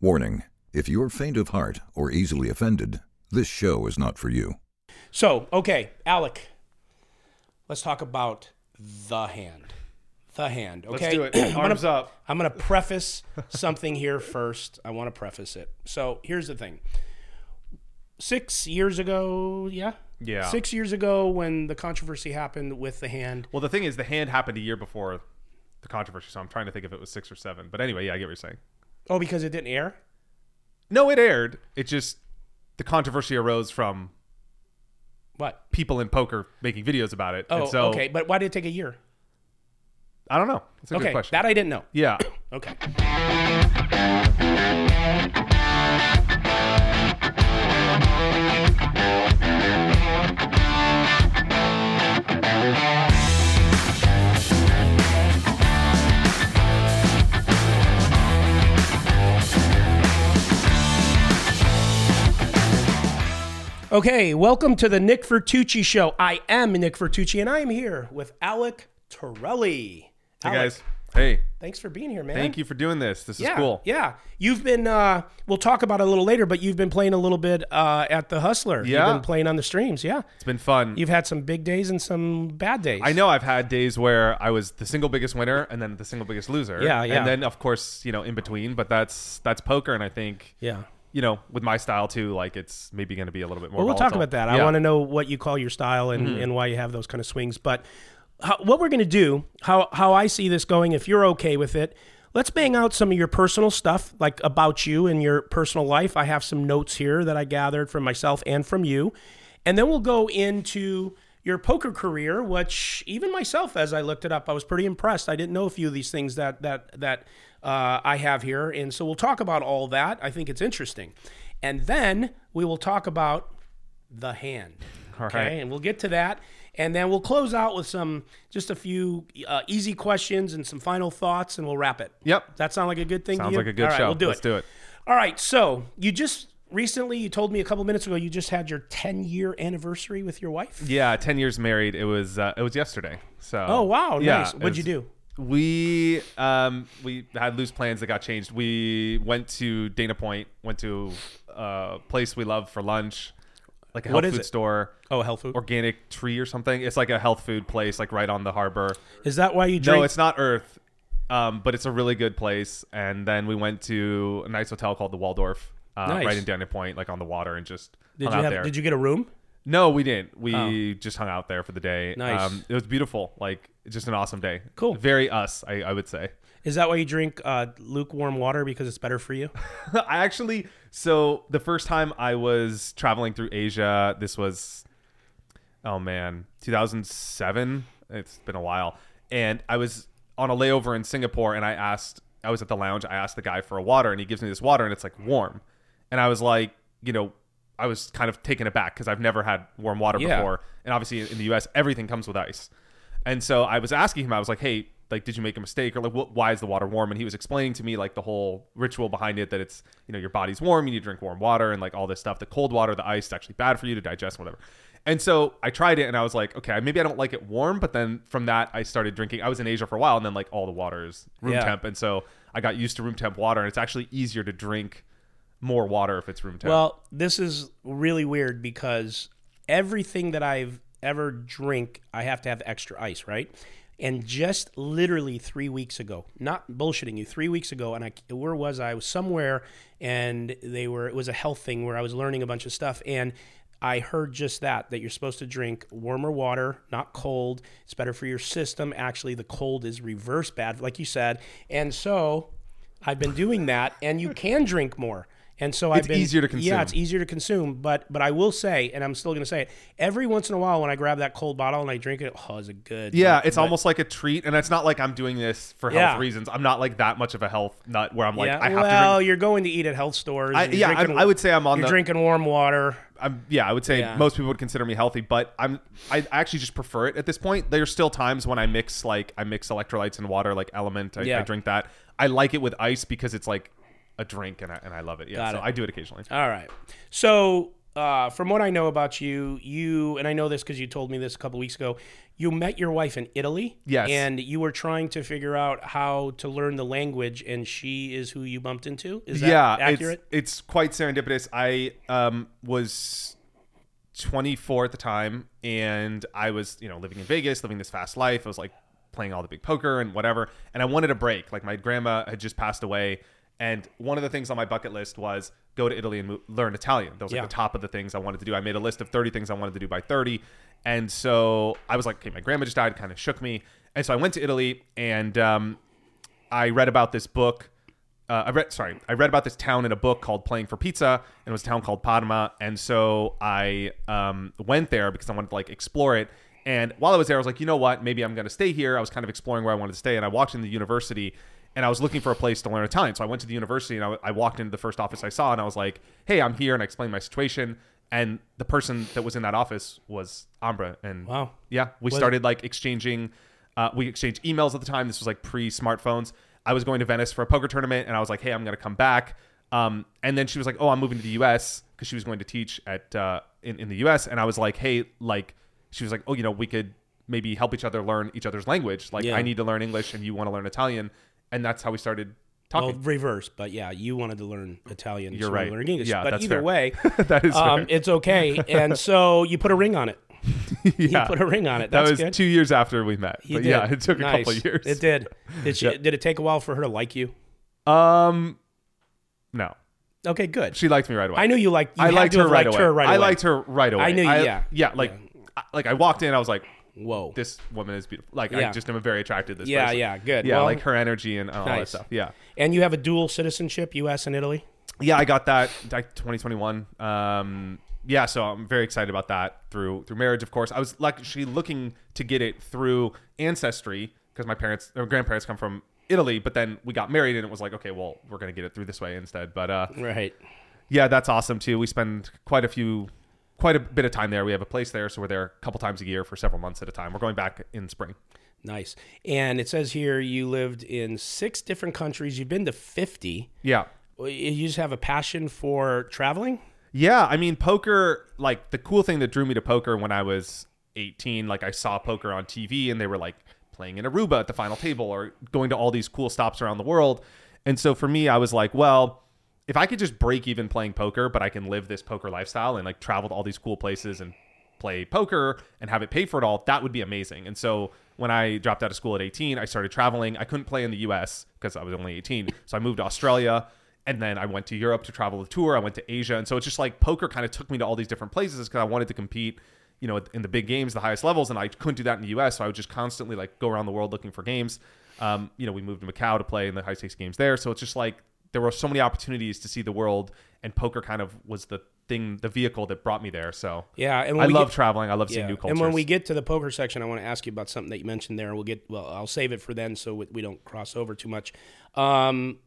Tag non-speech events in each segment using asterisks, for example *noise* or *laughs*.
Warning if you're faint of heart or easily offended, this show is not for you. So, okay, Alec, let's talk about the hand. The hand. Okay. Let's do it. *clears throat* I'm gonna- Arms up. I'm going to preface something here first. I want to preface it. So, here's the thing. Six years ago, yeah? Yeah. Six years ago, when the controversy happened with the hand, Well, the thing is, the hand happened a year before the controversy, so I'm trying to think if it was six or seven. But anyway, yeah, I get what you're saying. Oh, because it didn't air? No, it aired. It just the controversy arose from What? people in poker making videos about it. Oh, and so, okay. But why did it take a year? I don't know. It's a okay, good question. that I didn't know. yeah. *coughs* Okay. Okay, welcome to the Nick Vertucci Show. I am Nick Vertucci, and I am here with Alec Torelli. Hey Alec, guys. Hey, thanks for being here, man. thank you for doing this. This is Yeah, cool. yeah. You've been. Uh, we'll talk about it a little later, but you've been playing a little bit uh, at the Hustler. Yeah. You've been playing on the streams. Yeah. It's been fun. You've had some big days and some bad days. I know I've had days where I was the single biggest winner and then the single biggest loser. Yeah, yeah. And then of course, you know, in between, but that's that's poker and I think Yeah. You know, with my style too, like it's maybe going to be a little bit more Well, we'll talk about that. I Yeah. Mm-hmm. want to know what you call your style and, and why you have those kind of swings. But how, what we're going to do, how how I see this going, if you're okay with it, let's bang out some of your personal stuff, like about you and your personal life. I have some notes here that I gathered from myself and from you, and then we'll go into your poker career, which even myself, as I looked it up, I was pretty impressed. I didn't know a few of these things that that that uh, I have here, and so we'll talk about all that. I think it's interesting, and then we will talk about the hand. Okay, right. and we'll get to that, and then we'll close out with some just a few uh, easy questions and some final thoughts, and we'll wrap it. Yep. That sound like a good thing? to Sounds you? like a good All right, show. We'll do it. Let's it. do it. All right. So you just recently you told me a couple minutes ago you just had your 10 year anniversary with your wife. Yeah, 10 years married. It was uh, it was yesterday. So Oh wow, yeah, nice. What'd you do? We um we had loose plans that got changed. We went to Dana Point, went to a place we love for lunch, like a health is food it? store, Oh, health food. organic tree or something. It's like a health food place, like right on the harbor. Is that why you drink? No, it's not Earth, um, but it's a really good place. And then we went to a nice hotel called the Waldorf, uh, Nice. right in Dana Point, like on the water, and just did hung you out have? there. Did you get a room? No, we didn't. We just hung out there for the day. Nice. Um, it was beautiful. Like just an awesome day. Cool. Very us, I, I would say. Is that why you drink uh, lukewarm water because it's better for you? *laughs* I actually so the first time I was traveling through Asia, this was oh man, 2007. It's been a while. And I was on a layover in Singapore and I asked I was at the lounge, I asked the guy for a water and he gives me this water and it's like warm. And I was like, you know, I was kind of taken aback because I've never had warm water Yeah. before. And obviously in the US everything comes with ice. And so I was asking him, I was like, hey, like, did you make a mistake or like, what, why is the water warm? And he was explaining to me like the whole ritual behind it that it's, you know, your body's warm, you need to drink warm water and like all this stuff. The cold water, the ice is actually bad for you to digest, whatever. And so I tried it and I was like, okay, maybe I don't like it warm. But then from that, I started drinking. I was in Asia for a while and then like all the water is room Yeah. temp. And so I got used to room temp water and it's actually easier to drink more water if it's room temp. Well, this is really weird because everything that I've ever drink, I have to have extra ice, right? And just literally three weeks ago, not bullshitting you, three weeks ago, and I where was I? I was somewhere, and they were. It was a health thing where I was learning a bunch of stuff, and I heard just that that you're supposed to drink warmer water, not cold. It's better for your system. Actually, the cold is reverse bad, like you said, and so I've been doing that, and you can drink more. And so I've been easier to Yeah, it's easier to consume. But but I will say, and I'm still going to say it. Every once in a while, when I grab that cold bottle and I drink it, oh, is it good? Yeah, it's but- almost like a treat, and it's not like I'm doing this for health Yeah. reasons. I'm not like that much of a health nut where I'm like yeah. I have well, to drink. you're going to eat at health stores. I, yeah, I, drinking- I would say I'm on You're the. drinking warm water. I'm, yeah, I would say Yeah. most people would consider me healthy, but I'm. I actually just prefer it at this point. There's still times when I mix like I mix electrolytes and water, like Element. I, Yeah. I drink that. I like it with ice because it's like a drink, and I and I love it. Yeah, Got so it. I do it occasionally. All right. So uh, from what I know about you, you and I know this because you told me this a couple weeks ago. You met your wife in Italy, Yes. and you were trying to figure out how to learn the language, and she is who you bumped into. Is that yeah, accurate? It's, it's quite serendipitous. I um, was 24 at the time, and I was you know living in Vegas, living this fast life. I was like playing all the big poker and whatever, and I wanted a break. Like my grandma had just passed away, and one of the things on my bucket list was go to Italy and learn Italian. Those was like the top of the things I wanted to do. I made a list of 30 things I wanted to do by 30, and so I was like, okay, my grandma just died, kind of shook me, and so I went to Italy and. Um, I read about this book. Uh, I read, sorry, I read about this town in a book called Playing for Pizza, and it was a town called Parma. And so I um, went there because I wanted to like explore it. And while I was there, I was like, you know what? Maybe I'm going to stay here. I was kind of exploring where I wanted to stay, and I walked in the university, and I was looking for a place to learn Italian. So I went to the university, and I, I walked into the first office I saw, and I was like, hey, I'm here, and I explained my situation. And the person that was in that office was Ambra, and Wow. yeah, we Was- started like exchanging. Uh, we exchanged emails at the time. This was like pre-smartphones. I was going to Venice for a poker tournament, and I was like, "Hey, I'm going to come back." Um, and then she was like, "Oh, I'm moving to the U.S." because she was going to teach at uh, in in the U.S. And I was like, "Hey, like," she was like, "Oh, you know, we could maybe help each other learn each other's language. Like, Yeah. I need to learn English, and you want to learn Italian." And that's how we started Well, talking. reverse, but yeah, you wanted to learn Italian. You're so you right. Learning English. Yeah, but that's either fair. way, *laughs* that is um, it's okay. And so you put a ring on it. *laughs* You yeah. put a ring on it. that was good. two years after we met. You but did. yeah, it took a couple of years. It did. Did she? Yeah. Did it take a while for her to like you? Um, no, Okay, good. she liked me right away. I knew you liked. You I liked her right away. Her right I liked her right away. I knew- You, yeah. yeah. Like, I, like I walked in, I was like, Whoa. this woman is beautiful. Like, I just am very attracted to this. Yeah, person. yeah, good. Yeah, Well, like her energy and all that stuff. Yeah, And you have a dual citizenship, U.S. and Italy. yeah. I got that like 2021. Um, yeah, so I'm very excited about that through through marriage. Of course, I was actually looking to get it through ancestry because my parents or grandparents come from Italy, but then we got married and it was like, okay, well, we're gonna get it through this way instead. But uh, Right. yeah, that's awesome too. We spend quite a few, quite a bit of time there. We have a place there, so we're there a couple times a year for several months at a time. We're going back in spring. Nice. And it says here you lived in six different countries. You've been to fifty. Yeah, You just have a passion for traveling. yeah. I mean, poker. Like the cool thing that drew me to poker when I was 18, like I saw poker on TV, and they were like playing in Aruba at the final table or going to all these cool stops around the world. And so for me, I was like, well. If I could just break even playing poker, but I can live this poker lifestyle and like travel to all these cool places and play poker and have it pay for it all, that would be amazing. And so when I dropped out of school at 18, I started traveling. I couldn't play in the US because I was only 18. So I moved to Australia and then I went to Europe to travel the tour. I went to Asia. And so it's just like poker kind of took me to all these different places because I wanted to compete, you know, in the big games, the highest levels. And I couldn't do that in the US. So I would just constantly like go around the world looking for games. Um, you know, we moved to Macau to play in the high stakes games there. So it's just like there were so many opportunities to see the world and poker kind of was the thing, the vehicle that brought me there. So Yeah, and when I we love get- traveling. I love seeing new cultures. And when we get to the poker section, I want to ask you about something that you mentioned there. We'll get well. I'll save it for then, so we, we don't cross over too much. Um,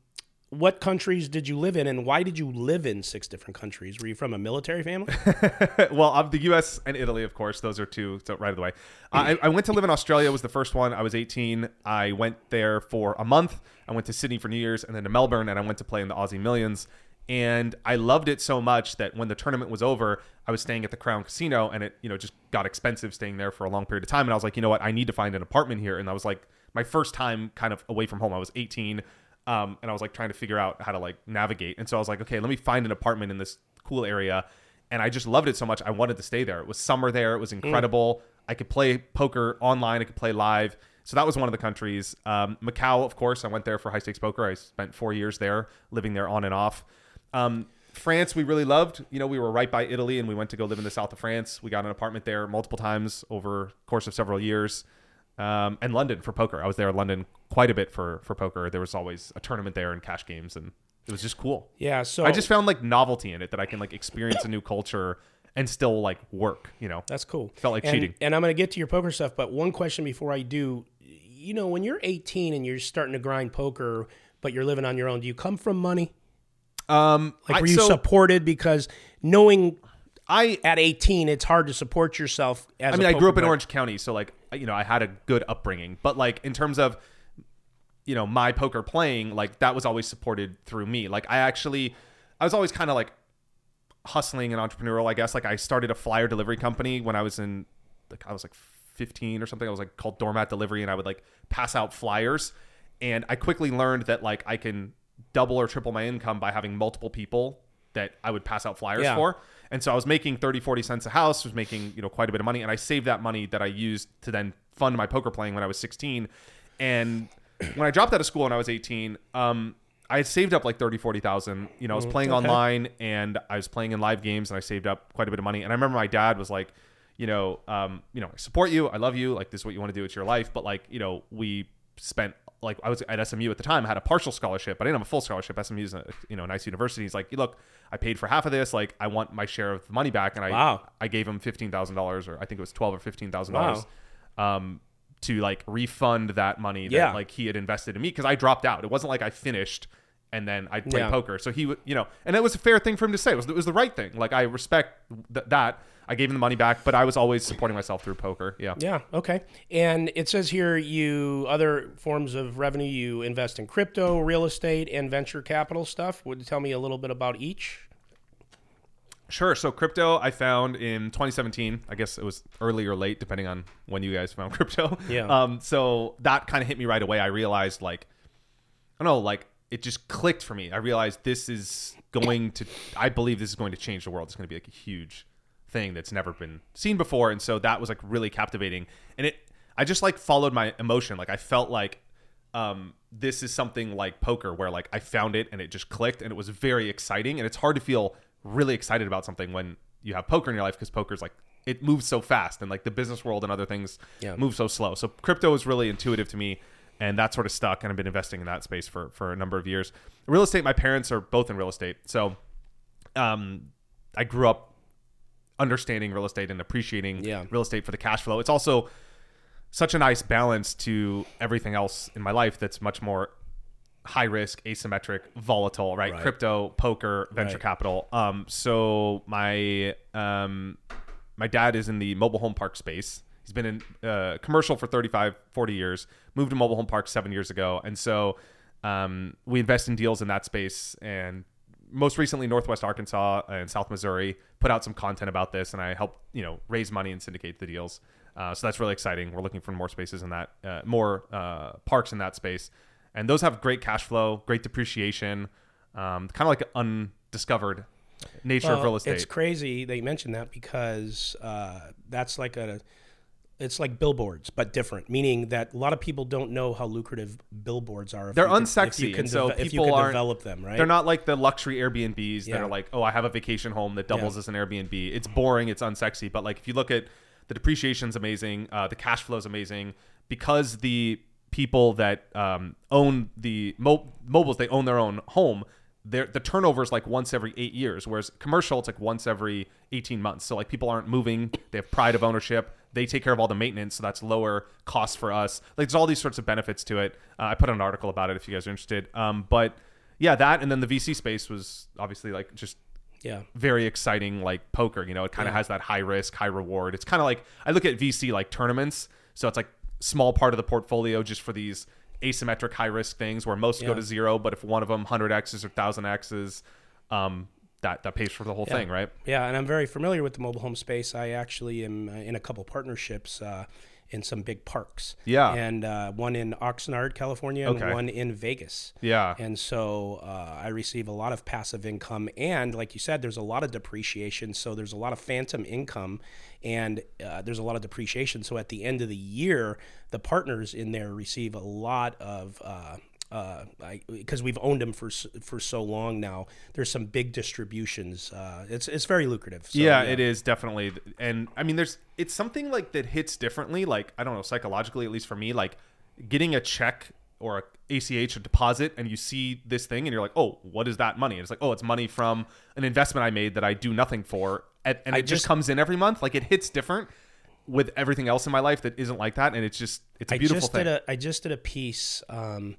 what countries did you live in, and why did you live in six different countries? Were you from a military family? *laughs* well, of the U.S. and Italy, of course, those are two. So right of the way, I, I went to live in Australia. Was the first one. I was 18. I went there for a month. I went to Sydney for New Year's, and then to Melbourne, and I went to play in the Aussie Millions. And I loved it so much that when the tournament was over, I was staying at the Crown Casino, and it you know just got expensive staying there for a long period of time. And I was like, you know what, I need to find an apartment here. And I was like, my first time kind of away from home. I was 18. Um, and I was like trying to figure out how to like navigate. And so I was like, okay, let me find an apartment in this cool area. And I just loved it so much. I wanted to stay there. It was summer there. It was incredible. I could play poker online. I could play live. So that was one of the countries. Um, Macau, of course, I went there for high stakes poker. I spent four years there, living there on and off. Um, France, we really loved. You know, we were right by Italy, and we went to go live in the south of France. We got an apartment there multiple times over the course of several years um, and London for poker. I was there in London quite a bit for for poker. There was always a tournament there and cash games, and it was just cool. yeah. So I just found like novelty in it that I can like experience a new culture and still like work. You know, That's cool. Felt like and, cheating. And I'm going to get to your poker stuff, but one question before I do. You know, when you're 18 and you're starting to grind poker, but you're living on your own, do you come from money? um, Like, I- were you so supported? Because knowing I at 18, it's hard to support yourself. As I mean, I I grew up in Orange County, so like you know, I had a good upbringing. But like in terms of you know my poker playing, like that was always supported through me. Like I actually, I was always kind of like hustling and entrepreneurial, I guess. Like I started a flyer delivery company when I was in, like I was like 15 or something. I was like called Doormat Delivery, and I would like pass out flyers. And I quickly learned that like I can double or triple my income by having multiple people that I would pass out flyers Yeah. for. And so I was making 30, 40 cents a house, was making, you know, quite a bit of money. And I saved that money that I used to then fund my poker playing when I was 16. And when I dropped out of school when I was 18, um, I had saved up like 30, 40,000. You know, I was playing Mm, okay. online and I was playing in live games and I saved up quite a bit of money. And I remember my dad was like, you know, um, you know, I support you. I love you. Like this is what you want to do. It's your life. But like, you know, we spent like I was at SMU at the time. I had a partial scholarship, but I didn't have a full scholarship. SMU is a you know nice university. He's like, look, I paid for half of this. Like, I want my share of the money back. And I Wow. I gave him fifteen thousand dollars, or I think it was twelve or fifteen thousand dollars, um, to like refund that money that Yeah. like he had invested in me because I dropped out. It wasn't like I finished and then I played Yeah. poker. So he, would, you know, and it was a fair thing for him to say. It was, it was the right thing. Like I respect th- that. I gave him the money back, but I was always supporting myself through poker. Yeah. Yeah. Okay. And it says here you other forms of revenue. You invest in crypto, real estate, and venture capital stuff. Would you tell me a little bit about each? Sure. So crypto, I found in 2017. I guess it was early or late, depending on when you guys found *laughs* crypto. Yeah. Um. So that kind of hit me right away. I realized, like, I don't know, like it just clicked for me. I realized this is going to. I believe this is going to change the world. It's going to be like a huge thing that's never been seen before, and so that was like really captivating. And it, I just like followed my emotion. Like I felt like. Um, this is something like poker where like I found it and it just clicked and it was very exciting and it's hard to feel really excited about something when you have poker in your life because poker's like it moves so fast and like the business world and other things Yeah. move so slow. So crypto is really intuitive to me and that sort of stuck and I've been investing in that space for for a number of years. Real estate, my parents are both in real estate. So um I grew up understanding real estate and appreciating Yeah. real estate for the cash flow. It's also such a nice balance to everything else in my life that's much more high risk, asymmetric, volatile, right? Right. Crypto, poker, venture Right. capital. Um, so my um, my dad is in the mobile home park space. He's been in uh, commercial for 35, 40 years, moved to mobile home park seven years ago. And so um, we invest in deals in that space. And most recently, Northwest Arkansas and South Missouri put out some content about this. And I helped, you know, raise money and syndicate the deals. Uh, so that's really exciting. We're looking for more spaces in that, uh, more uh, parks in that space. And those have great cash flow, great depreciation, um, kind of like undiscovered nature of real estate. It's crazy that you mentioned that because uh, that's like a, it's like billboards, but different. Meaning that a lot of people don't know how lucrative billboards are. If They're unsexy, can, and so deve- if you people aren't- develop them, right? They're not like the luxury Airbnbs that are like, oh, I have a vacation home that doubles Yeah. as an Airbnb. It's boring, it's unsexy. But like, if you look at the depreciation's amazing, uh, the cash flow is amazing because the people that um, own the mo- mobiles, they own their own home. The turnover is like once every eight years, whereas commercial it's like once every eighteen months. So like people aren't moving, they have pride of ownership. They take care of all the maintenance, so that's lower cost for us. Like there's all these sorts of benefits to it. Uh, I put an article about it if you guys are interested. Um, but yeah, that and then the VC space was obviously like just yeah. very exciting like poker you know it kind of has that high risk high reward it's kind of like i look at vc like tournaments so it's like small part of the portfolio just for these asymmetric high risk things where most go to zero but if one of them 100x's or 1000x's um that that pays for the whole thing right? Yeah, and I'm very familiar with the mobile home space. I actually am uh, in a couple partnerships uh, in some big parks. Yeah. and uh, one in Oxnard, California, and Okay. one in Vegas. yeah And so uh, I receive a lot of passive income, and like you said, there's a lot of depreciation. So there's a lot of phantom income, and uh, there's a lot of depreciation. So at the end of the year, the partners in there receive a lot of. Uh, uh, because we've owned them for for so long now, there's some big distributions. Uh, it's it's very lucrative. So, yeah, it is definitely and i mean there's it's something like that hits differently like i don't know psychologically at least for me like getting a check or a ach a deposit and you see this thing and you're like oh what is that money and it's like oh it's money from an investment i made that i do nothing for and, and it just just- comes in every month like it hits different with everything else in my life that isn't like that and it's just it's a I beautiful just thing did a I just did a piece. Um,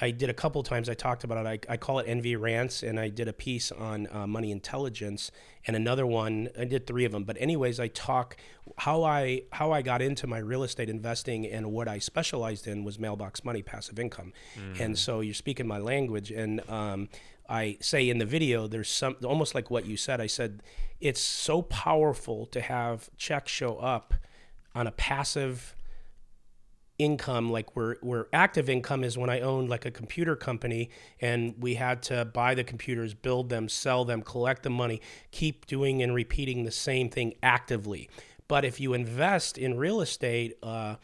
I did a couple times. I talked about it. I, I call it NV rants, and I did a piece on uh, money intelligence, and another one. I did three of them. But anyways, I talk how I how I got into my real estate investing, and what I specialized in was mailbox money, passive income. Mm. And so you're speaking my language, and um, I say in the video, there's some almost like what you said. I said it's so powerful to have checks show up on a passive income like where where active income is when I owned like a computer company and we had to buy the computers, build them, sell them, collect the money, keep doing and repeating the same thing actively. But if you invest in real estate, uh,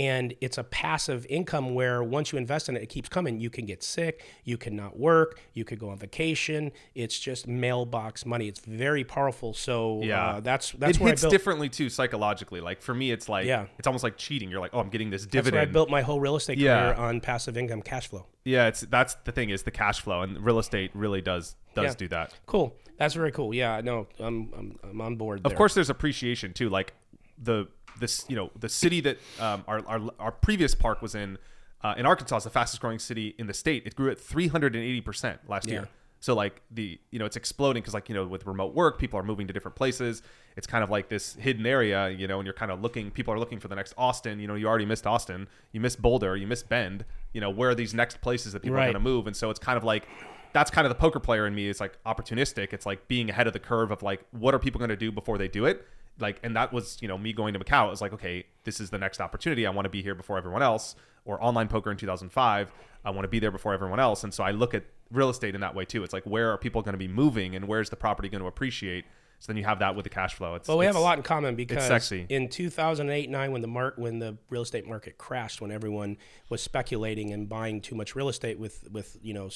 and it's a passive income where once you invest in it, it keeps coming. You can get sick, you cannot work, you could go on vacation. It's just mailbox money. It's very powerful. So Yeah, uh, that's that's it hits I built. differently too psychologically. Like for me, it's like Yeah. it's almost like cheating. You're like, oh, I'm getting this That's where I built my whole real estate Yeah. career on passive income cash flow. yeah, it's that's the thing is the cash flow, and real estate really does does Yeah. do that. Cool. That's very cool. Yeah, no, I'm I'm, I'm on board. Of there. course, there's appreciation too. Like the this you know the city that um, our, our our previous park was in uh, in Arkansas is the fastest growing city in the state. It grew at 380 percent last Yeah. year. So like the you know it's exploding because like you know with remote work people are moving to different places. It's kind of like this hidden area, you know, and you're kind of looking. People are looking for the next Austin. You know, you already missed Austin. You missed Boulder. You missed Bend. You know, where are these next places that people are going to move? And so it's kind of like that's kind of the poker player in me It's like opportunistic. It's like being ahead of the curve of like what are people going to do before they do it. Like, and that was you know me going to Macau. It was like okay, this is the next opportunity. I want to be here before everyone else. Or online poker in 2005. I want to be there before everyone else. And so I look at real estate in that way too. It's like where are people going to be moving and where's the property going to appreciate? So then you have that with the cash flow. It's Well, we have a lot in common because in 2008 9 when the mar- when the real estate market crashed when everyone was speculating and buying too much real estate with with you know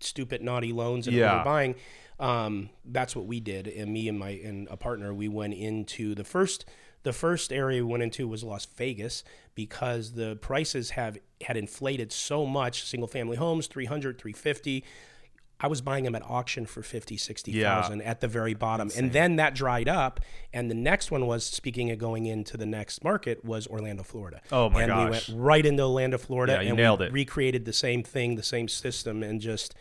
stupid naughty loans and Yeah. overbuying um, that's what we did and me and my and a partner we went into the first the first area we went into was Las Vegas because the prices have had inflated so much single family homes 300 350 I was buying them at auction for 50, 60,000 at the very bottom. And then that dried up. And the next one was, speaking of going into the next market, was Orlando, Florida. Oh my and we went right into Orlando, Florida. Yeah, you and nailed we it. recreated the same thing, the same system, and just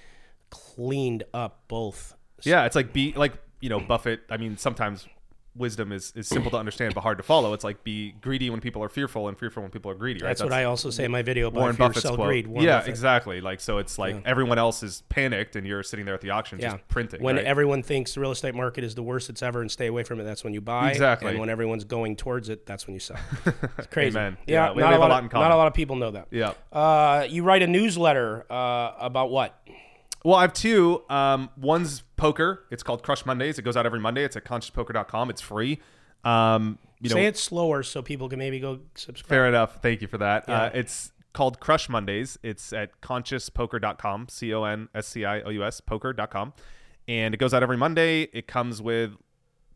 cleaned up both. Yeah, it's like be like you know Buffett. I mean, sometimes wisdom is, is simple to understand but hard to follow. It's like be greedy when people are fearful and fearful when people are greedy. Right? That's, what I also say in my video about Warren fear, Buffett's sell quote. greed. Warren yeah, Buffett. exactly. Like so, it's like everyone else is panicked and you're sitting there at the auction Yeah. just printing. When right? everyone thinks the real estate market is the worst it's ever and stay away from it, that's when you buy. Exactly. And when everyone's going towards it, that's when you sell. *laughs* It's crazy. Amen. Yeah, Yeah, we not, have a lot of, in common. not a lot of people know that. yeah. Uh, you write a newsletter uh, about what? Well, I have two. Um, one's poker. It's called Crush Mondays. It goes out every Monday. It's at consciouspoker.com. It's free. Um, you Say know, it slower so people can maybe go subscribe. Fair enough. Thank you for that. Uh, it's called Crush Mondays. It's at consciouspoker.com, C O N S C I O U S, poker.com. And it goes out every Monday. It comes with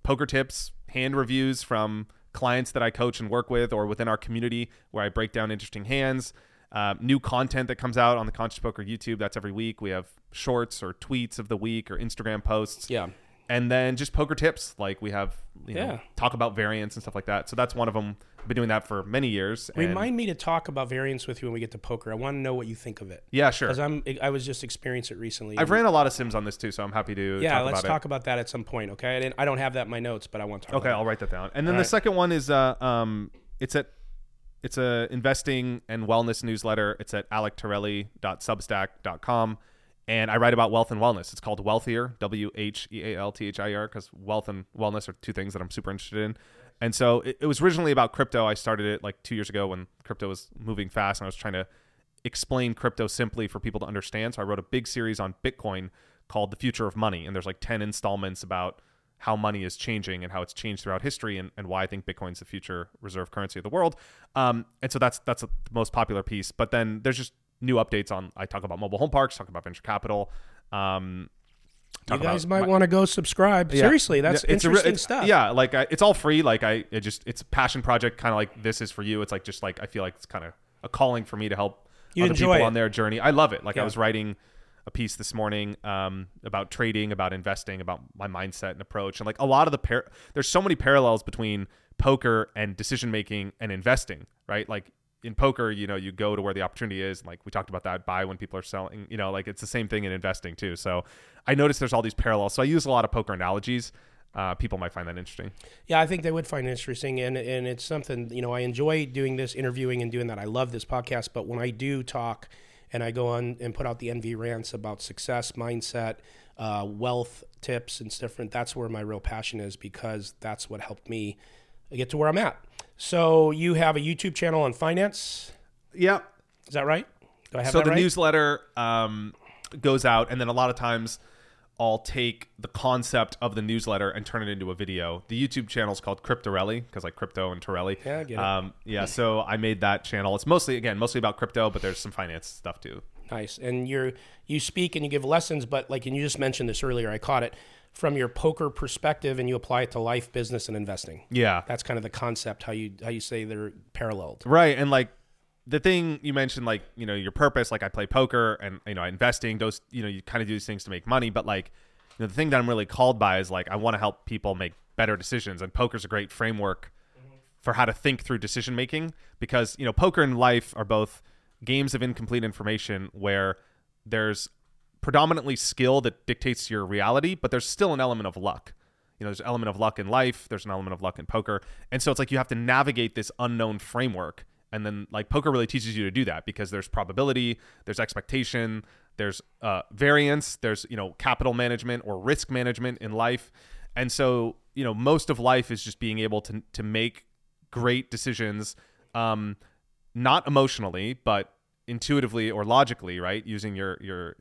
poker tips, hand reviews from clients that I coach and work with or within our community where I break down interesting hands. Uh, new content that comes out on the Conscious Poker YouTube. That's every week. We have shorts or tweets of the week or Instagram posts Yeah. and then just poker tips like we have you know Yeah. talk about variants and stuff like that so that's one of them I've been doing that for many years and Remind me to talk about variance with you when we get to poker. I want to know what you think of it. yeah sure Because I'm, I was just experiencing it recently. i've ran a lot of sims on this too so i'm happy to yeah, talk let's about talk about that at some point. Okay, I, didn't, I don't have that in my notes, but I want to talk. About it okay i'll write that down and then All the right. second one is uh um it's at it's a investing and wellness newsletter it's at alectorelli.substack.com and I write about wealth and wellness. It's called Wealthier, W H E A L T H I R, because wealth and wellness are two things that I'm super interested in. And so it, it was originally about crypto. I started it like two years ago when crypto was moving fast, and I was trying to explain crypto simply for people to understand. So I wrote a big series on Bitcoin called The Future of Money. And there's like 10 installments about how money is changing and how it's changed throughout history and, and why I think Bitcoin's the future reserve currency of the world. Um, and so that's that's the most popular piece. But then there's just new updates on I talk about mobile home parks, talk about venture capital. Um, You guys might want to go subscribe. yeah. Seriously, that's it's a re- interesting it's- stuff. Yeah, like I, it's all free. Like I, it just it's a passion project, kind of like this is for you. It's like just like I feel like it's kind of a calling for me to help You other enjoy people it. on their journey. I love it. Like Yeah. I was writing a piece this morning um, about trading, about investing, about my mindset and approach, and like a lot of the there's so many parallels between poker and decision making and investing, right? Like in poker, you know, you go to where the opportunity is. and, Like we talked about that, buy when people are selling. You know, like it's the same thing in investing too. So I noticed there's all these parallels. So I use a lot of poker analogies. Uh, people might find that interesting. Yeah, I think they would find it interesting, and and it's something you know I enjoy doing this interviewing and doing that. I love this podcast, but when I do talk and I go on and put out the NV rants about success mindset, uh, wealth tips and different. That's where my real passion is because that's what helped me get to where I'm at. So you have a YouTube channel on finance. Yep. Is that right? Do I have so the right? newsletter um, goes out, and then a lot of times I'll take the concept of the newsletter and turn it into a video. The YouTube channel is called Cryptorelli because like crypto and Torelli. Yeah, I get it. Um, yeah, so I made that channel. It's mostly again mostly about crypto, but there's some finance stuff too. Nice. And you're you speak and you give lessons, but like and you just mentioned this earlier, I caught it from your poker perspective and you apply it to life, business and investing. Yeah, That's kind of the concept how you how you say they're paralleled. Right. And like the thing you mentioned, like, you know, your purpose, like I play poker and, you know, I investing, those, you know, you kind of do these things to make money. But like, you know, the thing that I'm really called by is like, I want to help people make better decisions. And poker's a great framework mm-hmm. for how to think through decision making because, you know, poker and life are both games of incomplete information where there's predominantly skill that dictates your reality, but there's still an element of luck. You know, there's an element of luck in life, there's an element of luck in poker. And so it's like you have to navigate this unknown framework. And then like poker really teaches you to do that because there's probability, there's expectation, there's uh, variance, there's, you know, capital management or risk management in life. And so, you know, most of life is just being able to to make great decisions um not emotionally, but intuitively or logically, right? Using your your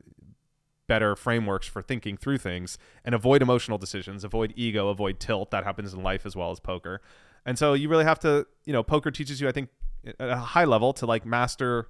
better frameworks for thinking through things and avoid emotional decisions, avoid ego, avoid tilt. That happens in life as well as poker. And so you really have to, you know, poker teaches you, I think, at a high level to like master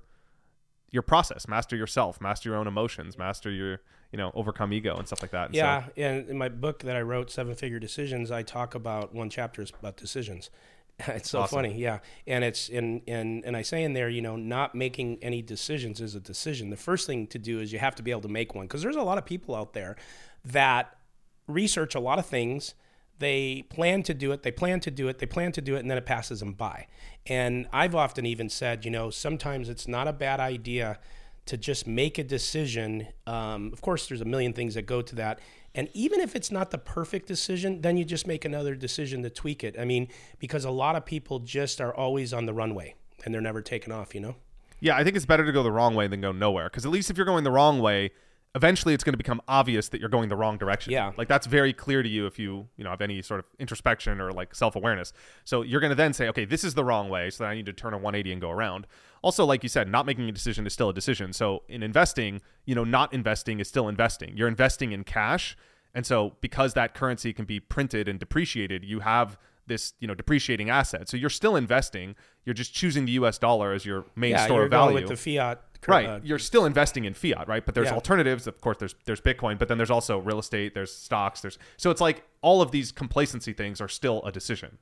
your process, master yourself, master your own emotions, master your, you know, overcome ego and stuff like that. And so- Yeah, and in my book that I wrote, Seven Figure Decisions, I talk about one chapter is about decisions. *laughs* It's so Awesome. funny, yeah. And it's and and and I say in there, you know, not making any decisions is a decision. The first thing to do is you have to be able to make one because there's a lot of people out there that research a lot of things. They plan to do it, they plan to do it, they plan to do it, and then it passes them by. And I've often even said, you know, sometimes it's not a bad idea to just make a decision. Um, of course, there's a million things that go to that. And even if it's not the perfect decision, then you just make another decision to tweak it. I mean, because a lot of people just are always on the runway and they're never taken off, you know? Yeah, I think it's better to go the wrong way than go nowhere. Because at least if you're going the wrong way, eventually it's going to become obvious that you're going the wrong direction. Yeah. like that's very clear to you if you you know have any sort of introspection or like self awareness. So you're going to then say, okay, this is the wrong way, so I need to turn a 180 and go around. Also, like you said, not making a decision is still a decision. So in investing, you know, not investing is still investing. You're investing in cash, and so because that currency can be printed and depreciated, you have this you know depreciating asset. So you're still investing. You're just choosing the U.S. dollar as your main yeah, store of value. going with the fiat. Right. uh, you're still investing in fiat, right? But there's Yeah. alternatives. Of course, there's there's Bitcoin, but then there's also real estate. There's stocks. There's so it's like all of these complacency things are still a decision.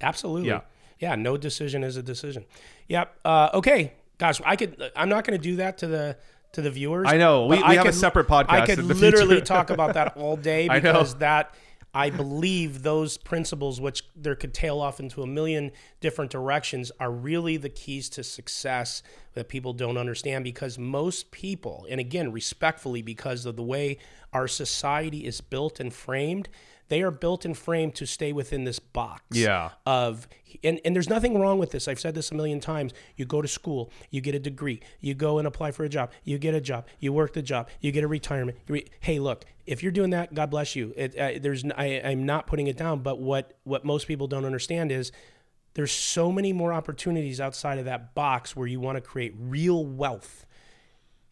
Absolutely. Yeah. Yeah. No decision is a decision. Yep. Uh, okay. Gosh, I could. I'm not going to do that to the to the viewers. I know. We- we I have a could- separate podcast I could literally talk about that all day *laughs* because that. I believe those principles, which there could tail off into a million different directions, are really the keys to success that people don't understand. Because most people, and again, respectfully, because of the way our society is built and framed, they are built and framed to stay within this box Yeah. of and, and there's nothing wrong with this. I've said this a million times. You go to school you get a degree you go and apply for a job you get a job you work the job you get a retirement. You re- hey look if you're doing that god bless you. It, uh, there's I, i'm not putting it down but what what most people don't understand is there's so many more opportunities outside of that box where you want to create real wealth.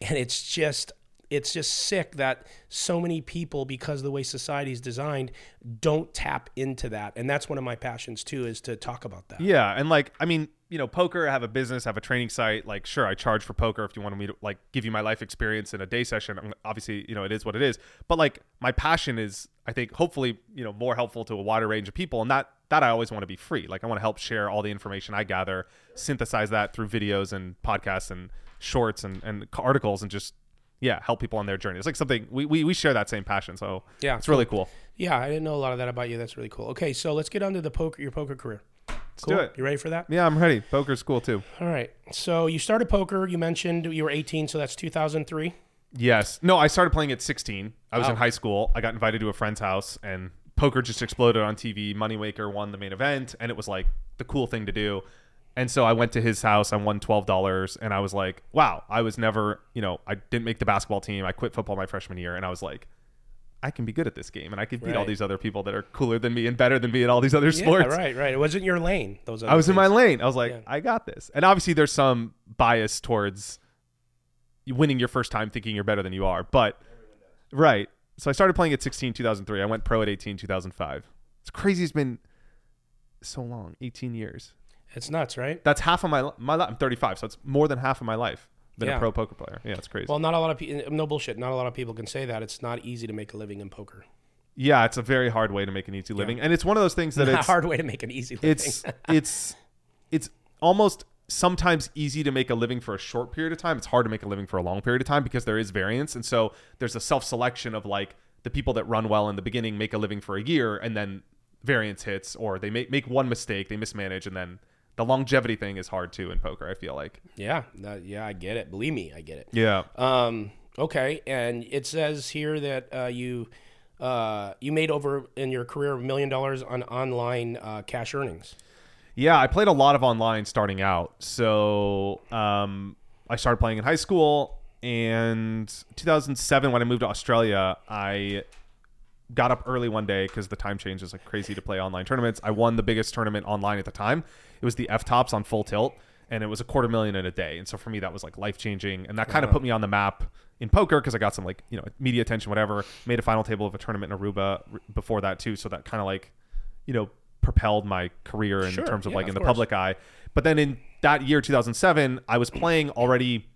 And it's just it's just sick that so many people because of the way society is designed don't tap into that and that's one of my passions too is to talk about that Yeah, and like I mean, you know, poker. I have a business, I have a training site. Like, sure, I charge for poker if you want me to like give you my life experience in a day session. Obviously, you know, it is what it is. But like, my passion is, I think, hopefully, you know, more helpful to a wider range of people, and that that I always want to be free. Like, I want to help share all the information I gather, synthesize that through videos and podcasts and shorts and and articles, and just yeah, help people on their journey. It's like something we we, we share that same passion. So Yeah, it's really cool. yeah i didn't know a lot of that about you that's really cool okay so let's get on to the poker your poker career Let's cool do it. you ready for that Yeah, I'm ready. Poker's cool too. all right so you started poker you mentioned you were 18 so that's 2003 Yes. No, I started playing at 16. I was Oh. in high school. I got invited to a friend's house and poker just exploded on TV. Moneymaker won the main event and it was like the cool thing to do. And so I went to his house. I won $12 and I was like, wow, I was never, you know, I didn't make the basketball team. I quit football my freshman year and I was like, I can be good at this game and I could beat all these other people that are cooler than me and better than me at all these other sports. Yeah, right, right. It wasn't your lane. Those other I was in my lane. I was like, Yeah. I got this. And obviously, there's some bias towards winning your first time thinking you're better than you are. But, right. So I started playing at 16, 2003. I went pro at 18, 2005. It's crazy. It's been so long 18 years. It's nuts, right? That's half of my, my life. I'm 35. So it's more than half of my life been Yeah. a pro poker player. Yeah, it's crazy. Well, not a lot of people. No bullshit. Not a lot of people can say that. It's not easy to make a living in poker. yeah, it's a very hard way to make an easy living. And it's one of those things that Not a hard way to make an easy living. it's it's it's almost sometimes easy to make a living for a short period of time. It's hard to make a living for a long period of time because there is variance, and so there's a self selection of like the people that run well in the beginning make a living for a year, and then variance hits, or they make make one mistake, they mismanage, and then the longevity thing is hard too in poker. I feel like. yeah, yeah, I get it. Believe me, I get it. Yeah. Um, okay, and it says here that uh, you uh, you made over in your career a million dollars on online uh, cash earnings. Yeah, I played a lot of online starting out. So um, I started playing in high school, and 2007 when I moved to Australia, I got up early one day because the time change is like crazy to play online tournaments. I won the biggest tournament online at the time. It was the FTOPS on Full Tilt, and it was a quarter million in a day. And so for me, that was like life changing, and that kind of put me on the map in poker because I got some like you know media attention, whatever. Made a final table of a tournament in Aruba r- before that too, so that kind of like you know propelled my career in Sure, terms of yeah, like in of the course. public eye. But then in that year, 2007, I was playing already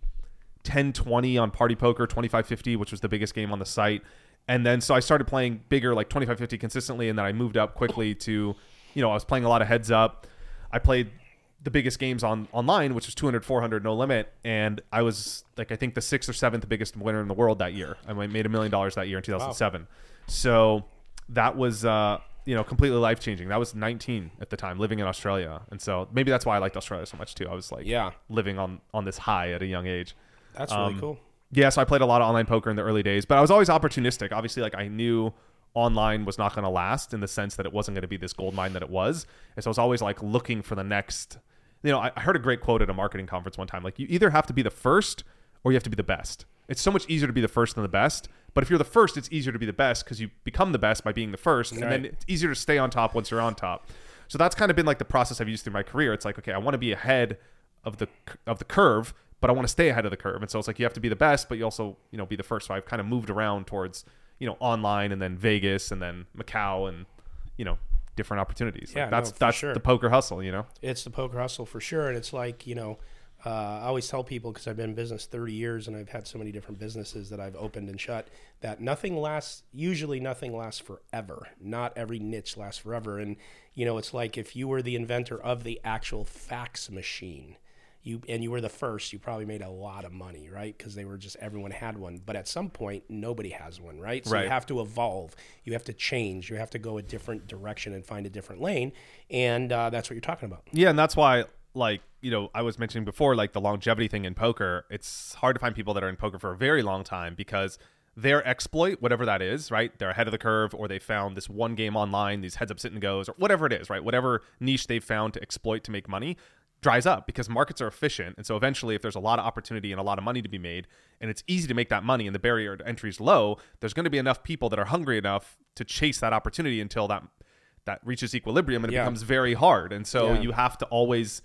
10 20 on party poker 25 50 which was the biggest game on the site and then so i started playing bigger like 25 50 consistently and then i moved up quickly to you know i was playing a lot of heads up i played the biggest games on online which was 200 400 no limit. And i was like i think the sixth or seventh biggest winner in the world that year. I made a million dollars that year in 2007 so that was uh you know completely life changing that was 19 at the time living in australia. And so maybe that's why i liked australia so much too. I was like Yeah. living on on this high at a young age. That's really Um, cool. yeah, so I played a lot of online poker in the early days, but I was always opportunistic. Obviously, like I knew online was not going to last in the sense that it wasn't going to be this gold mine that it was. And so I was always like looking for the next. You know, I, I heard a great quote at a marketing conference one time. Like, you either have to be the first or you have to be the best. It's so much easier to be the first than the best. But if you're the first, it's easier to be the best because you become the best by being the first, and then it's easier to stay on top once you're on top. So that's kind of been like the process I've used through my career. It's like, okay, I want to be ahead of the of the curve, but I want to stay ahead of the curve. And so it's like you have to be the best, but you also you know be the first. So I've kind of moved around towards you know online and then Vegas and then Macau and you know different opportunities. Like, Yeah, that's no, that's sure. the poker hustle. You know. It's the poker hustle for sure, and it's like you know, uh, I always tell people because I've been in business 30 years and I've had so many different businesses that I've opened and shut that nothing lasts. Usually, nothing lasts forever. Not every niche lasts forever, and you know, it's like if you were the inventor of the actual fax machine. You, and you were the first, you probably made a lot of money, right? Because they were just everyone had one. But at some point, nobody has one, right? So Right. you have to evolve. You have to change. You have to go a different direction and find a different lane. And uh, that's what you're talking about. Yeah, and that's why, like, you know, I was mentioning before, like the longevity thing in poker. It's hard to find people that are in poker for a very long time because their exploit, whatever that is, right? They're ahead of the curve, or they found this one game online, these heads up sit and goes, or whatever it is, right? Whatever niche they've found to exploit to make money dries up because markets are efficient. And so eventually, if there's a lot of opportunity and a lot of money to be made, and it's easy to make that money and the barrier to entry is low, there's going to be enough people that are hungry enough to chase that opportunity until that that reaches equilibrium and it Yeah. becomes very hard. And so Yeah. you have to always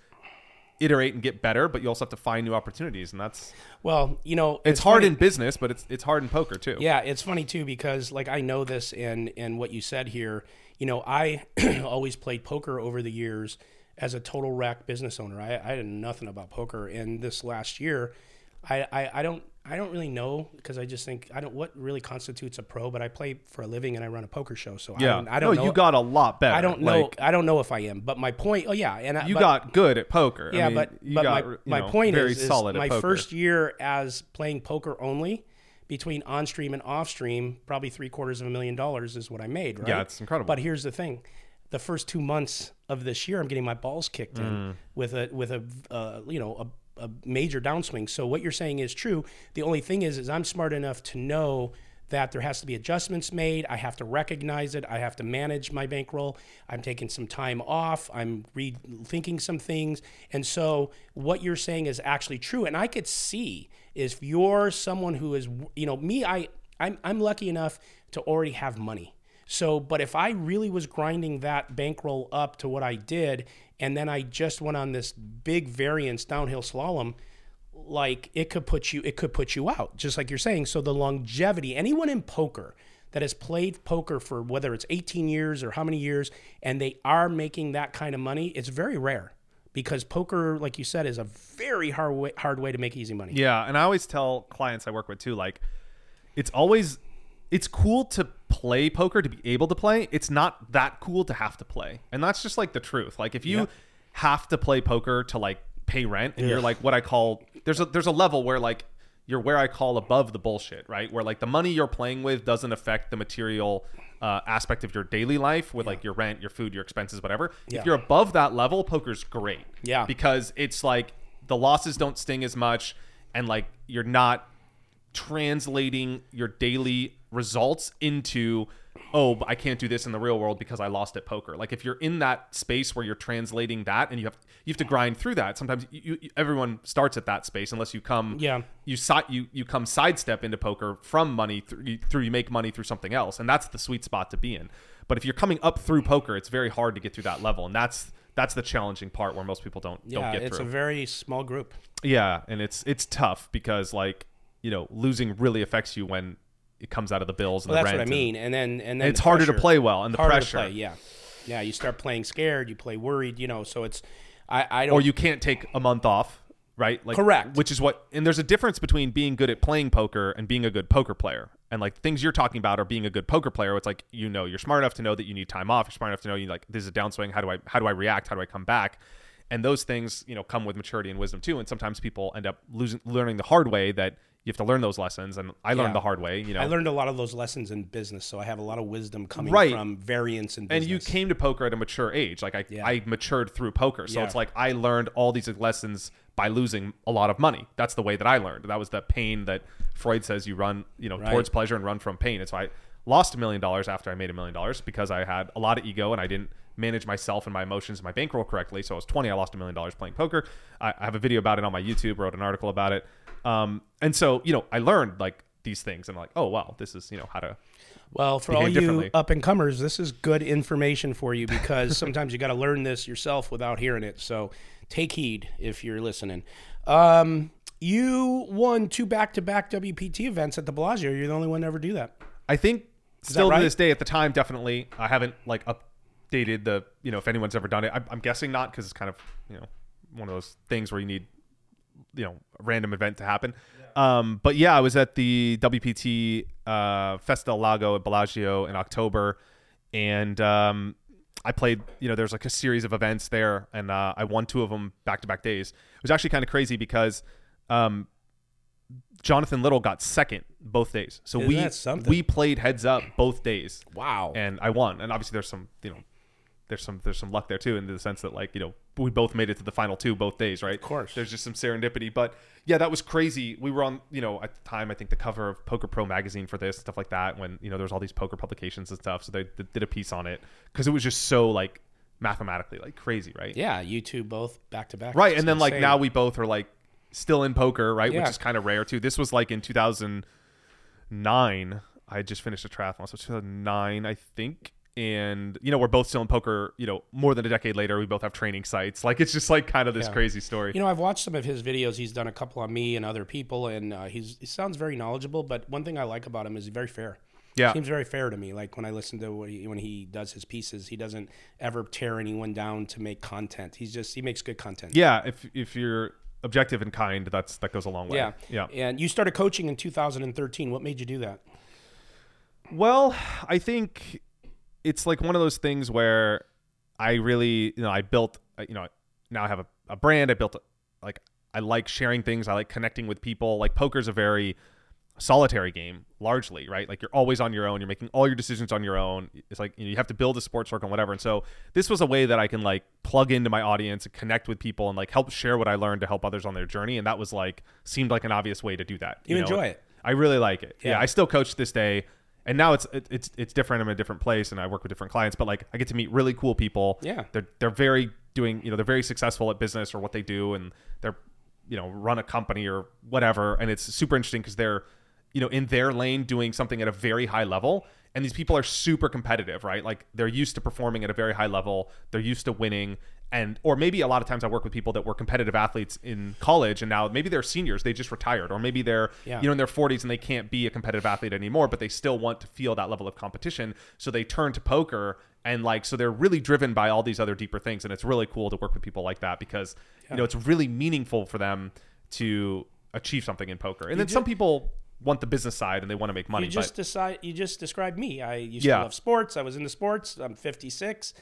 iterate and get better, but you also have to find new opportunities. And that's Well, you know, it's, hard funny- in business, but it's it's hard in poker too. Yeah, it's funny too because like I know this and and what you said here. You know, I *clears throat* always played poker over the years as a total rack business owner. I, I had nothing about poker, and this last year, I I, I don't. I don't really know because I just think I don't what really constitutes a pro, but I play for a living and I run a poker show, so I Yeah. don't, I don't no, know. you got a lot better. I don't know. Like, I don't know if I am, but my point. Oh yeah, and I, you but- got good at poker. I yeah, mean, but you but got, my, my know, point is, is my poker. first year as playing poker only between on stream and off stream, probably three quarters of a million dollars is what I made. Right? Yeah, it's incredible. But here's the thing: the first two months of this year, I'm getting my balls kicked Mm. in with a with a uh, you know a, a major downswing. So what you're saying is true. The only thing is, is I'm smart enough to know that there has to be adjustments made. I have to recognize it. I have to manage my bankroll. I'm taking some time off. I'm rethinking some things. And so what you're saying is actually true. And I could see if you're someone who is, you know, me, I, I'm I'm lucky enough to already have money. So, but if I really was grinding that bankroll up to what I did, and then I just went on this big variance downhill slalom, like it could put you it could put you out, just like you're saying. So the longevity, anyone in poker that has played poker for whether it's 18 years or how many years, and they are making that kind of money, it's very rare because poker, like you said, is a very hard way, hard way to make easy money. Yeah, and I always tell clients I work with too, like it's always it's cool to play poker to be able to play. It's not that cool to have to play, and that's just like the truth. Like if you Yeah. have to play poker to like pay rent, and you're like what I call there's a there's a level where like you're where I call above the bullshit, right? Where like the money you're playing with doesn't affect the material uh, aspect of your daily life with like your rent, your food, your expenses, whatever. Yeah. If you're above that level, poker's great. Yeah. Because it's like the losses don't sting as much and like you're not translating your daily results into oh i can't do this in the real world because i lost at poker. Like if you're in that space where you're translating that and you have you have to grind through that sometimes you, you everyone starts at that space unless you come Yeah. you si- you you come sidestep into poker from money through you, through you make money through something else. And that's the sweet spot to be in. But if you're coming up through poker it's very hard to get through that level. And that's that's the challenging part where most people don't Yeah, don't get it's through. a very small group. yeah, and it's it's tough because like you know losing really affects you when it comes out of the bills and Well, the that's what I mean. And then and then it's the harder to play well, and the pressure. Play, yeah, yeah. You start playing scared. You play worried. You know, so it's I I don't. or you can't take a month off, right? Like Correct. Which is what, and there's a difference between being good at playing poker and being a good poker player. And like things you're talking about are being a good poker player. It's like you know you're smart enough to know that you need time off. You're smart enough to know you like this is a downswing. How do I how do I react? How do I come back? And those things you know come with maturity and wisdom too. And sometimes people end up losing learning the hard way that you have to learn those lessons. And I learned Yeah. the hard way. You know, I learned a lot of those lessons in business, so I have a lot of wisdom coming Right. from variance in and you came to poker at a mature age like i, Yeah. I matured through poker so Yeah. it's like i learned all these lessons by losing a lot of money that's the way that i learned that was the pain that freud says you run you know Right. towards pleasure and run from pain it's why i lost a million dollars after i made a million dollars because i had a lot of ego and i didn't manage myself and my emotions and my bankroll correctly so i was 20 i lost a million dollars playing poker I, I have a video about it on my youtube wrote an article about it um, and so you know i learned like these things and I'm like oh wow this is you know how to Well, for all you up and comers, this is good information for you because *laughs* sometimes you got to learn this yourself without hearing it. So take heed if you're listening. Um, you won two back-to-back WPT events at the Bellagio. You're the only one to ever do that. I think still right? to this day, at the time, definitely, I haven't like updated the you know if anyone's ever done it. I'm, I'm guessing not because it's kind of you know one of those things where you need you know random event to happen. Um, but yeah, I was at the WPT uh, Festa del Lago at Bellagio in October, and um, I played. You know, there's like a series of events there, and uh, I won two of them back to back days. It was actually kind of crazy because. Um, Jonathan Little got second both days. So Isn't we we played heads up both days. Wow. And I won. And obviously there's some, you know, there's some there's some luck there too in the sense that like, you know, we both made it to the final two both days, right? Of course. There's just some serendipity, but yeah, that was crazy. We were on, you know, at the time I think the cover of Poker Pro magazine for this stuff like that when, you know, there's all these poker publications and stuff, so they, they did a piece on it cuz it was just so like mathematically like crazy, right? yeah, you two both back-to-back. Right, and then like now we both are like still in poker, right? Yeah. Which is kind of rare too. This was like in 2009. I had just finished a triathlon, so 2009, I think. And you know, we're both still in poker. You know, more than a decade later, we both have training sites. Like it's just like kind of this Yeah. crazy story. You know, I've watched some of his videos. He's done a couple on me and other people, and uh, he's he sounds very knowledgeable. But one thing I like about him is he's very fair. Yeah. seems very fair to me. Like when I listen to what he, when he does his pieces, he doesn't ever tear anyone down to make content. He's just he makes good content. yeah, if if you're objective and kind, that's that goes a long way. yeah, yeah. And you started coaching in 2013. What made you do that? Well, I think it's like one of those things where I really, you know, I built, uh, you know, now I have a, a brand. I built, a, like, I like sharing things. I like connecting with people. Like, poker's a very solitary game, largely, right? Like, you're always on your own. You're making all your decisions on your own. It's like, you know, you have to build a sports circle and whatever. And so, this was a way that I can, like, plug into my audience and connect with people and, like, help share what I learned to help others on their journey. And that was, like, seemed like an obvious way to do that. You enjoy it. I really like it. Yeah. Yeah. I still coach this day. And now it's it, it's it's different. I'm in a different place, and I work with different clients. But like, I get to meet really cool people. Yeah. they're they're very doing you know they're very successful at business or what they do, and they're you know run a company or whatever. And it's super interesting because they're you know, in their lane doing something at a very high level. And these people are super competitive, right? Like they're used to performing at a very high level. They're used to winning. And, or maybe a lot of times I work with people that were competitive athletes in college and now maybe they're seniors, they just retired, or maybe they're, Yeah. you know, in their 40s and they can't be a competitive athlete anymore, but they still want to feel that level of competition. So they turn to poker and like, so they're really driven by all these other deeper things. And it's really cool to work with people like that because, you know, it's really meaningful for them to achieve something in poker. And then some people want the business side and they want to make money. You just but decide. You just described me. I used Yeah. to love sports. I was into sports. I'm 56.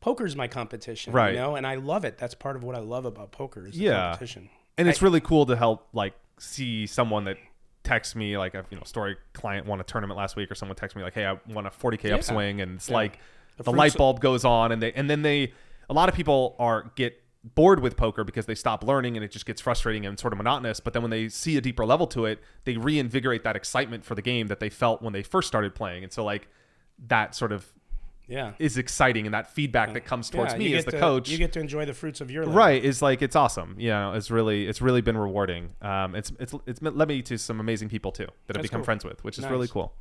Poker's my competition, Right. You know, and I love it. That's part of what I love about poker is the Yeah. competition. and it's really cool to help like see someone that texts me like a you know story client won a tournament last week or someone texts me like hey I won a 40k upswing and it's like the, fruits light bulb goes on and they and then they a lot of people are get bored with poker because they stop learning and it just gets frustrating and sort of monotonous but then when they see a deeper level to it they reinvigorate that excitement for the game that they felt when they first started playing and so like that sort of Yeah. is exciting and that feedback that comes towards Yeah, me as the to- coach You get to enjoy the fruits of your labor. right is like it's awesome you know it's really it's really been rewarding um it's it's it's led me to some amazing people too that I've become cool. friends with which is Nice. really cool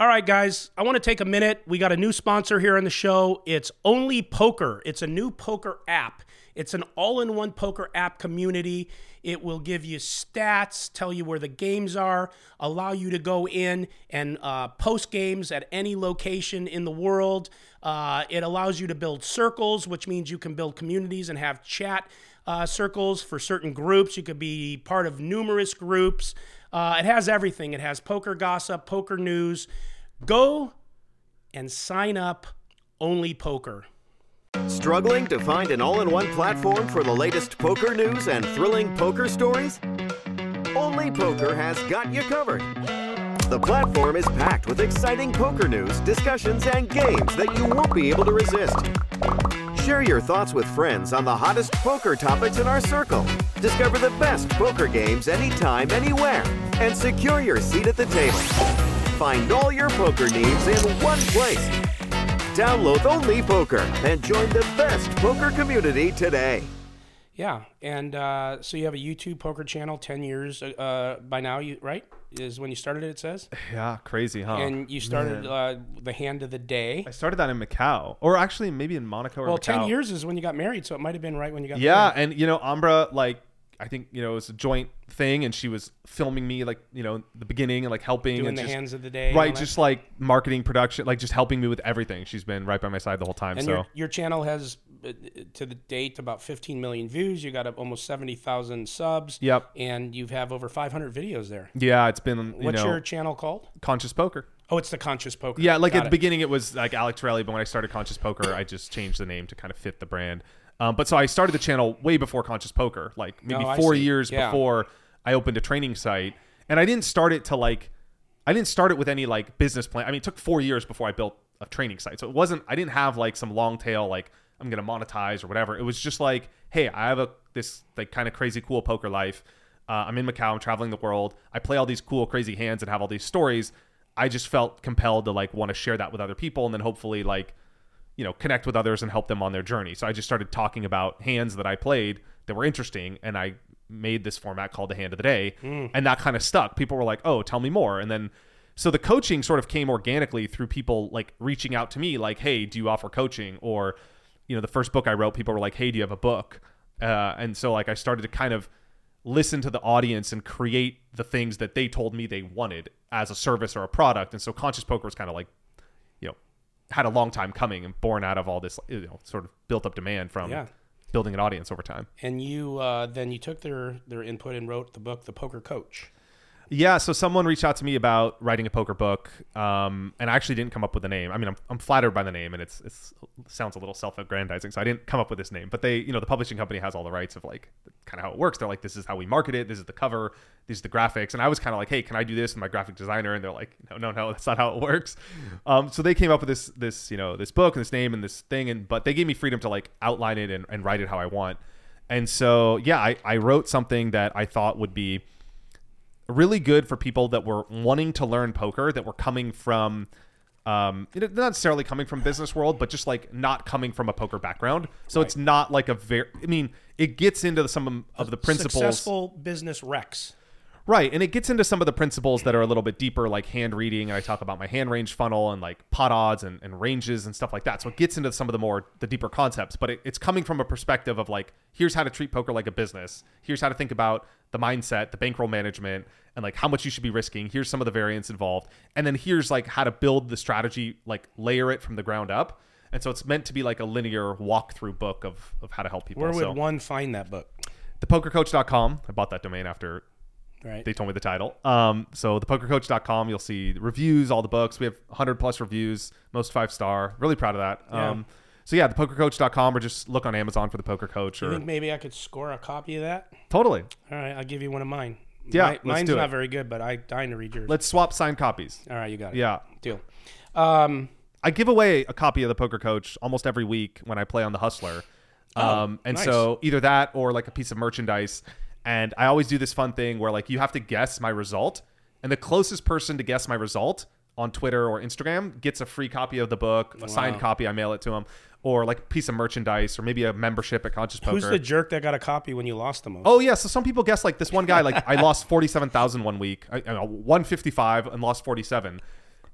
All right, guys, I want to take a minute. We got a new sponsor here on the show. It's Only Poker. It's a new poker app. It's an all in one poker app community. It will give you stats, tell you where the games are, allow you to go in and uh, post games at any location in the world. Uh, it allows you to build circles, which means you can build communities and have chat uh, circles for certain groups. You could be part of numerous groups. Uh, it has everything. It has poker gossip, poker news. Go and sign up. Only poker. Struggling to find an all in one platform for the latest poker news and thrilling poker stories? Only Poker has got you covered. The platform is packed with exciting poker news, discussions, and games that you won't be able to resist. Share your thoughts with friends on the hottest poker topics in our circle. Discover the best poker games anytime, anywhere, and secure your seat at the table. Find all your poker needs in one place. Download Only Poker and join the best poker community today. Yeah, and uh, so you have a YouTube poker channel, ten years uh, by now. You right is when you started it. It says, yeah crazy huh and you started uh, the hand of the day. i started that in macau or actually maybe in monaco or Well, macau. ten years is when you got married, so it might have been right when you got yeah married. and you know ambra like i think you know it was a joint thing and she was filming me like you know the beginning and like helping doing and the just, hands of the day, right just like marketing production like just helping me with everything she's been right by my side the whole time And so your, your channel has, uh, to the date, about 15 million views. You got up almost 70,000 subs. Yep. And you have over 500 videos there. yeah it's been you What's know your channel called? conscious poker Oh, it's the Conscious Poker. Yeah, like Got at the beginning it was like Alec Torelli, but when I started Conscious Poker, I just changed the name to kind of fit the brand. Um, but so I started the channel way before Conscious Poker, like maybe Oh, four years Yeah. before I opened a training site. And I didn't start it to like, I didn't start it with any like business plan. I mean, it took four years before I built a training site. So it wasn't, I didn't have like some long tail, like I'm going to monetize or whatever. It was just like, hey, I have a, this like kind of crazy cool poker life. Uh, I'm in Macau, I'm traveling the world. I play all these cool, crazy hands and have all these stories. I just felt compelled to like want to share that with other people and then hopefully like you know connect with others and help them on their journey. So I just started talking about hands that I played that were interesting and I made this format called the hand of the day and that kind of stuck. People were like, "Oh, tell me more." And then so the coaching sort of came organically through people like reaching out to me like, "Hey, do you offer coaching?" or you know, the first book I wrote, people were like, "Hey, do you have a book?" Uh, and so like I started to kind of listen to the audience and create the things that they told me they wanted as a service or a product. And so conscious poker was kind of like, had a long time coming and born out of all this, you know, sort of built up demand from Yeah. building an audience over time. And you uh, then you took their their input and wrote the book, The Poker Coach. Yeah, so someone reached out to me about writing a poker book, um, and I actually didn't come up with a name. I mean, I'm, I'm flattered by the name, and it's, it's it sounds a little self-aggrandizing, so I didn't come up with this name. But they, you know, the publishing company has all the rights of like kind of how it works. They're like, this is how we market it. This is the cover. These are the graphics. And I was kind of like, hey, can I do this with my graphic designer? And they're like, no, no, no, that's not how it works. Um, so they came up with this this you know this book and this name and this thing, and but they gave me freedom to like outline it and, and write it how I want. And so yeah, I, I wrote something that I thought would be really good for people that were wanting to learn poker that were coming from um you know, not necessarily coming from business world but just like not coming from a poker background so it's not like a very i mean it gets into some of the principles Successful business wrecks. Right, and it gets into some of the principles that are a little bit deeper, like hand reading, and I talk about my hand range funnel and like pot odds and, and ranges and stuff like that. So it gets into some of the more the deeper concepts, but it, it's coming from a perspective of like, here's how to treat poker like a business. Here's how to think about the mindset, the bankroll management, and like how much you should be risking. Here's some of the variants involved, and then here's like how to build the strategy, like layer it from the ground up. And so it's meant to be like a linear walkthrough book of, of how to help people. Where would so, one find that book? thepokercoach.com. I bought that domain after Right. they told me the title. Um, so thepokercoach.com, you'll see reviews, all the books. We have 100 plus reviews, most five star. Really proud of that. Yeah. Um, so yeah, thepokercoach.com or just look on Amazon for the Poker Coach you or think maybe I could score a copy of that? totally. All right, I'll give you one of mine. Yeah, let's mine's not very good, but I dying to read yours. Let's swap signed copies. All right, you got it. Yeah. deal. Um, I give away a copy of the Poker Coach almost every week when I play on the Hustler. Um, and nice. so either that or like a piece of merchandise. And I always do this fun thing where like you have to guess my result, and the closest person to guess my result on Twitter or Instagram gets a free copy of the book, a signed copy. I mail it to them, or like a piece of merchandise, or maybe a membership at Conscious Poker. who's the jerk that got a copy when you lost the most? Oh yeah, so some people guess like this one guy like I lost *laughs* forty seven thousand one week, I, I know, one fifty five and lost forty seven,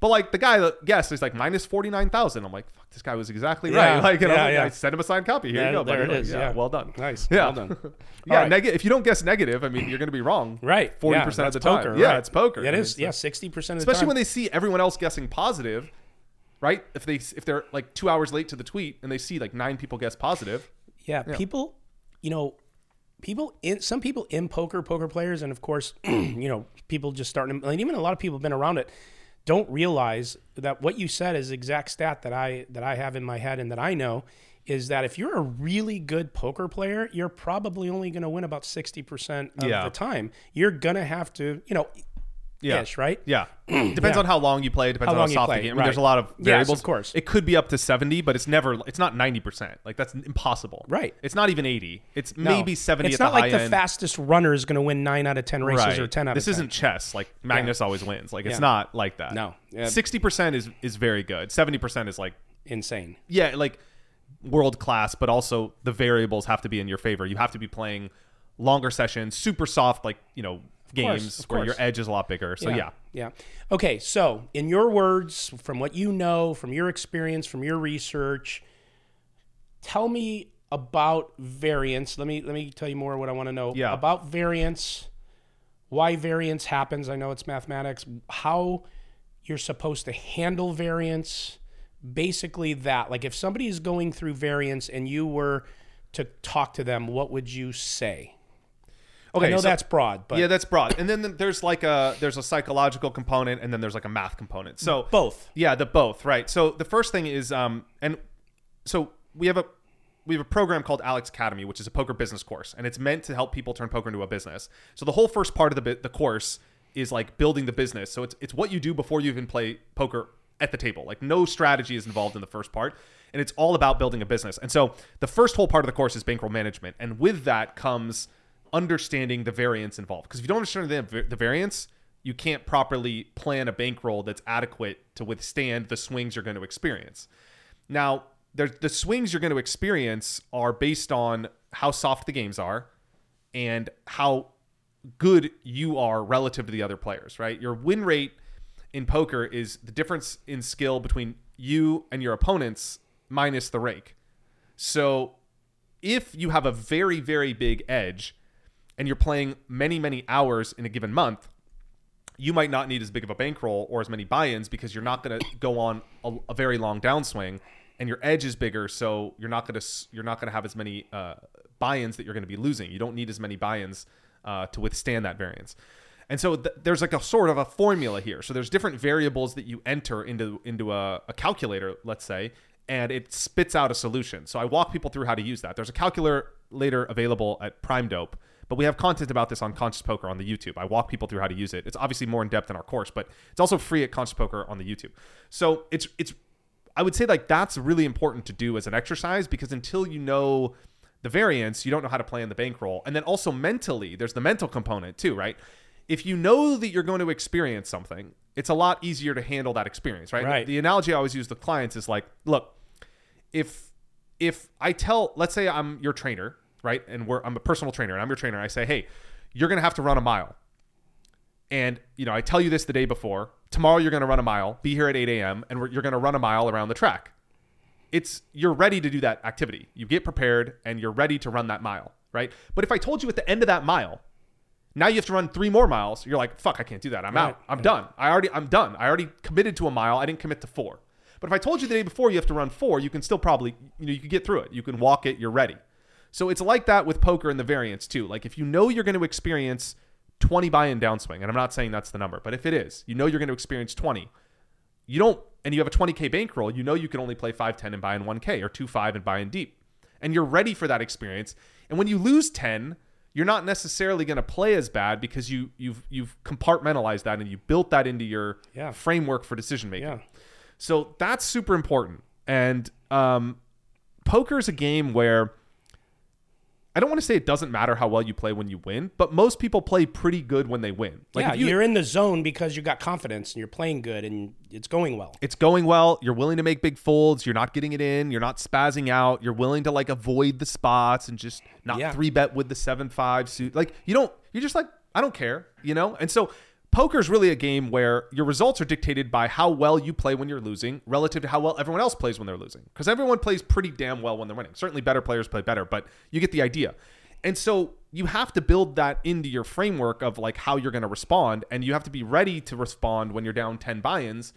but like the guy that guessed is like minus forty nine thousand. I'm like, fuck, this guy was exactly Yeah, right. *laughs* Like, you know, yeah, yeah. I sent him a signed copy. Here Yeah, you go. there buddy. it Like, yeah. well done. Nice. Yeah, Well done. *laughs* yeah. Right. neg- if you don't guess negative, I mean, you're going to be wrong. right. Forty percent of the that's time. poker, Yeah, it's poker. It I mean, Yeah, sixty percent of the Especially time. when they see everyone else guessing positive, right? If they if they're like two hours late to the tweet and they see like nine people guess positive. Yeah, people, you know, people in some people in poker, poker players, and of course, *clears throat* you know, people just starting, and even a lot of people have been around it, don't realize that what you said is exact stat that I that I have in my head and that I know is that if you're a really good poker player, you're probably only going to win about sixty percent of Yeah. the time. You're gonna have to, you know, Yeah. ish, right? Yeah. *clears throat* Depends Yeah. on how long you play. Depends How on long how you soft play, the game. I mean, right. there's a lot of Yes, variables. of course. It could be up to 70, but it's never, it's not 90%. Like that's impossible. Right. It's not even 80. It's No. maybe 70 It's at not the like high the end. fastest runner is going to win nine out of ten races right. or ten out this of ten. isn't chess. Like Magnus always wins. Like it's Yeah. not like that. No. Yeah. 60% is, is very good. 70% is like, insane. yeah, like world class, but also the variables have to be in your favor. You have to be playing longer sessions, super soft, like, you know, games of where your edge is a lot bigger. So yeah. Yeah. Okay. So, in your words, from what you know, from your experience, from your research, tell me about variance. Let me let me tell you more what I want to know Yeah. about variance. Why variance happens? I know it's mathematics. How you're supposed to handle variance. Basically, that. Like, if somebody is going through variance and you were to talk to them, what would you say? Okay. I know so- that's broad, but yeah, that's broad. And then there's like a there's a psychological component, and then there's like a math component. So both. Yeah, the both, right. So the first thing is um and so we have a we have a program called Alex Academy, which is a poker business course, and it's meant to help people turn poker into a business. So the whole first part of the the course is like building the business. So it's it's what you do before you even play poker at the table. Like no strategy is involved in the first part, and it's all about building a business. And so the first whole part of the course is bankroll management, and with that comes understanding the variance involved. Because if you don't understand the, the variance, you can't properly plan a bankroll that's adequate to withstand the swings you're going to experience. Now, the swings you're going to experience are based on how soft the games are and how good you are relative to the other players, right? Your win rate in poker is the difference in skill between you and your opponents minus the rake. So, if you have a very very big edge and you're playing many many hours in a given month, you might not need as big of a bankroll or as many buy-ins because you're not going to go on a, a very long downswing, and your edge is bigger, so you're not going to you're not going to have as many uh, buy-ins that you're going to be losing. You don't need as many buy-ins uh, to withstand that variance. And so th- there's like a sort of a formula here. So there's different variables that you enter into into a, a calculator, let's say, and it spits out a solution. So I walk people through how to use that. There's a calculator later available at Primedope, but we have content about this on Conscious Poker on the YouTube. I walk people through how to use it. It's obviously more in depth in our course, but it's also free at Conscious Poker on the YouTube. So it's it's I would say like that's really important to do as an exercise because until you know the variance, you don't know how to play in the bankroll. And then also mentally, there's the mental component too, right? If you know that you're going to experience something, it's a lot easier to handle that experience, right? Right. The analogy I always use with clients is like, look, if if I tell, let's say I'm your trainer, right, and we're I'm a personal trainer and I'm your trainer, I say, hey, you're gonna have to run a mile. and you know I tell you this the day before. Tomorrow you're going to run a mile. Be here at 8 a.m. and we're, you're going to run a mile around the track. It's you're ready to do that activity. You get prepared and you're ready to run that mile, right? But if I told you at the end of that mile, now you have to run three more miles. You're like, fuck, I can't do that. I'm Right. out. I'm done. I already, I'm done. I already committed to a mile. I didn't commit to four. But if I told you the day before you have to run four, you can still probably, you know, you can get through it. You can walk it. You're ready. So it's like that with poker and the variance too. Like if you know you're going to experience 20 buy-in downswing, and I'm not saying that's the number, but if it is, you know you're going to experience 20. You don't, and you have a 20k bankroll. You know you can only play 5, 10 and buy in 1k or 2, 5 and buy in deep, and you're ready for that experience. And when you lose 10, you're not necessarily going to play as bad because you you've you've compartmentalized that and you built that into your Yeah. framework for decision making. Yeah. So that's super important. And um, poker is a game where I don't want to say it doesn't matter how well you play when you win, but most people play pretty good when they win. yeah, you, you, are in the zone because you got confidence and you're playing good and it's going well. it's going well. You're willing to make big folds. You're not getting it in. You're not spazzing out. You're willing to like avoid the spots and just not Yeah. three bet with the seven five suit. Like you don't. You're just like I don't care, you know. And so poker is really a game where your results are dictated by how well you play when you're losing relative to how well everyone else plays when they're losing. Because everyone plays pretty damn well when they're winning. Certainly better players play better, but you get the idea. And so you have to build that into your framework of like how you're going to respond and you have to be ready to respond when you're down 10 buy-ins.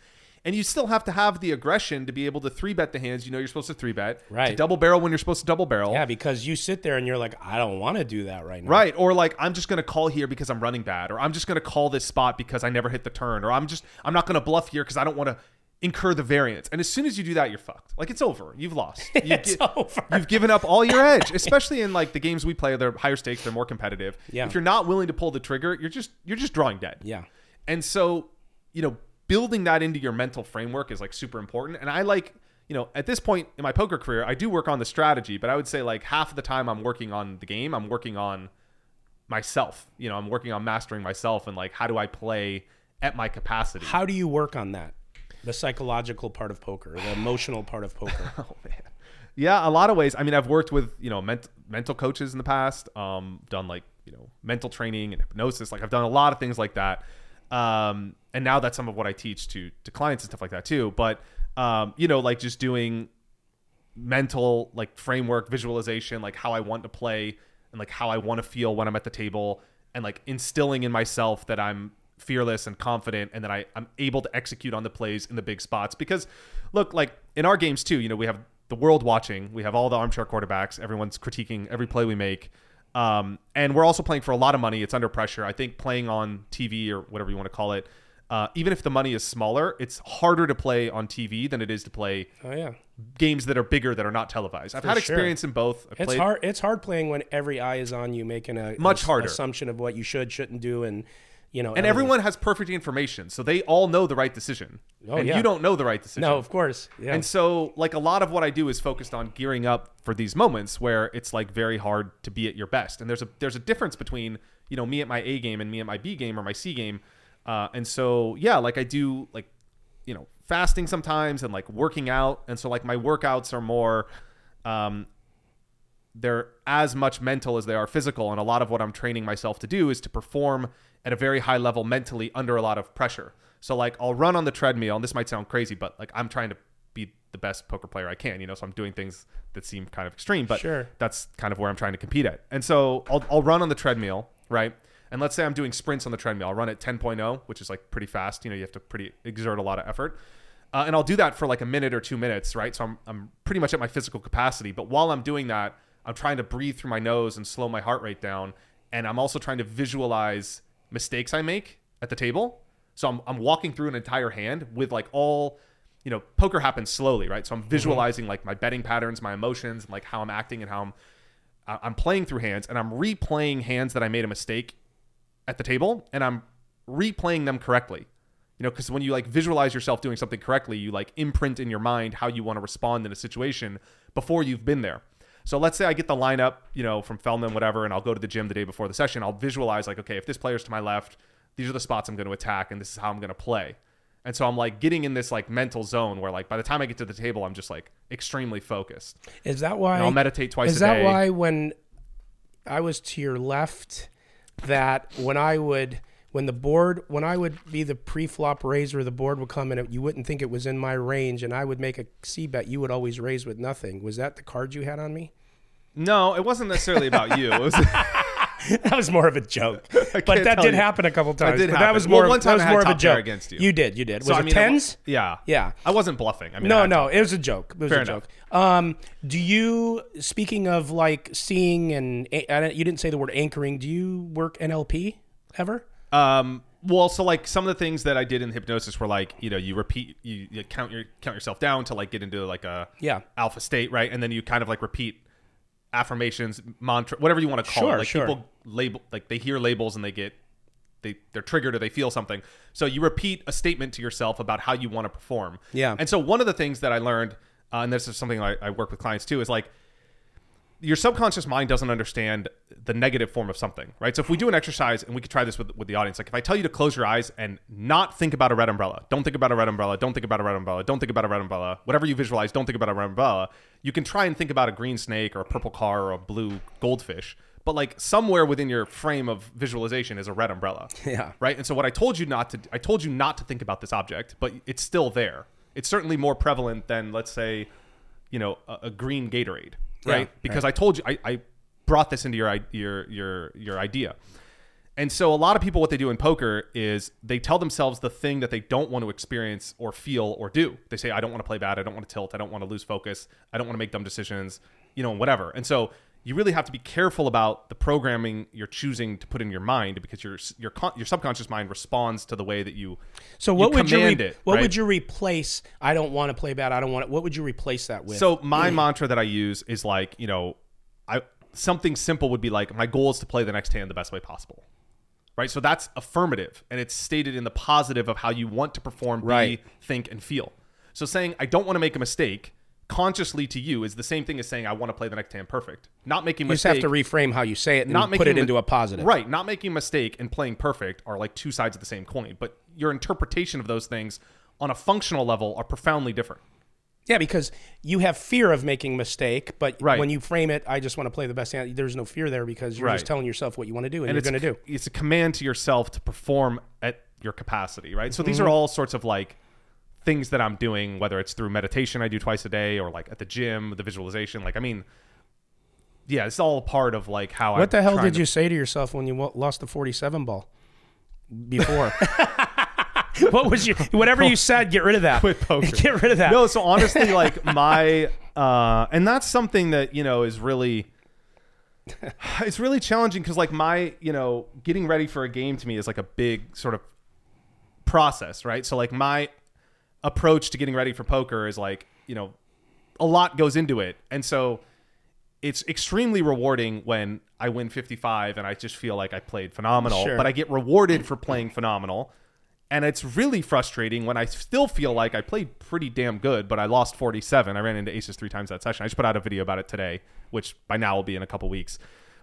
And you still have to have the aggression to be able to three bet the hands you know you're supposed to three bet. To Right. double barrel when you're supposed to double barrel. Yeah, because you sit there and you're like, I don't want to do that right now. Right. Or like I'm just gonna call here because I'm running bad, or I'm just gonna call this spot because I never hit the turn, or I'm just I'm not gonna bluff here because I don't want to incur the variance. And as soon as you do that, you're fucked. Like it's over. You've lost. *laughs* You It's over. You've given up all your edge, *laughs* especially in like the games we play. They're higher stakes. They're more competitive. Yeah. If you're not willing to pull the trigger, you're just you're just drawing dead. Yeah. And so, you know, building that into your mental framework is like super important. And I like, you know, at this point in my poker career, I do work on the strategy, but I would say like half of the time I'm working on the game, I'm working on myself. You know, I'm working on mastering myself and like how do I play at my capacity. How do you work on that? The psychological part of poker, the emotional part of poker. *laughs* Oh man. Yeah, a lot of ways. I mean, I've worked with you know ment- mental coaches in the past. Um, done like you know mental training and hypnosis. Like I've done a lot of things like that. Um, and now that's some of what I teach to to clients and stuff like that too. But um, you know, like just doing mental like framework visualization, like how I want to play and like how I want to feel when I'm at the table, and like instilling in myself that I'm fearless and confident and that I, I'm able to execute on the plays in the big spots. Because look, like in our games too, you know, we have the world watching, we have all the armchair quarterbacks, everyone's critiquing every play we make. Um, and we're also playing for a lot of money. It's under pressure. I think playing on TV or whatever you want to call it, uh, even if the money is smaller, it's harder to play on TV than it is to play Oh yeah. games that are bigger that are not televised. I've For had sure. experience in both. I've It's played- hard. It's hard playing when every eye is on you, making a Much a- harder. assumption of what you should, shouldn't do, and you know. and everyone has perfect information, so they all know the right decision. Oh, and yeah. you don't know the right decision. No, of course. Yeah. And so, like a lot of what I do is focused on gearing up for these moments where it's like very hard to be at your best. And there's a there's a difference between you know me at my A game and me at my B game or my C game. Uh, and so yeah, like I do like you know fasting sometimes and like working out. And so like my workouts are more um, they're as much mental as they are physical. And a lot of what I'm training myself to do is to perform at a very high level mentally under a lot of pressure. So like I'll run on the treadmill, and this might sound crazy, but like I'm trying to be the best poker player I can, you know, so I'm doing things that seem kind of extreme, but Sure. that's kind of where I'm trying to compete at. And so I'll, I'll run on the treadmill, right? And let's say I'm doing sprints on the treadmill. I'll run at 10.0, which is like pretty fast. You know, you have to pretty exert a lot of effort. Uh, and I'll do that for like a minute or two minutes, right? So I'm, I'm pretty much at my physical capacity. But while I'm doing that, I'm trying to breathe through my nose and slow my heart rate down. And I'm also trying to visualize mistakes I make at the table. So I'm, I'm walking through an entire hand with like all, you know, poker happens slowly, right? So I'm mm-hmm. visualizing like my betting patterns, my emotions, and like how I'm acting and how I'm, I'm playing through hands and I'm replaying hands that I made a mistake at the table and I'm replaying them correctly. You know, because when you like visualize yourself doing something correctly, you like imprint in your mind how you want to respond in a situation before you've been there. So let's say I get the lineup, you know, from Feldman, whatever, and I'll go to the gym the day before the session. I'll visualize like, okay, if this player's to my left, these are the spots I'm going to attack, and this is how I'm going to play. And so I'm like getting in this like mental zone where like by the time I get to the table, I'm just like extremely focused. is that why And I'll meditate twice a day. Is that day. why when I was to your left, that when I would when the board, when I would be the pre-flop raiser, the board would come and you wouldn't think it was in my range, and I would make a c bet. You would always raise with nothing. Was that the card you had on me? No, it wasn't necessarily about you. It was *laughs* that was more of a joke, *laughs* but can't that tell did you. happen a couple times. did but that was Well, more. one time that was I had more of a top pair joke against you. You did. You did. So, Was I it mean, I wa- tens? yeah, Yeah. I wasn't bluffing. I mean, I No, had no, it was a joke. It was Fair a enough. joke. Um, do you, speaking of like seeing and I don't- you didn't say the word anchoring. Do you work NLP ever? Um, well, so like some of the things that I did in hypnosis were like, you know, you repeat, you, you count your count yourself down to like get into like a Yeah. alpha state, right? And then you kind of like repeat affirmations, mantra, whatever you want to call Sure, it. Like sure. people label, like they hear labels and they get they they're triggered or they feel something. So you repeat a statement to yourself about how you want to perform. Yeah. And so one of the things that I learned, uh, and this is something I, I work with clients too, is like your subconscious mind doesn't understand the negative form of something, right? So if we do an exercise, and we could try this with, with the audience, like if I tell you to close your eyes and not think about a red umbrella, don't think about a red umbrella, don't think about a red umbrella, don't think about a red umbrella, whatever you visualize, don't think about a red umbrella, you can try and think about a green snake or a purple car or a blue goldfish, but like somewhere within your frame of visualization is a red umbrella. *laughs* Yeah. Right. And so what I told you not to, I told you not to think about this object, but it's still there. It's certainly more prevalent than, let's say, you know, a, a green Gatorade, right? Yeah, because I told you, I, I brought this into your your your your idea. And so a lot of people what they do in poker is they tell themselves the thing that they don't want to experience or feel or do. They say I don't want to play bad, I don't want to tilt, I don't want to lose focus, I don't want to make dumb decisions, you know, whatever. And so you really have to be careful about the programming you're choosing to put in your mind because your your your subconscious mind responds to the way that you So what would you re- it, what right? would you replace? I don't want to play bad. I don't want it. What would you replace that with? So my mantra that I use is like, you know, I something simple would be like my goal is to play the next hand the best way possible. Right? So that's affirmative and it's stated in the positive of how you want to perform, Right. be, think and feel. So saying I don't want to make a mistake consciously to you is the same thing as saying I want to play the next hand perfect. Not making a you just have to reframe how you say it and not put it into a positive. Right. Not making mistake and playing perfect are like two sides of the same coin, but your interpretation of those things on a functional level are profoundly different. Yeah, because you have fear of making mistake, but Right. when you frame it, I just want to play the best hand. There's no fear there because you're Right. just telling yourself what you want to do and, and you're going to do. It's a command to yourself to perform at your capacity, right? So Mm-hmm. these are all sorts of like things that I'm doing, whether it's through meditation I do twice a day or like at the gym, the visualization. Like, I mean, yeah, it's all part of like how What I'm the hell did to- you say to yourself when you wa- lost the 47 ball before? *laughs* *laughs* what was your whatever you said? Get rid of that. Quit poker. *laughs* Get rid of that. No, so honestly, like my, uh, and that's something that you know is really, it's really challenging because like my, you know, getting ready for a game to me is like a big sort of process, right? So like my approach to getting ready for poker is like, you know, a lot goes into it, and so it's extremely rewarding when I win 55 and I just feel like I played phenomenal, Sure. but I get rewarded for playing phenomenal. And it's really frustrating when I still feel like I played pretty damn good, but I lost 47. I ran into aces three times that session. I just put out a video about it today, which by now will be in a couple weeks.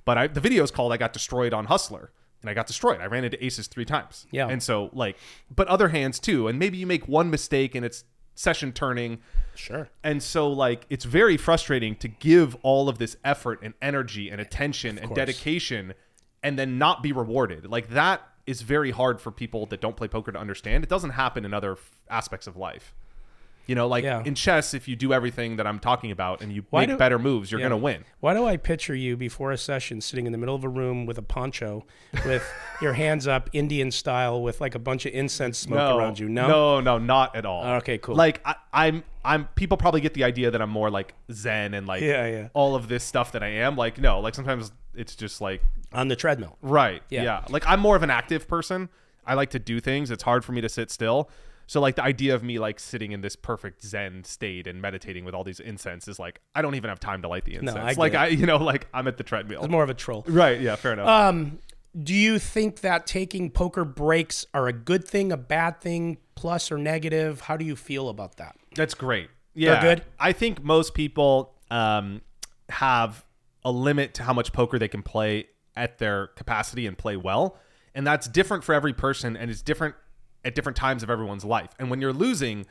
But I, the video is called I Got Destroyed on Hustler. And I got destroyed. I ran into aces three times. Yeah. And so, like, but other hands too. And maybe you make one mistake and it's session turning. sure. And so, like, it's very frustrating to give all of this effort and energy and attention and dedication and then not be rewarded. Like, that is very hard for people that don't play poker to understand. It doesn't happen in other f- aspects of life. You know, like Yeah. in chess, if you do everything that I'm talking about and you Why make do- better moves, you're Yeah. going to win. Why do I picture you before a session sitting in the middle of a room with a poncho with *laughs* your hands up Indian style with like a bunch of incense smoke around you? No? no, no, not at all. Okay, cool. Like I, I'm, I'm. People probably get the idea that I'm more like Zen and like Yeah, yeah. all of this stuff that I am. Like no, like sometimes it's just like On the treadmill. Right. Yeah. Yeah. Like I'm more of an active person. I like to do things. It's hard for me to sit still. So like the idea of me like sitting in this perfect zen state and meditating with all these incense is like I don't even have time to light the incense. No, I like. I you know like I'm at the treadmill. It's more of a troll. right. Yeah. Fair enough. Um, do you think that taking poker breaks are a good thing, a bad thing, plus or negative? How do you feel about that? That's great. Yeah. good? I think most people um, have a limit to how much poker they can play at their capacity and play well. And that's different for every person and it's different at different times of everyone's life. And when you're losing,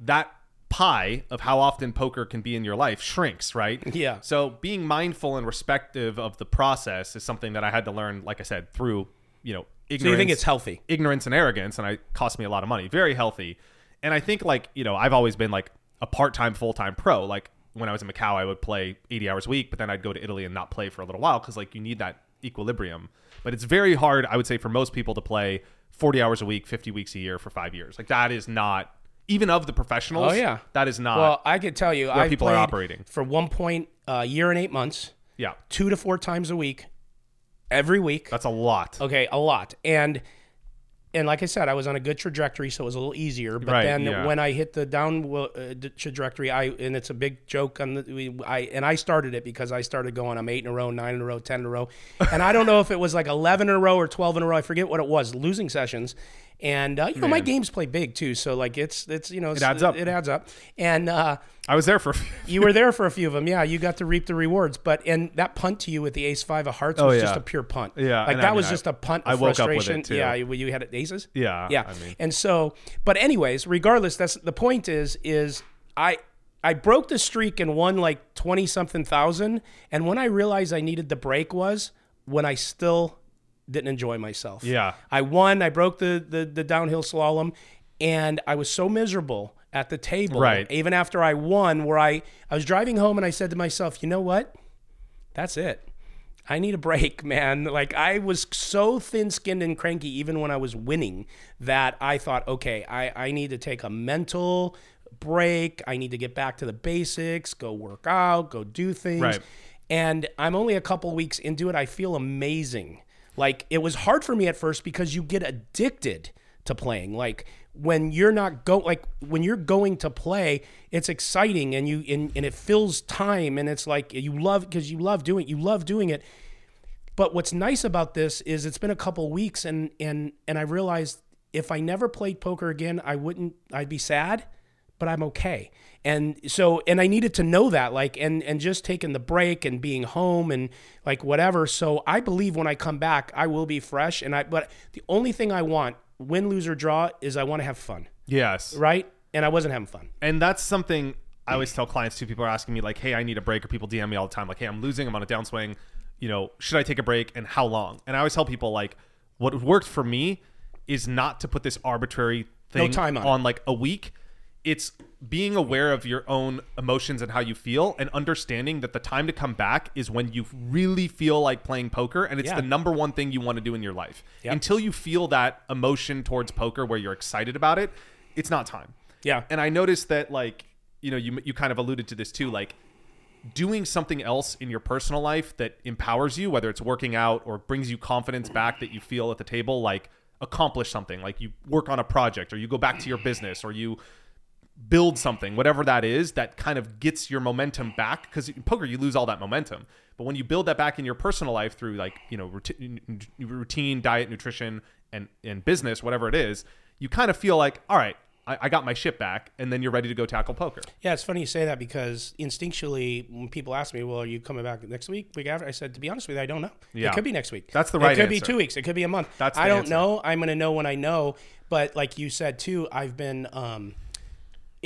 that pie of how often poker can be in your life shrinks, right? Yeah. So being mindful and respective of the process is something that I had to learn, like I said, through, you know, ignorance. So you think it's healthy? ignorance and arrogance, and it cost me a lot of money. Very healthy. And I think like you know I've always been like a part time, full time pro. Like when I was in Macau, I would play 80 hours a week, but then I'd go to Italy and not play for a little while because like you need that equilibrium. But it's very hard, I would say, for most people to play 40 hours a week, 50 weeks a year for five years. Like that is not even of the professionals. Oh, yeah. that is not. Well, I could tell you, I people are operating. for one point a year and eight months, yeah, two to four times a week, every week. that's a lot. Okay, a lot. And and like I said, I was on a good trajectory, so it was a little easier. But Right, then yeah. when I hit the down uh, trajectory, I and it's a big joke on the we, I and I started it because I started going. I'm eight in a row, nine in a row, ten in a row, and I don't know if it was like eleven in a row or twelve in a row. I forget what it was. Losing sessions. And uh, you know my games play big too, so like it's it's you know it adds up. It adds up, and uh, I was there for. you were there for a few of them. Yeah, you got to reap the rewards. But and that punt to you with the ace five of hearts Oh, was yeah. just a pure punt. Yeah, like that I was mean, just a punt I of woke up with it, frustration. too. Yeah, you, you had aces. Yeah, yeah. I mean- and so, but anyways, regardless, that's the point. Is is I. I broke the streak and won like 20 something thousand. And when I realized I needed the break was when I still didn't enjoy myself. Yeah. I won. I broke the, the, the downhill slalom and I was so miserable at the table. Right. Even after I won, where I, I was driving home and I said to myself, you know what? That's it. I need a break, *laughs* man. Like I was so thin-skinned and cranky even when I was winning that I thought, okay, I, I need to take a mental break. I need to get back to the basics, go work out, go do things. Right. And I'm only a couple weeks into it. I feel amazing. Like it was hard for me at first because you get addicted to playing. Like when you're not go like when you're going to play, it's exciting and you and, and it fills time and it's like you love because you love doing you love doing it. But what's nice about this is it's been a couple weeks and and and I realized if I never played poker again, I wouldn't I'd be sad, but I'm okay. And so and I needed to know that like and and just taking the break and being home and like whatever. So I believe when I come back, I will be fresh and I but the only thing I want win lose or draw is I want to have fun, yes, right? And I wasn't having fun. and that's something I always tell clients too. People are asking me like, "Hey, I need a break," or people DM me all the time like, "Hey, I'm losing. I'm on a downswing. You know, should I take a break and how long?" And I always tell people like, what worked for me is not to put this arbitrary thing time on it. like a week. It's being aware of your own emotions and how you feel, and understanding that the time to come back is when you really feel like playing poker, and it's Yeah. the number one thing you want to do in your life. Yep. Until you feel that emotion towards poker where you're excited about it, it's not time. Yeah. And I noticed that like, you know, you you kind of alluded to this too, like doing something else in your personal life that empowers you, whether it's working out or brings you confidence back that you feel at the table, like accomplish something, like you work on a project or you go back to your business or you build something, whatever that is, that kind of gets your momentum back. Because in poker, you lose all that momentum. But when you build that back in your personal life through like you know routine, routine diet, nutrition, and and business, whatever it is, you kind of feel like, all right, I, I got my shit back, and then you're ready to go tackle poker. Yeah, it's funny you say that because instinctually, when people ask me, "Well, are you coming back next week, week after?" I said, "To be honest with you, I don't know. Yeah. It could be next week. That's the It right could be two weeks. It could be a month. That's I don't answer. know. I'm going to know when I know. But like you said too, I've been. Um,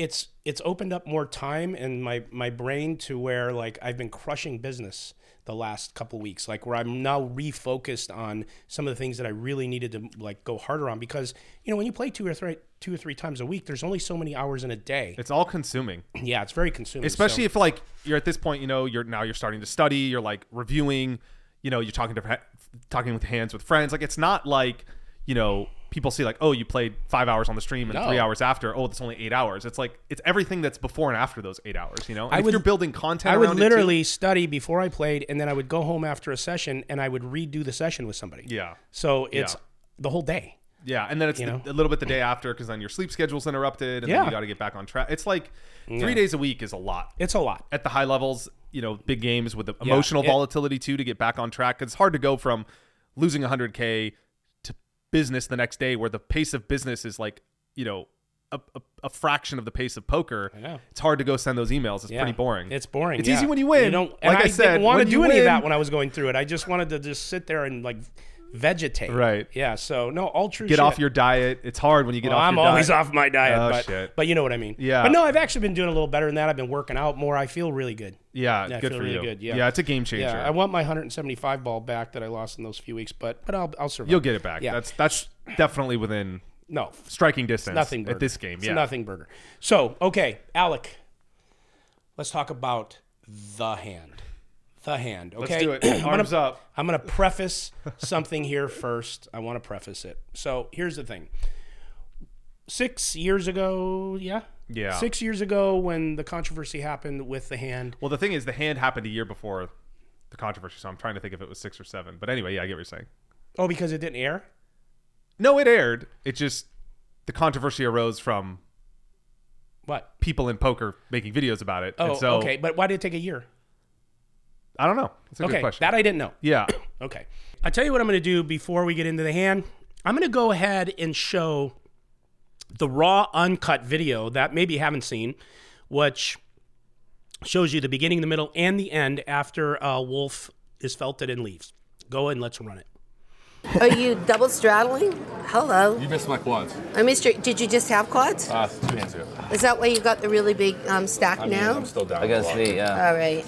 it's it's opened up more time in my my brain to where like I've been crushing business the last couple weeks like where I'm now refocused on some of the things that I really needed to like go harder on because you know when you play two or three two or three times a week there's only so many hours in a day It's all consuming. *clears throat* yeah it's very consuming especially so- if like you're at this point you know you're now you're starting to study you're like reviewing you know you're talking to talking with hands with friends like it's not like you know people see like oh you played five hours on the stream and No. three hours after oh it's only eight hours it's like it's everything that's before and after those eight hours you know and I if would- you're building content I would around it, too- literally study before I played, and then I would go home after a session, and I would redo the session with somebody. yeah So it's Yeah. the whole day. yeah and then it's You the- know? a little bit the day after because then your sleep schedule's interrupted and then Yeah. you got to get back on track it's like three days a week is a lot It's a lot. at the high levels, you know, big games with the emotional it- volatility too to get back on track. 'Cause it's hard to go from losing 100k to business the next day, where the pace of business is like, you know, a, a, a fraction of the pace of poker. It's hard to go send those emails. It's Yeah. pretty boring. It's boring. It's yeah. easy when you win. You don't, Like I I said, didn't want to do you any of that when I was going through it. I just wanted to just sit there and like vegetate. Right. Yeah. So no, all true. Get shit. off your diet. It's hard when you get Well, off I'm always diet. off my diet, Oh, but shit. but you know what I mean. Yeah. But no, I've actually been doing a little better than that. I've been working out more. I feel really good. Yeah, Yeah, good for really you. good, yeah. yeah, it's a game changer. Yeah, I want my 175 ball back that I lost in those few weeks, but but I'll I'll survive. You'll get it back. Yeah. That's that's definitely within no striking distance nothing burger. at this game. It's Yeah. nothing burger. So okay, Alec, let's talk about the hand. The hand. Okay, Let's do it. *clears throat* I'm gonna- Arms up. I'm going to preface something here first. I want to preface it. So here's the thing. Six years ago, yeah, Yeah. six years ago when the controversy happened with the hand. Well, the thing is, the hand happened a year before the controversy, so I'm trying to think if it was six or seven. But anyway, yeah, I get what you're saying. Oh, because it didn't air. No, it aired. It just the controversy arose from What? people in poker making videos about it. Oh, and so, okay. But why did it take a year? I don't know. It's a okay, good question. that I didn't know. yeah. *clears throat* Okay. I tell you what I'm going to do before we get into the hand. I'm going to go ahead and show the raw uncut video that maybe you haven't seen, which shows you the beginning, the middle, and the end after uh, Wolf is felted and leaves. Go and let's run it. Are you double straddling? Hello. You missed my quads. I missed your. Did you just have quads? Uh, two hands ago. Is that why you got the really big um, stack I mean, now? I'm still down. Against a lot. me, yeah. All right.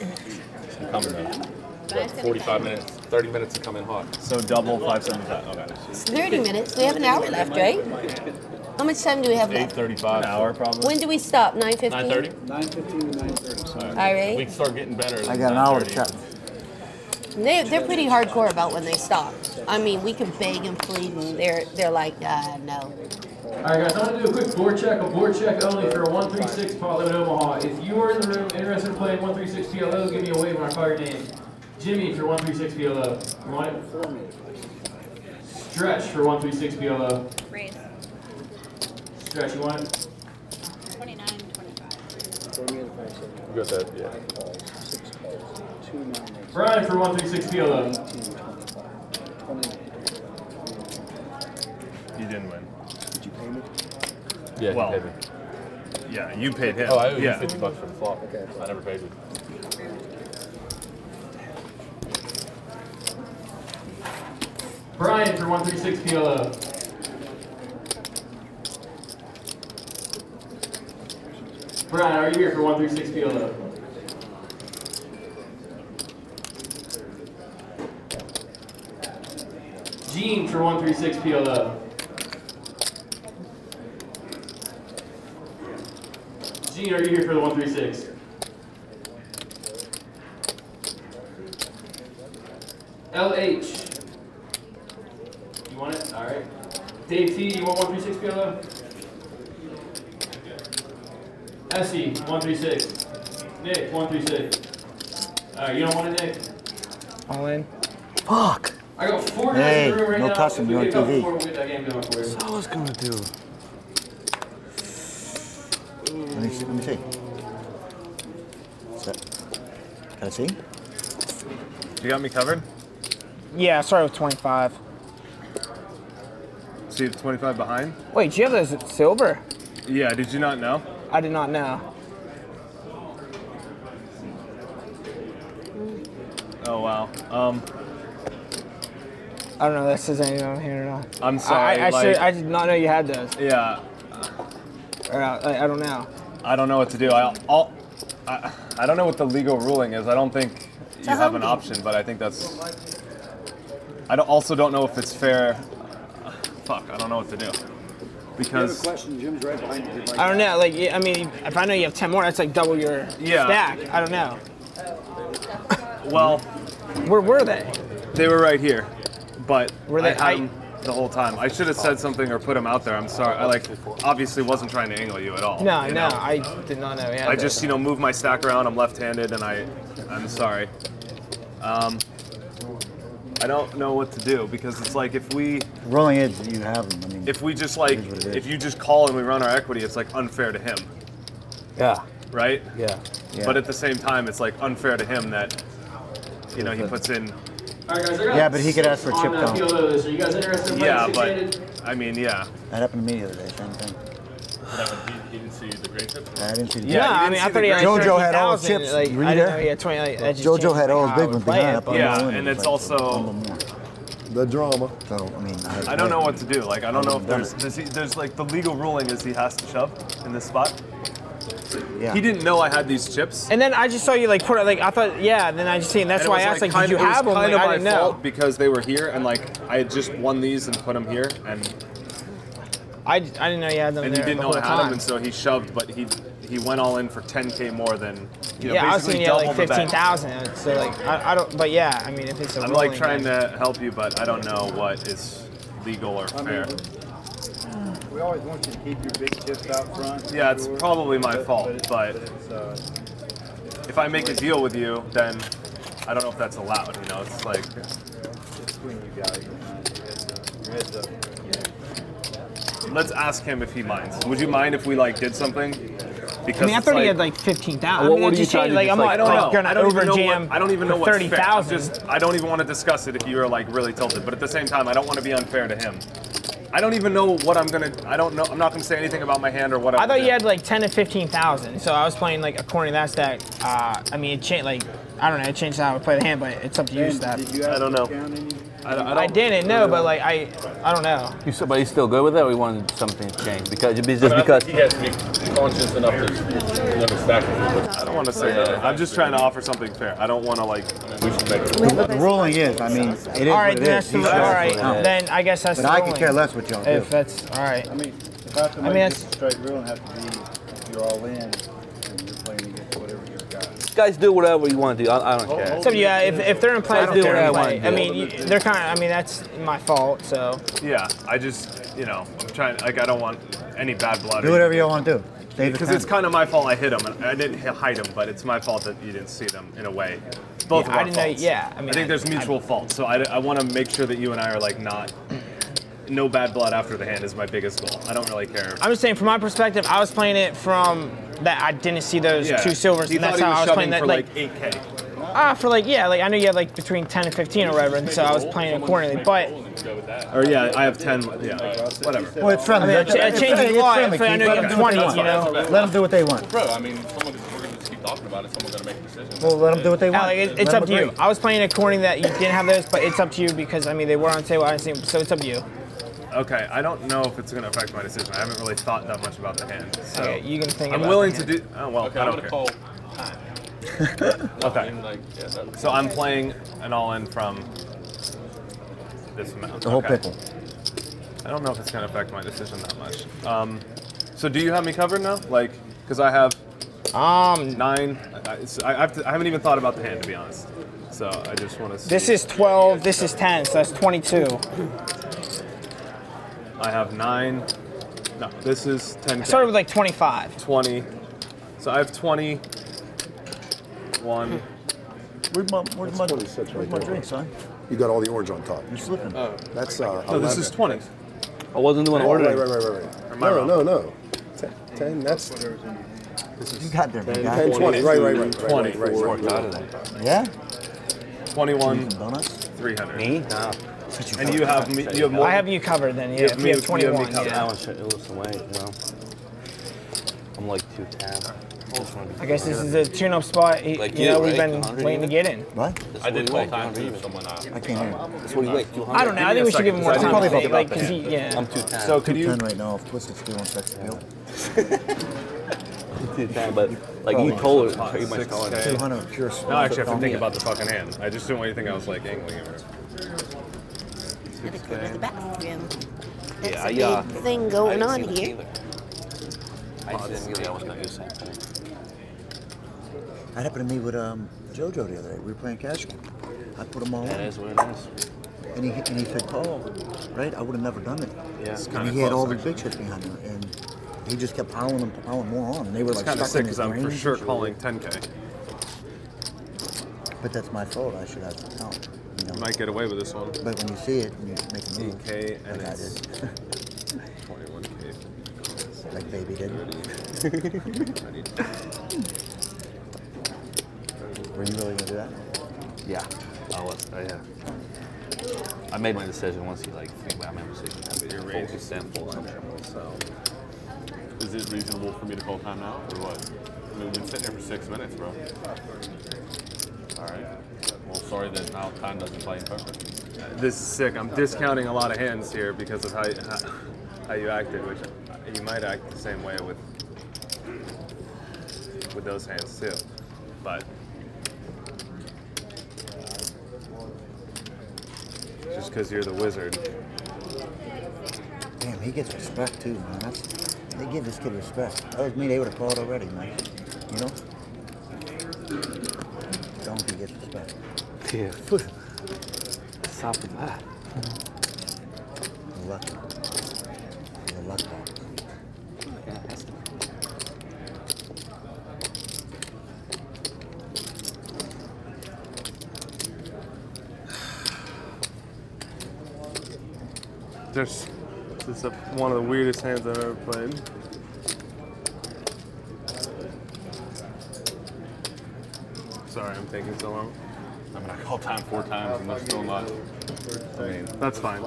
I'm coming though. What, 45 minutes, 30 minutes to come in hot. So double double five seven five. Okay. It's 30 minutes. We have an hour left, right? How much time do we have left? 8:35. An hour probably. When do we stop? 9:15. 9:30. 9:15 All We right. start getting better. I got an hour to chat. They they're pretty hardcore about when they stop. I mean, we can beg and plead, and they're they're like, uh, no. All right, guys, I'm gonna do a quick board check. A board check only for a 136 pot limit Omaha. If you are in the room interested in playing 136 PLO, give me a wave when I call your name. Jimmy for 136 PLO. You want it? Stretch for 136 PLO. Raise. Stretch, you want it? 29, 25. You got that? Yeah. Brian for 136 PLO. You didn't win. Yeah. Well, you paid me. Yeah, you paid him. Oh, I owe you yeah. 50 bucks for the flop. Okay. I never paid you. Brian for 136 PLO. Brian, are you here for 136 PLO? Gene for 136 PLO. Gene, are you here for the 136? LH. You want it? All right. Dave T, you want 136 PLO? Essie, 136. Nick, 136. All right, you don't want it, Nick? All in. Fuck. I got four guys Hey, in the room right no now. cussing, If we you're get on a couple TV. more, we'll get that game going for you. I was gonna do. Let me see. Let me see. Is that, can I see? You got me covered. Yeah, I started with 25. See, it's 25 behind. Wait, do you have the silver? Yeah. Did you not know? I did not know. Oh wow. Um, I don't know if that says anything on here or not. I'm sorry. I, I, like, should, I did not know you had those. yeah. Or, uh, I, I don't know. I don't know what to do. I, I'll, I, I don't know what the legal ruling is. I don't think you have an option, but I think that's. I don't, also don't know if it's fair. Fuck, I don't know what to do. Because question. Jim's right behind you. I don't know. Like, I mean, if I know you have 10 more, that's like double your Yeah. stack. I don't know. well, Where were they? they were right here, but Were they- I had I- them the whole time. I should have said something or put him out there. I'm sorry. I like obviously wasn't trying to angle you at all. No, you no, know? I did not know. Yeah, I just you know move my stack around. I'm left-handed, and I I'm sorry. Um, I don't know what to do because it's like if we Rolling edge, you have them. I mean, if we just like It is what it is. if you just call and we run our equity, it's like unfair to him, yeah, right? yeah, yeah. But at the same time, it's like unfair to him that you know he puts in. All right, guys, Yeah, but he could ask for on chip that count. Are you guys interested in Yeah, but I mean, yeah. that happened to me the other day. Same thing. He, he didn't see the great tip. I didn't see the Yeah, I mean, I thought he had Jojo had all the chips. Like, Were you I didn't there? know he had 20. Like, that just Jojo had all his big ones behind up on Yeah, the and it's also- the drama. So I mean, I, I don't know what to do. Like I don't know if Done there's there's like the legal ruling is he has to shove in this spot. Yeah. He didn't know I had these chips. And then I just saw you like put it like I thought yeah. Then I just seen that's And why I asked like, kind did you it was have them? Kind Like, of I my didn't know. fault because they were here and like I had just won these and put them here and I, I didn't know you had them and there he didn't the know I whole had time. them and so he shoved, but he he went all in for 10k more than you know yeah, I was basically thinking you like fifteen thousand. So like I, I don't. But yeah, I mean if it's a I'm like trying then- to help you, but I don't know what is legal or fair. We always want you to keep your big chips out front. Yeah, it's sure. probably my fault, but it's, uh, if I make a deal with you, then I don't know if that's allowed. You know, it's like between you guys. Your heads up. let's ask him if he minds. Would you mind if we like did something? Because I mean, I it's thought like, he had like fifteen thousand. What- I mean, what are you just trying to Like just, I'm like, I don't like, know. gonna I don't even over know jam. what, I don't even know for what's thirty fair. Just I don't even want to discuss it if you're like really tilted. But at the same time, I don't want to be unfair to him. I don't even know what I'm gonna. I don't know. I'm not gonna say anything about my hand or what. I I'm thought gonna you had like ten to fifteen thousand. So I was playing like according to that stack. Uh, I mean, it changed like I don't know. It changed how I would play the hand, but it's up to you, And Steph. did you have I don't know. Discount in you? I, don't- I, I don't, didn't know, but like I, I don't know. You still, but you still good with it, or you wanted something to change? Because just But I because. he has to be conscious enough to never stack it. I don't want to say that. I'm just trying to offer something fair. I don't want to like. We should make it. The ruling is, I mean, it is All right, what it then that's is. the, He all says right. it's not. Then I guess that's. But the I could ruling. care less what y'all do. If that's all right. I mean, if I have to I mean, make that's- it straight ruling, have to be if you're all in and you're playing against whatever you've got. Guys, do whatever you want to do. I, I don't care. So yeah, if, if they're in play, I I don't do care what I anyway. want I to mean, you, they're kind of. I mean, that's my fault. So Yeah, I just you know I'm trying. Like I don't want any bad blood. Do whatever you want to do. Save Because time. it's kind of my fault I hit him, and I didn't hit- hide him, but it's my fault that you didn't see them in a way. Both Yeah, of our I didn't know- faults. yeah, I mean, I think I- there's I- mutual fault, so I, I want to make sure that you and I are like not. No bad blood after the hand is my biggest goal. I don't really care. I'm just saying, from my perspective, I was playing it from that I didn't see those Yeah. two silvers, He and that's he how was I was shoving playing that. for Like, like 8k. ah, for like yeah, like I know you had like between 10 and 15 or whatever, and so I was playing accordingly. But Or yeah, I have 10. Yeah, whatever. Well, it's friendly. I mean, it, it It's- changes it's a lot. friendly, If I know you Let them have do what 20, they want. you know. Let them do what they want. Bro, I mean, someone, we're going to just keep talking about it. Someone's going to make a decision. Well, let them do what they want. like, it, it's them up to you. I was playing according that you didn't have those, but it's up to you because I mean they were on the table. I didn't see, so it's up to you. Okay, I don't know if it's going to affect my decision. I haven't really thought that much about the hand. So Okay, you can think I'm about willing the to do. Oh well, Okay, I I'm don't going to care. call. *laughs* Okay. And, like, yeah, So I'm playing an all-in from this amount. The whole okay. pickle. I don't know if it's gonna affect my decision that much. Um, so do you have me covered now? Like, because I have Um, nine. I, it's- I, I, have to, I haven't even thought about the hand to be honest. So I just want to. this is 12. This is 10. So that's 22. I have nine. No, this is ten. I started with like 25. 20. So I have 20. One. Where's my, where's my, 26 where's right my there. drink, son? You got all the orange on top. You're slipping. That's uh. No, this 11. is 20. I wasn't doing Oh, ordering. right, right, right, right, right. No, no, no. Ten, 10 that's You got there, big 10, guy. 10 20. Right, right, right, right, 20. right, right, right, Worked right. out of. Yeah? 21. Donuts? 300. Me? Nah. And you have me. You have more. I have you covered then. Yeah, have if me- you you have have me covered. That Yeah. one should lose some weight, you know. I'm like 210. Just wanna be I guess this is a tune-up spot. he- Like you you, know, we've been waiting to get in. What? I did he call time 200 too. Someone. Uh, I can't hear. That's what he weighs, 200. I don't know. I think we should give him second, more 'cause I time. didn't to think think, about like, the 'cause he, yeah. I'm 210. So could you? 210 right now. If Twisted still on sex appeal. 210, but like you told her, pretty much Six told her. K. 200 pure Now I actually have to think about the fucking hand. I just didn't want you to think I was like angling it. Gotta go to the bathroom. That's Yeah, a yeah. big thing going on here. I just didn't really, I was gonna do same thing. That happened to me with um, JoJo the other day. We were playing cash game. I put them all That in. is what it is. And he, and he said, call, right? I would have never done it. Yeah. It's And kinda he had all the actually. big shit behind him. And he just kept piling them, piling more on. And they were It's like kind of stuck sick because I'm for sure calling 10k. But that's my fault. I should have some count. You? Might get away with this one. But when you see it, and you make a move. 8k and like I it's *laughs* did. 21k. like baby did. *laughs* Were you really gonna do that? Yeah, I was. Uh, yeah. I made my decision once you like think about my decision. But your Full range is consent, full full. So is it reasonable for me to call time now, or what? I mean, we've been sitting here for six minutes, bro. All right. Well, sorry that now time doesn't play in poker. This is sick. I'm discounting a lot of hands here because of how how, how you acted, which you might act the same way with with those hands too. But just because you're the wizard. Damn, he gets respect too, man. That's they give this kid respect. That was me. They would have called already, man. You know. Donkey gets respect. Yeah. Stop with that. Luck. The luck dog. Just this is one of the weirdest hands I've ever played. Sorry, I'm taking so long. I mean, I called time four times and there's still not. I mean, That's fine.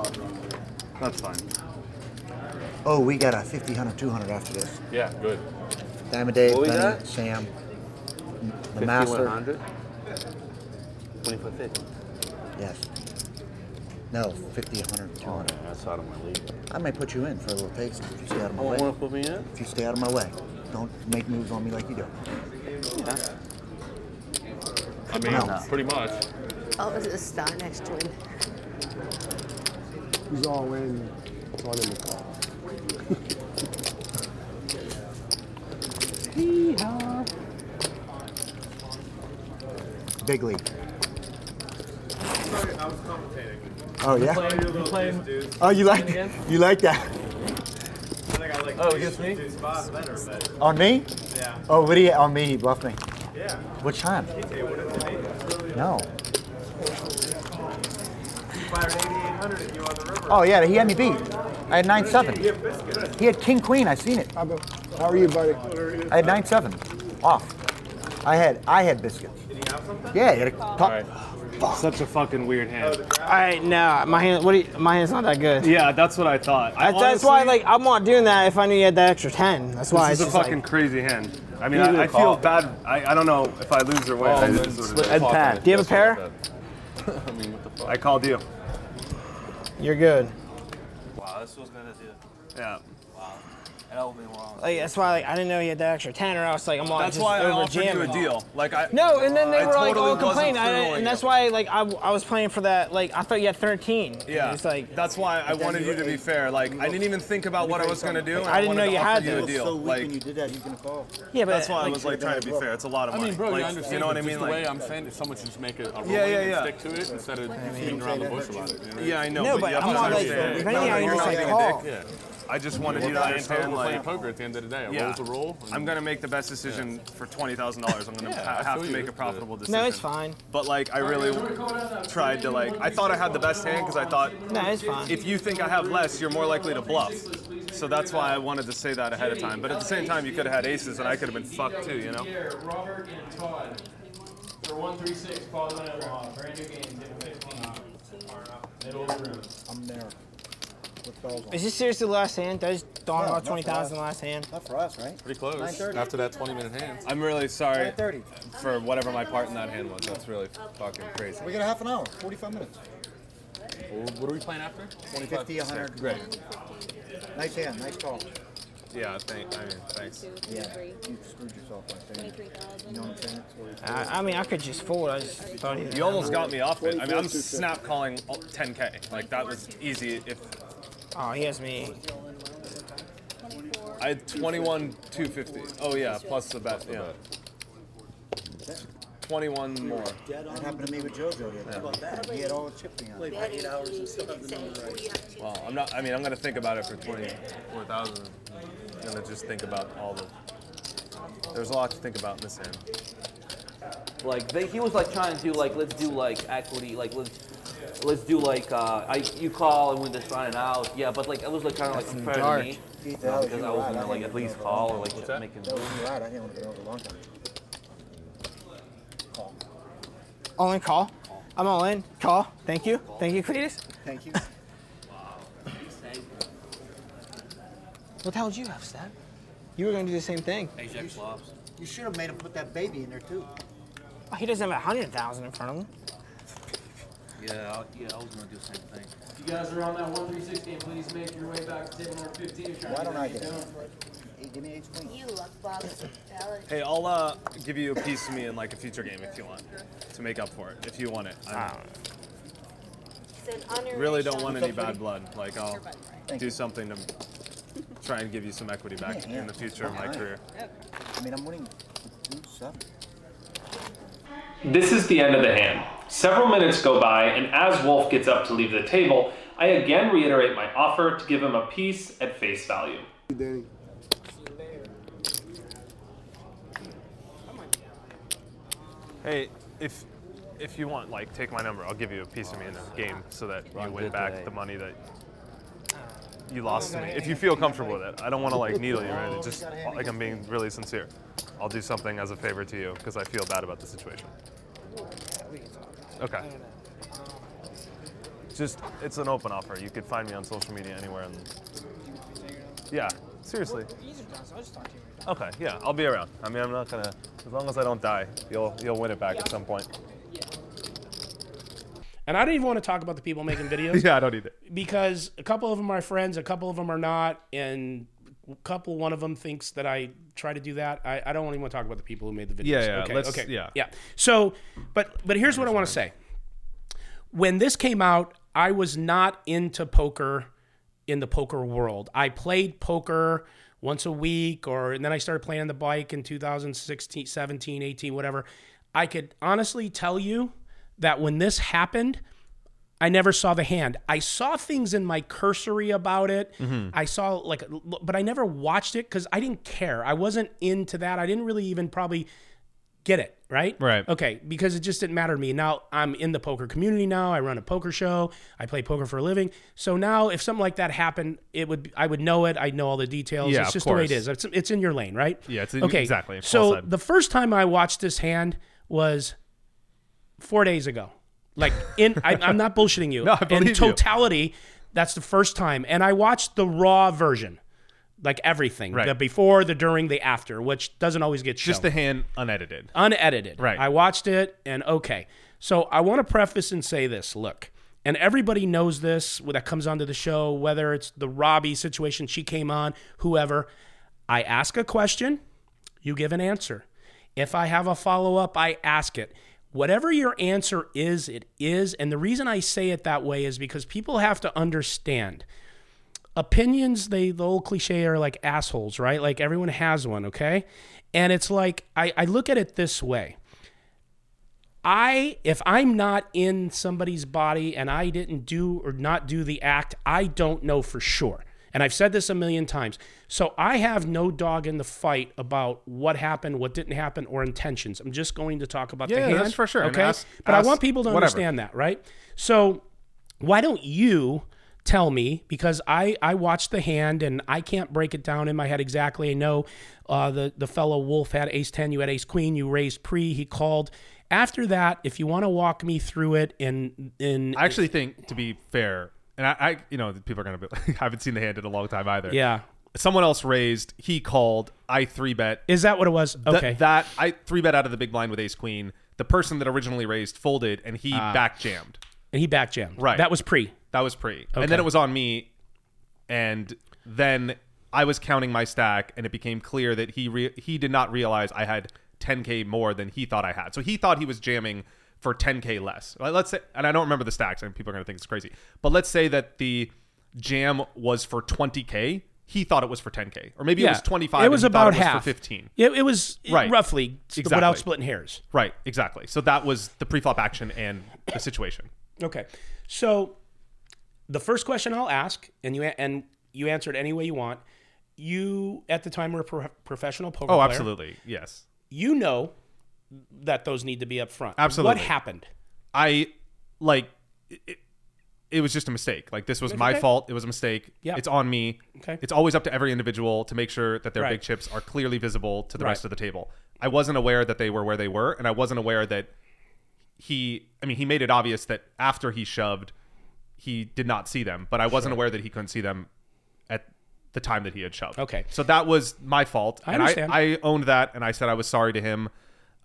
That's fine. Oh, we got a 50, 100, 200 after this. yeah, good. Diamond Dave, What we Benny, got? Sam, the 50, master. 100? 24 50. Yes. No, 50, 100, 200. Oh, that's out of my league. I might put you in for a little taste if you stay out of my Oh, way. want to put me in? If you stay out of my way, don't make moves on me like you do. Yeah. I mean, No. pretty much. Oh, this is a star next to him. He's all in. It's all in the car. *laughs* Big league. Sorry, I was commentating. Oh yeah. You playing? Oh, you like you like that? I think I like Oh, against me? Dude's spot better, but On me? yeah. Oh, what do you? On me, he bluffed me. Yeah. Which time? Hey, what is it? No. He fired 8800 at you on the river. Oh yeah, he had me beat. I had nine seven. You have biscuits. He had king queen. I seen it. How, are you, buddy? I had nine seven. Off. I had I had biscuits. Did he have something? Yeah, he had a top. Such a fucking weird hand. Oh, All right, no, my hand. What? Do you, my hand's not that good. Yeah, that's what I thought. I That's, that's why, like, I'm not doing that if I knew you had that extra ten. That's why This it's is a fucking like, crazy hand. I mean, I, do I, I a call. feel bad. I, I don't know if I lose or win. Oh, I, man, just- split Ed fuck Pat. Do you have a pair? I. *laughs* I mean, what the fuck? I called you. you're good. Wow, this was gonna do. Yeah. Help me. Like that's why, like, I didn't know you had that extra ten, or else, like, I'm on That's just why I over offered you a deal. Like I. No, and then they I were like totally all complaining, I, and that's why, like, I, I was playing for that. Like, I thought you had 13. Yeah, It's like that's why I wanted you to be fair. Like I didn't even think about what I was gonna do. and I didn't wanted know you offer had you a deal. So weak Like when you did that, he's gonna call. yeah, but that's why I was like trying to be fair. It's a lot of I mean, bro, like, you understand. You know what I mean? Just the way I'm saying, if someone should just make it a rule Yeah, yeah, and yeah. stick to it instead of beating around the bush about it. Yeah, I know. No, but, but you have I'm to not, like, if anything, I you're just, not like, being a dick. Oh. I just wanted you to playing understand. poker, we're playing Like, poker at the end of the day. A yeah, roll's a roll. I'm gonna make the best decision for twenty thousand dollars. I'm gonna Yeah, ha- have to make a profitable decision. No, it's fine. But like, I really tried to like. I thought I had the best hand because I thought No, it's fine. if you think I have less, you're more likely to bluff. So that's why I wanted to say that ahead of time. But at the same time, you could have had aces, and I could have been fucked too. You know. Robert, and Todd for 136, Father in Omaha. Brand new game, table 15. Middle of the room. I'm there. What balls on? Is this seriously the last hand? Did I just dawn No, about not for 20,000 last hand? Not for us, right? Pretty close. 9:30. After that 20 minute hand. I'm really sorry 9:30. for whatever my part in that hand was. That's really fucking crazy. We got a half an hour, 45 minutes. What are we playing after? 50, 100. Great. Nice hand, nice call. Yeah, thank. I mean, thanks. Yeah, you screwed yourself right there. You know what I'm saying? I, I mean, I could just fold. I just thought he. You almost got me off it. I mean, I'm snap calling 10k. Like that was easy. If Oh, he has me. I had 21 250. Oh yeah, plus the bet. Yeah. 21 more. That happened to me with JoJo the other day. He had all the chipping on. Played eight hours and still have the number right. Well, I'm not. I mean, I'm gonna think about it for 24,000. I'm gonna just think about all the. There's a lot to think about in this hand. Like they, he was like trying to do like let's do like equity like let's let's do like uh I you call and we just sign it out yeah but like it was like kind of like That's fair to me Keith, you know, because I was gonna I like at least call or like What's just make it That was right. I think it would have been over a long time. Call. All in call. I'm all in. Call. Thank you. Thank you, Cletus. Thank you. Wow. *laughs* What the hell did you have, Stab? You were gonna do the same thing. Ajax flops. You should have made him put that baby in there too. Oh, He doesn't have a hundred thousand in front of him. Yeah, I- yeah, I was gonna do the same thing. If you guys are on that 136 game, please make your way back to table number 15. Why don't I get get it? Hey, give me ace queen. You luck box. Hey, I'll uh, give you a piece of me in like a future game if you want, to make up for it. If you want it. I Said honor really don't want any bad blood. Like I'll do something to try and give you some equity back Yeah, yeah. in the future of my Alright. career. I mean, I'm winning two seven. This is the end of the hand. Several minutes go by, and as Wolf gets up to leave the table, I again reiterate my offer to give him a piece at face value. Danny. Hey, if if you want, like, take my number. I'll give you a piece of me in the game so that you win back today. the money that you lost to me. If you feel comfortable with it, I don't want to like needle you, right? It's just like I'm being really sincere. I'll do something as a favor to you because I feel bad about the situation. Okay. Just, it's an open offer. You could find me on social media anywhere. And yeah, seriously. Okay, yeah, I'll be around. I mean, I'm not gonna. As long as I don't die, you'll you'll win it back at some point. And I don't even want to talk about the people making *laughs* videos. Yeah, I don't either. Because a couple of them are friends, a couple of them are not, and a couple, one of them thinks that I try to do that. I, I don't even want to talk about the people who made the videos. Yeah, yeah, Okay, let's- okay. yeah. Yeah. So, but but here's what I want to say. When this came out, I was not into poker in the poker world. I played poker once a week or and then I started playing the bike in 2016, 17, 18, whatever. I could honestly tell you that when this happened, I never saw the hand. I saw things in my cursory about it. Mhm. I saw like, but I never watched it because I didn't care. I wasn't into that. I didn't really even probably get it. Right. Right. Okay. Because it just didn't matter to me. Now I'm in the poker community. Now I run a poker show. I play poker for a living. So now if something like that happened, it would I would know it. I'd know all the details. Yeah, it's of just the way it course. It's, it's in your lane, right? Yeah, it's okay. exactly. So the first time I watched this hand was four days ago. Like in, I, I'm not bullshitting you. *laughs* No, I believe in you. totality, that's the first time, and I watched the raw version, like everything, Right. the before, the during, the after, which doesn't always get shown. Just the hand unedited. unedited. Right. I watched it, and okay. So I want to preface and say this. Look, and everybody knows this that comes onto the show, whether it's the Robbi situation, she came on, whoever. I ask a question, you give an answer. If I have a follow up, I ask it. Whatever your answer is, it is. And the reason I say it that way is because people have to understand. Opinions they the old cliche are like assholes right? Like everyone has one okay? And it's like I, I look at it this way. I if i'm not in somebody's body and i didn't do or not do the act i don't know for sure and i've said this a million times so i have no dog in the fight about what happened what didn't happen or intentions i'm just going to talk about the Yeah, hand that's for sure. And okay ask- but i want people to whatever. understand that right so why don't you tell me because I I watched the hand and I can't break it down in my head exactly. I know uh, the the fellow Wolf had Ace Ten, you had Ace Queen, you raised pre, he called. After that, if you want to walk me through it in in I actually think, to be fair, and I, I you know, people are gonna be. *laughs* I haven't seen the hand in a long time either. Yeah. Someone else raised. He called. I three bet. Is that what it was? Th- Okay. that I three bet out of the big blind with Ace Queen. The person that originally raised folded, and he Ah. back jammed. and he back jammed. Right. That was pre. That was pre. Okay. And then it was on me, and then I was counting my stack, and it became clear that he re- he did not realize I had 10k more than he thought I had. So he thought he was jamming for 10k less. Let's say, and I don't remember the stacks, and people are gonna think it's crazy. But let's say that the jam was for 20k. He thought it was for 10k, or maybe it was 25. It was about it was half. for 15. It, it was Right. roughly Exactly. without splitting hairs. Right, exactly. So that was the pre-flop action and the situation. Okay. So the first question I'll ask, and you and you answer it any way you want. You at the time were a pro- professional poker Oh, player. absolutely. Yes. You know that those need to be up front. Absolutely. What happened? I like it, it was just a mistake. Like this was It's my okay. fault. It was a mistake. Yeah. It's on me. Okay. It's always up to every individual to make sure that their Right. big chips are clearly visible to the Right. rest of the table. I wasn't aware that they were where they were, and I wasn't aware that he I mean he made it obvious that after he shoved he did not see them, but I wasn't Sure. aware that he couldn't see them at the time that he had shoved. Okay. So that was my fault. I and understand. I, I owned that and I said I was sorry to him.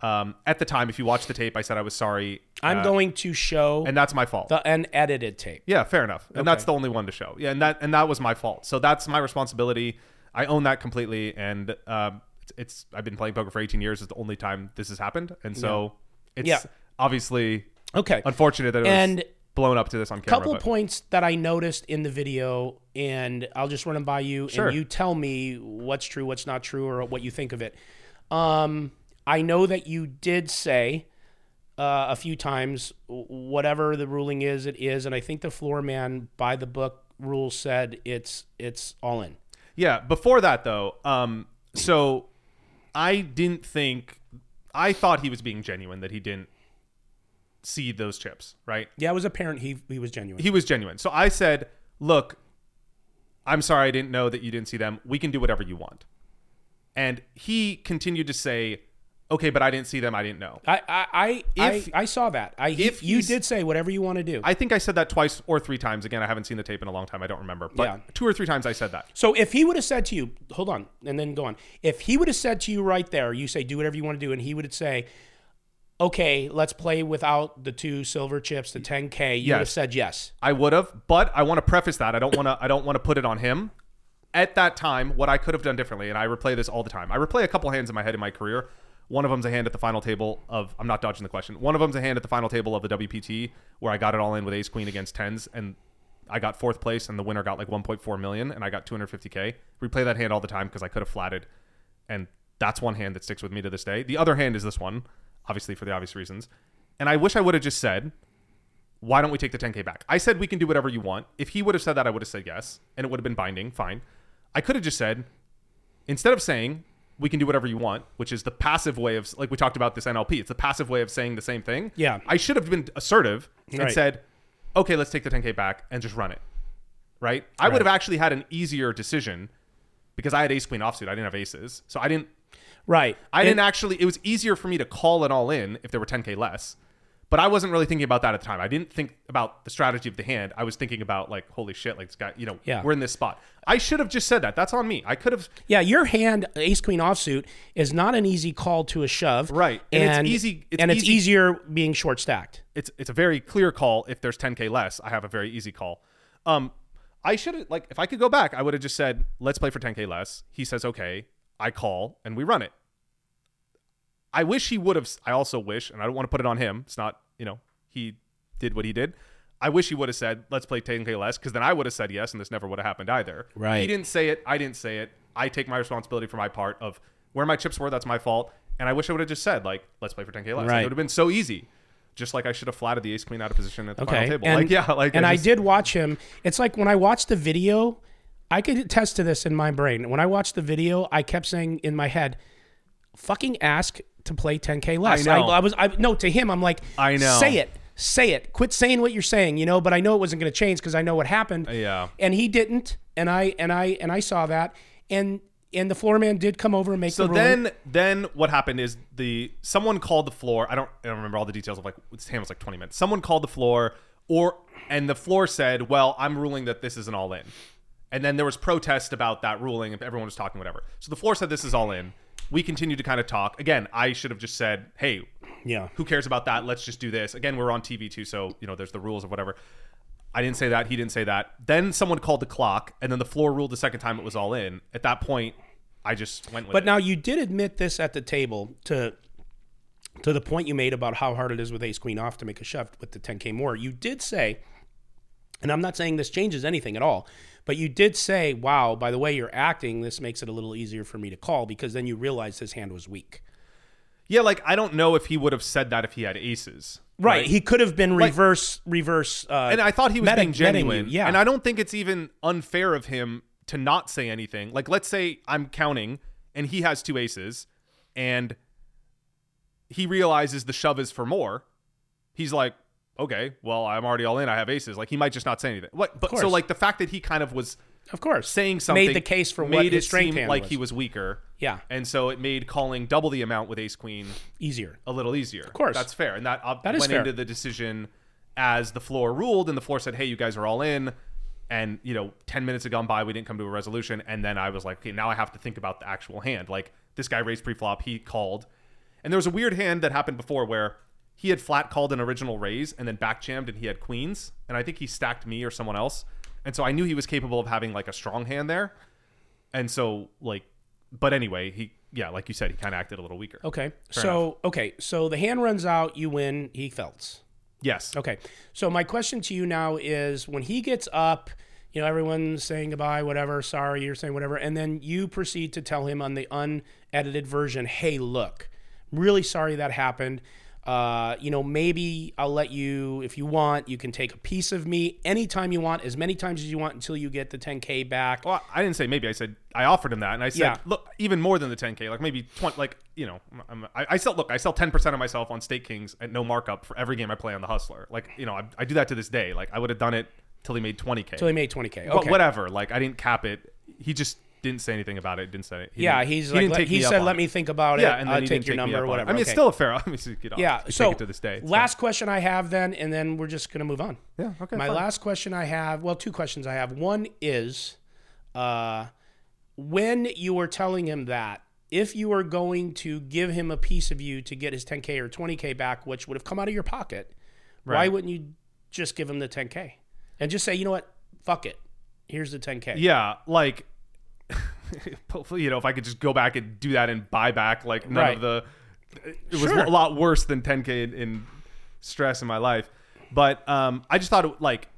Um, at the time, if you watch the tape, I said I was sorry. I'm uh, going to show and that's my fault. the unedited tape. Yeah, fair enough. And that's the only one to show. Yeah, and that and that was my fault. So that's my responsibility. I own that completely. And um, it's, it's I've been playing poker for 18 years. It's the only time this has happened. And so it's Yeah. obviously Okay. unfortunate that it was And blown up to this on camera. couple but- points that I noticed in the video, and I'll just run them by you, Sure. and you tell me what's true, what's not true, or what you think of it. Um, I know that you did say uh, a few times, whatever the ruling is, it is, and I think the floor man by the book rule said it's it's all in. Yeah. Before that, though, um, so I didn't think I thought he was being genuine that he didn't see those chips, right? Yeah, it was apparent he he was genuine. He was genuine. So I said, "Look, I'm sorry I didn't know that you didn't see them. We can do whatever you want." And he continued to say, "Okay, but I didn't see them. I didn't know." I I I, If- I, I saw that. I if you did say whatever you want to do. I think I said that twice or three times. Again, I haven't seen the tape in a long time. I don't remember. But Yeah. two or three times I said that. So if he would have said to you, hold on, and then go on. If he would have said to you right there, you say, do whatever you want to do, and he would say, okay, let's play without the two silver chips, the 10K, you would have said yes. I would have, but I want to preface that. I don't want to. I don't want to put it on him. At that time, what I could have done differently, and I replay this all the time. I replay a couple hands in my head in my career. One of them's a hand at the final table of. I'm not dodging the question. One of them's a hand at the final table of the WPT where I got it all in with Ace Queen against tens, and I got fourth place, and the winner got like 1.4 million, and I got 250k. Replay that hand all the time because I could have flatted, and that's one hand that sticks with me to this day. The other hand is this one, obviously for the obvious reasons. And I wish I would have just said, why don't we take the 10K back? I said we can do whatever you want. If he would have said that, I would have said yes, and it would have been binding. Fine. I could have just said, instead of saying we can do whatever you want, which is the passive way of, like we talked about this NLP, it's the passive way of saying the same thing. Yeah. I should have been assertive and Right. said, okay, let's take the 10K back and just run it. Right? I would have actually had an easier decision because I had ace queen offsuit. I didn't have aces. So I didn't Right. I And- didn't actually. It was easier for me to call it all in if there were 10k less, but I wasn't really thinking about that at the time. I didn't think about the strategy of the hand. I was thinking about like, holy shit, like this guy. You know, Yeah. we're in this spot. I should have just said that. That's on me. I could have. Yeah, your hand, ace queen offsuit, is not an easy call to a shove. Right. And it's easy- it's and it's easier being short stacked. It's it's a very clear call. If there's 10k less, I have a very easy call. Um, I should have like if I could go back, I would have just said, let's play for 10k less. He says okay. I call and we run it. I wish he would have. I also wish, and I don't want to put it on him. It's not, you know, he did what he did. I wish he would have said, let's play 10K less, because then I would have said yes, and this never would have happened either. Right. He didn't say it. I didn't say it. I take my responsibility for my part of where my chips were. That's my fault. And I wish I would have just said, like, let's play for 10K less. Right. it would have been so easy. Just like I should have flatted the ace queen out of position at the Okay. final table. And, like, yeah, like, and I just- did watch him. It's like when I watched the video, I could attest to this in my brain. When I watched the video, I kept saying in my head, "Fucking ask to play 10k less." I know. I, was. I no to him. I'm like, I know. Say it. Say it. Quit saying what you're saying. You know. But I know it wasn't going to change because I know what happened. Uh, yeah. And he didn't. And I and I and I saw that. And and the floor man did come over and make So the ruling. then, then what happened is the someone called the floor. I don't, I don't remember all the details of like this hand was like twenty minutes. Someone called the floor, or and the floor said, "Well, I'm ruling that this is an all in." And then there was protest about that ruling, and everyone was talking whatever. So the floor said this is all in. We continued to kind of talk. Again, I should have just said, "Hey, yeah, who cares about that? Let's just do this." Again, we're on TV too, so you know there's the rules of whatever. I didn't say that. He didn't say that. Then someone called the clock, and then the floor ruled the second time it was all in. At that point, I just went with But it. now you did admit this at the table to to the point you made about how hard it is with ace queen off to make a shove with the 10k more. You did say, and I'm not saying this changes anything at all, but you did say, "Wow, by the way you're acting, this makes it a little easier for me to call because then you realized his hand was weak." Yeah, like I don't know if he would have said that if he had aces. Right. He could have been Like- reverse reverse uh and I thought he was meta- being you. genuine. Yeah. And I don't think it's even unfair of him to not say anything. Like, let's say I'm counting and he has two aces and he realizes the shove is for more. He's like, okay, well, I'm already all in. I have aces. Like, he might just not say anything. What? But so, like, the fact that he kind of was, of course, saying something Made the case for what made his it strength seem hand like was. he was weaker. Yeah. And so it made calling double the amount with ace queen easier, a little easier. Of course. that's fair, and that, uh, That is went fair. into the decision as the floor ruled, and the floor said, "Hey, you guys are all in." And you know, ten minutes had gone by, we didn't come to a resolution, and then I was like, "Okay, now I have to think about the actual hand." Like this guy raised pre-flop, he called, And there was a weird hand that happened before where he had flat called an original raise and then back jammed and he had queens. And I think he stacked me or someone else. And so I knew he was capable of having like a strong hand there. And so like, but anyway, he yeah, like you said, he kind of acted a little weaker. Okay. Fair so enough. okay, so the hand runs out, you win. He felts. Yes. Okay. So my question to you now is, when he gets up, you know, everyone's saying goodbye, whatever. Sorry, you're saying whatever, and then you proceed to tell him on the unedited version, "Hey, look, I'm really sorry that happened. Uh, you know, maybe I'll let you, if you want, you can take a piece of me anytime you want, as many times as you want until you get the 10k back." Well, I didn't say maybe. I said I offered him that, and I said, Yeah. look, even more than the 10k, like maybe 20, like you know, I'm, I, I sell. Look, I sell 10 percent of myself on StakeKings at no markup for every game I play on the Hustler. Like you know, I, I do that to this day. Like I would have done it till he made 20k. Till he made 20K. But whatever. Like I didn't cap it. He just didn't say anything about it. Didn't say it. He Yeah, he's he like, let- take he said, "Let it." me think about it. Yeah, and then I'll take your number or whatever. I mean, it's still a fair. *laughs* I mean, you know, Yeah. So it to this day. Last question I have then, and then we're just gonna move on. Yeah, okay, My fine. last question I have, well, two questions I have. One is, uh, when you were telling him that, if you were going to give him a piece of you to get his 10k or 20k back, which would have come out of your pocket, why wouldn't you just give him the 10k and just say, you know what, fuck it, here's the 10k. Yeah, like *laughs* you know, if I could just go back and do that and buy back like none Right. of the it was Sure. a lot worse than 10k in, in stress in my life. But um I just thought it like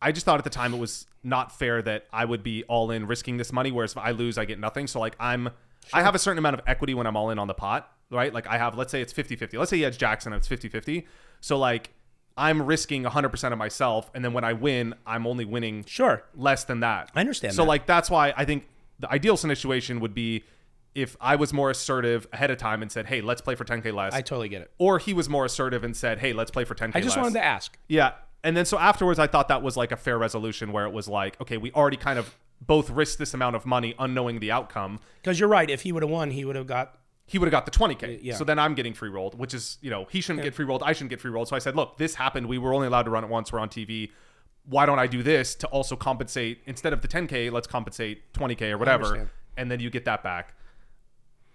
I just thought at the time it was not fair that I would be all in risking this money whereas if I lose I get nothing. So like I'm I have a certain amount of equity when I'm all in on the pot, right? Like I have let's say it's 50-50. Let's say he has Jackson and it's 50-50. So like I'm risking 100% of myself and then when I win, I'm only winning sure less than that. I understand So that. like that's why I think the ideal situation would be if I was more assertive ahead of time and said, "Hey, let's play for 10k less." I totally get it. Or he was more assertive and said, "Hey, let's play for 10k I just less." wanted to ask. Yeah. And then so afterwards I thought that was like a fair resolution where it was like, okay, we already kind of both risked this amount of money unknowing the outcome. Because you're right. If he would have won, he would have got. He would have got the 20k. Yeah. So then I'm getting free rolled, which is, you know, he shouldn't get free rolled, I shouldn't get free rolled. So I said, "Look, this happened. We were only allowed to run it once. We're on TV. Why don't I do this to also compensate instead of the 10k, let's compensate 20k or whatever." And then you get that back.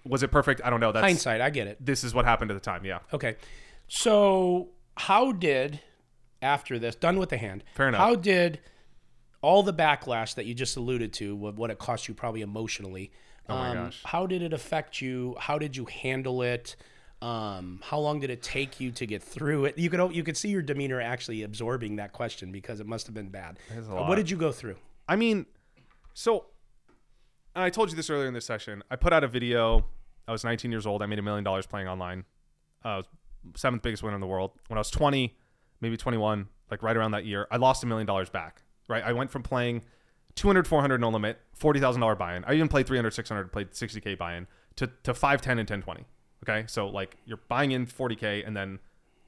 Was it perfect? I don't know. That's Hindsight, I get it. This is what happened at the time, yeah. Okay. So, how did, after this, done with the hand, Fair enough. how did all the backlash that you just alluded to, what it cost you probably emotionally, Oh my um, gosh. how did it affect you? How did you handle it? Um, how long did it take you to get through it? You could you could see your demeanor actually absorbing that question because it must have been bad. Uh. What did you go through? I mean, so and I told you this earlier in this session. I put out a video. I was 19 years old. I made a million dollars playing online. Uh, I was seventh biggest winner in the world. When I was 20, maybe 21, like right around that year, I lost a million dollars back. Right, I went from playing 200, 400 no limit, forty thousand dollar buy-in. I even played 300, 600, played 60k buy-in to to 510 and 1020. Okay, so like you're buying in 40k and then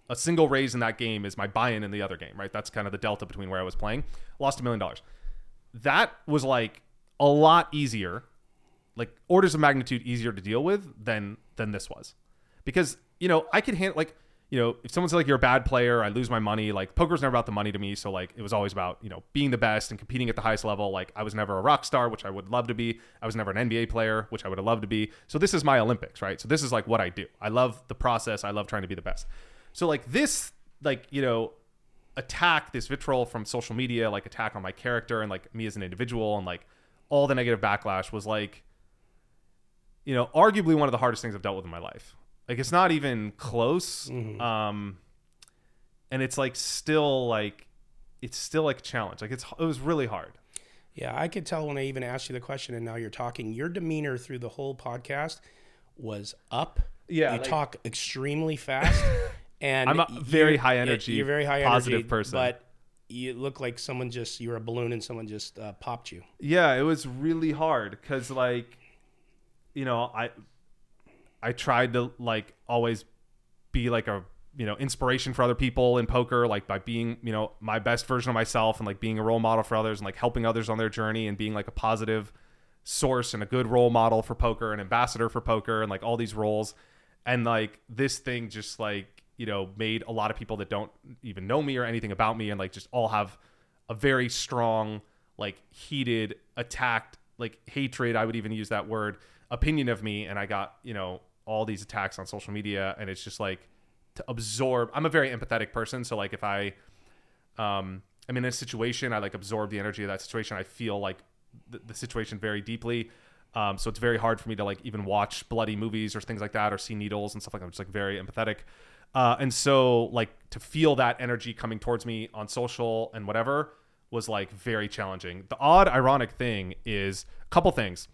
a single raise in that game is my buy-in in the other game. Right, that's kind of the delta between where I was playing. Lost a million dollars that was like a lot easier like orders of magnitude easier to deal with than than this was because you know i could handle like you know if someone's like you're a bad player i lose my money like poker's never about the money to me so like it was always about you know being the best and competing at the highest level. Like i was never a rock star which i would love to be. I was never an nba player which i would have loved to be. So this is my olympics right? So this is like what i do. I love the process. I love trying to be the best. So like this like you know attack this vitriol from social media like attack on my character and like me as an individual and like all the negative backlash was like you know arguably one of the hardest things i've dealt with in my life like it's not even close um and it's like still like it's still like a challenge like it's it was really hard Yeah, I could tell when I even asked you the question and now you're talking. Your demeanor through the whole podcast was up. Yeah, You like- talk extremely fast. *laughs* and I'm a very high energy, You're very high positive energy, person. But you look like someone just, you're a balloon and someone just uh, popped you. yeah it was really hard because like you know i i tried to like always be like a you know inspiration for other people in poker like by being you know my best version of myself and like being a role model for others and like helping others on their journey and being like a positive source and a good role model for poker and ambassador for poker and like all these roles. And like this thing just like you know made a lot of people that don't even know me or anything about me and like just all have a very strong like heated attacked like hatred i would even use that word opinion of me. And i got you know all these attacks on social media and it's just like to absorb i'm a very empathetic person so like if i um i'm in a situation i like absorb the energy of that situation i feel like the, situation very deeply. Um so it's very hard for me to like even watch bloody movies or things like that or see needles and stuff like that. I'm just like very empathetic. Uh and so like to feel that energy coming towards me on social and whatever was like very challenging. The odd ironic thing is a couple things.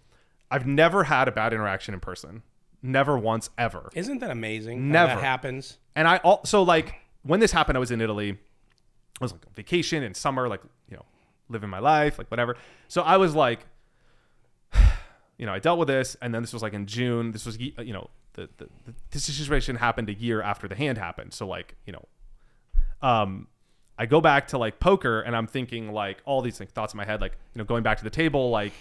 I've never had a bad interaction in person never once ever Isn't that amazing? Never that happens. and I also like when this happened, I was in Italy. I was like on vacation in summer, like you know, living my life, like whatever. So I was like, *sighs* you know, I dealt with this, and then this was like in June. This was you know, the, the, the this situation happened a year after the hand happened. So like you know, um, I go back to like poker, and I'm thinking like all these like, thoughts in my head, like you know, going back to the table, like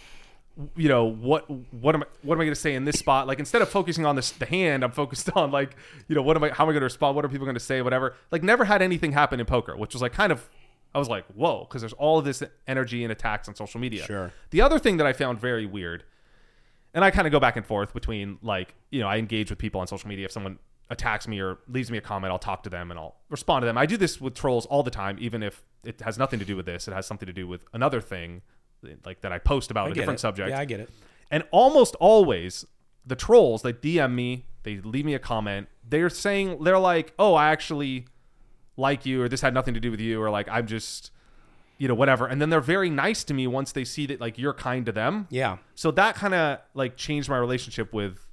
you know what what am I what am I going to say in this spot? Like instead of focusing on this the hand, I'm focused *laughs* on like you know what am I how am I going to respond? What are people going to say? Whatever. Like never had anything happen in poker, which was like kind of I was like whoa because there's all of this energy and attacks on social media. Sure. The other thing that I found very weird, and I kind of go back and forth between like you know I engage with people on social media if someone attacks me or leaves me a comment I'll talk to them and I'll respond to them. I do this with trolls all the time even if it has nothing to do with this. It has something to do with another thing like that I post about I a different it. subject. Yeah, I get it. And almost always the trolls they DM me, they leave me a comment. They're saying they're like, "Oh, I actually like you or this had nothing to do with you or like I'm just you know whatever." And then they're very nice to me once they see that like you're kind to them. Yeah. So that kind of like changed my relationship with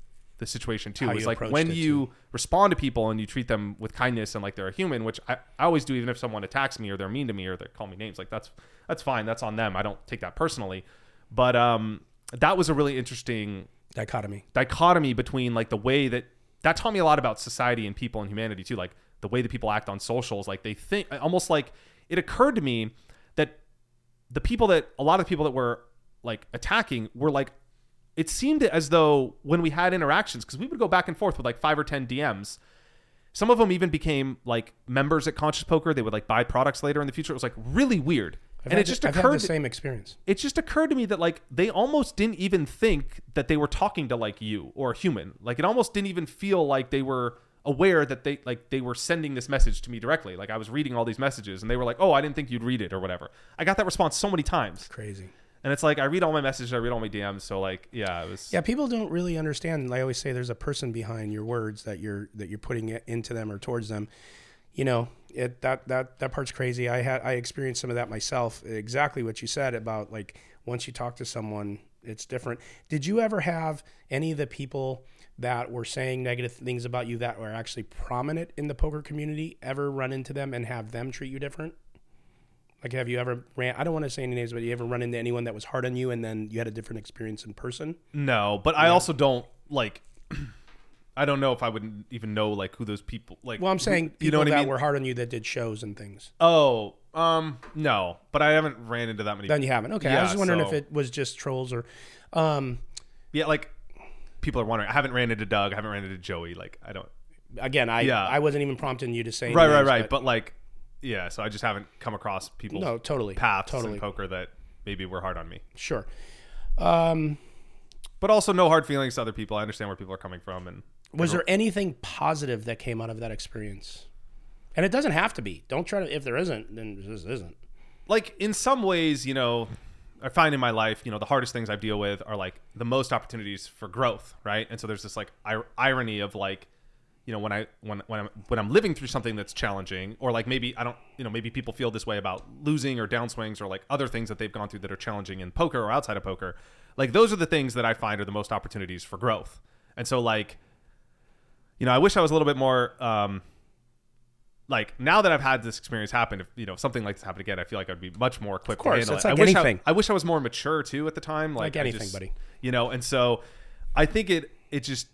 the situation too. How It's like when you respond to people and you treat them with kindness and like they're a human, which I, I always do even if someone attacks me or they're mean to me or they call me names, like that's that's fine. That's on them. I don't take that personally. But um that was a really interesting dichotomy. Dichotomy between like the way that that taught me a lot about society and people and humanity too. Like the way that people act on socials, like they think almost like it occurred to me that the people that a lot of people that were like attacking were like it seemed as though when we had interactions because we would go back and forth with like five or ten dms some of them even became like members at conscious poker. They would like buy products later in the future. It was like really weird. I've and it the- just had occurred the same experience. it just occurred to me that like they almost didn't even think that they were talking to like you or a human. Like it almost didn't even feel like they were aware that they like they were sending this message to me directly. Like i was reading all these messages and they were like oh i didn't think you'd read it or whatever. I got that response so many times. Crazy and it's like i read all my messages i read all my dms so like yeah it was Yeah, people don't really understand. I always say there's a person behind your words that you're that you're putting it into them or towards them. You know, it that that that part's crazy. I had I experienced some of that myself. Exactly what you said about like once you talk to someone, it's different. Did you ever have any of the people that were saying negative things about you that were actually prominent in the poker community ever run into them and have them treat you different? Like, have you ever ran? I don't want to say any names, but you ever run into anyone that was hard on you, and then you had a different experience in person? no but i Yeah. also don't like *clears throat* i don't know if i would even know like who those people like Well, I'm saying people you know what that i mean were hard on you that did shows and things. oh um no but i haven't ran into that many Then you haven't. Okay, I was just wondering if it was just trolls or, um, yeah like people are wondering i haven't ran into doug i haven't ran into joey like i don't again, I Yeah. I wasn't even prompting you to say right right names, right but, like yeah so i just haven't come across people No, totally, paths totally. in poker that maybe were hard on me sure. Um, but also no hard feelings to other people i understand where people are coming from and was there anything positive that came out of that experience? And it doesn't have to be. Don't try to. If there isn't, then just isn't. like in some ways, you know, I find in my life, you know, the hardest things I deal with are like the most opportunities for growth, right? And so there's this like ir- irony of like, you know, when I when when I'm when I'm living through something that's challenging, or like maybe I don't, you know, maybe people feel this way about losing or downswings or like other things that they've gone through that are challenging in poker or outside of poker. Like those are the things that I find are the most opportunities for growth. And so like, you know, I wish I was a little bit more. um like now that I've had this experience happen, if you know something like this happened again, I feel like I'd be much more equipped Of course, to handle it's it. like I wish anything. I, I wish I was more mature too at the time. Like, Like anything, just- buddy. You know, and so I think it it just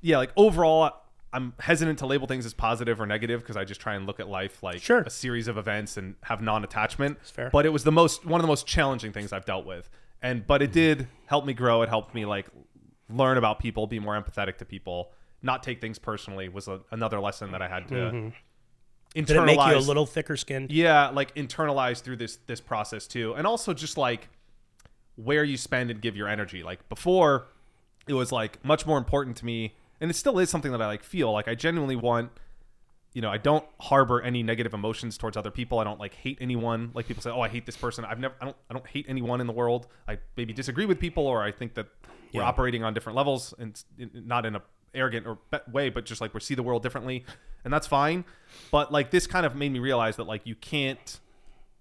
yeah, like overall, I'm hesitant to label things as positive or negative because I just try and look at life like Sure. a series of events and have non-attachment. fair. But it was the most one of the most challenging things I've dealt with, and but it did help me grow. It helped me like learn about people, be more empathetic to people, not take things personally. Was a, another lesson that I had to. Mhm. Internalize. Did it make you a little thicker skinned? Yeah, like internalize through this this process too, and also just like where you spend and give your energy. Like before, it was like much more important to me and it still is something that I like feel like I genuinely want. You know, I don't harbor any negative emotions towards other people. I don't like hate anyone. Like people say, "Oh, I hate this person." I've never, I don't, I don't hate anyone in the world. I maybe disagree with people, or I think that we're operating on different levels, and not in a arrogant or way, but just like we see the world differently, and that's fine. But like this kind of made me realize that like you can't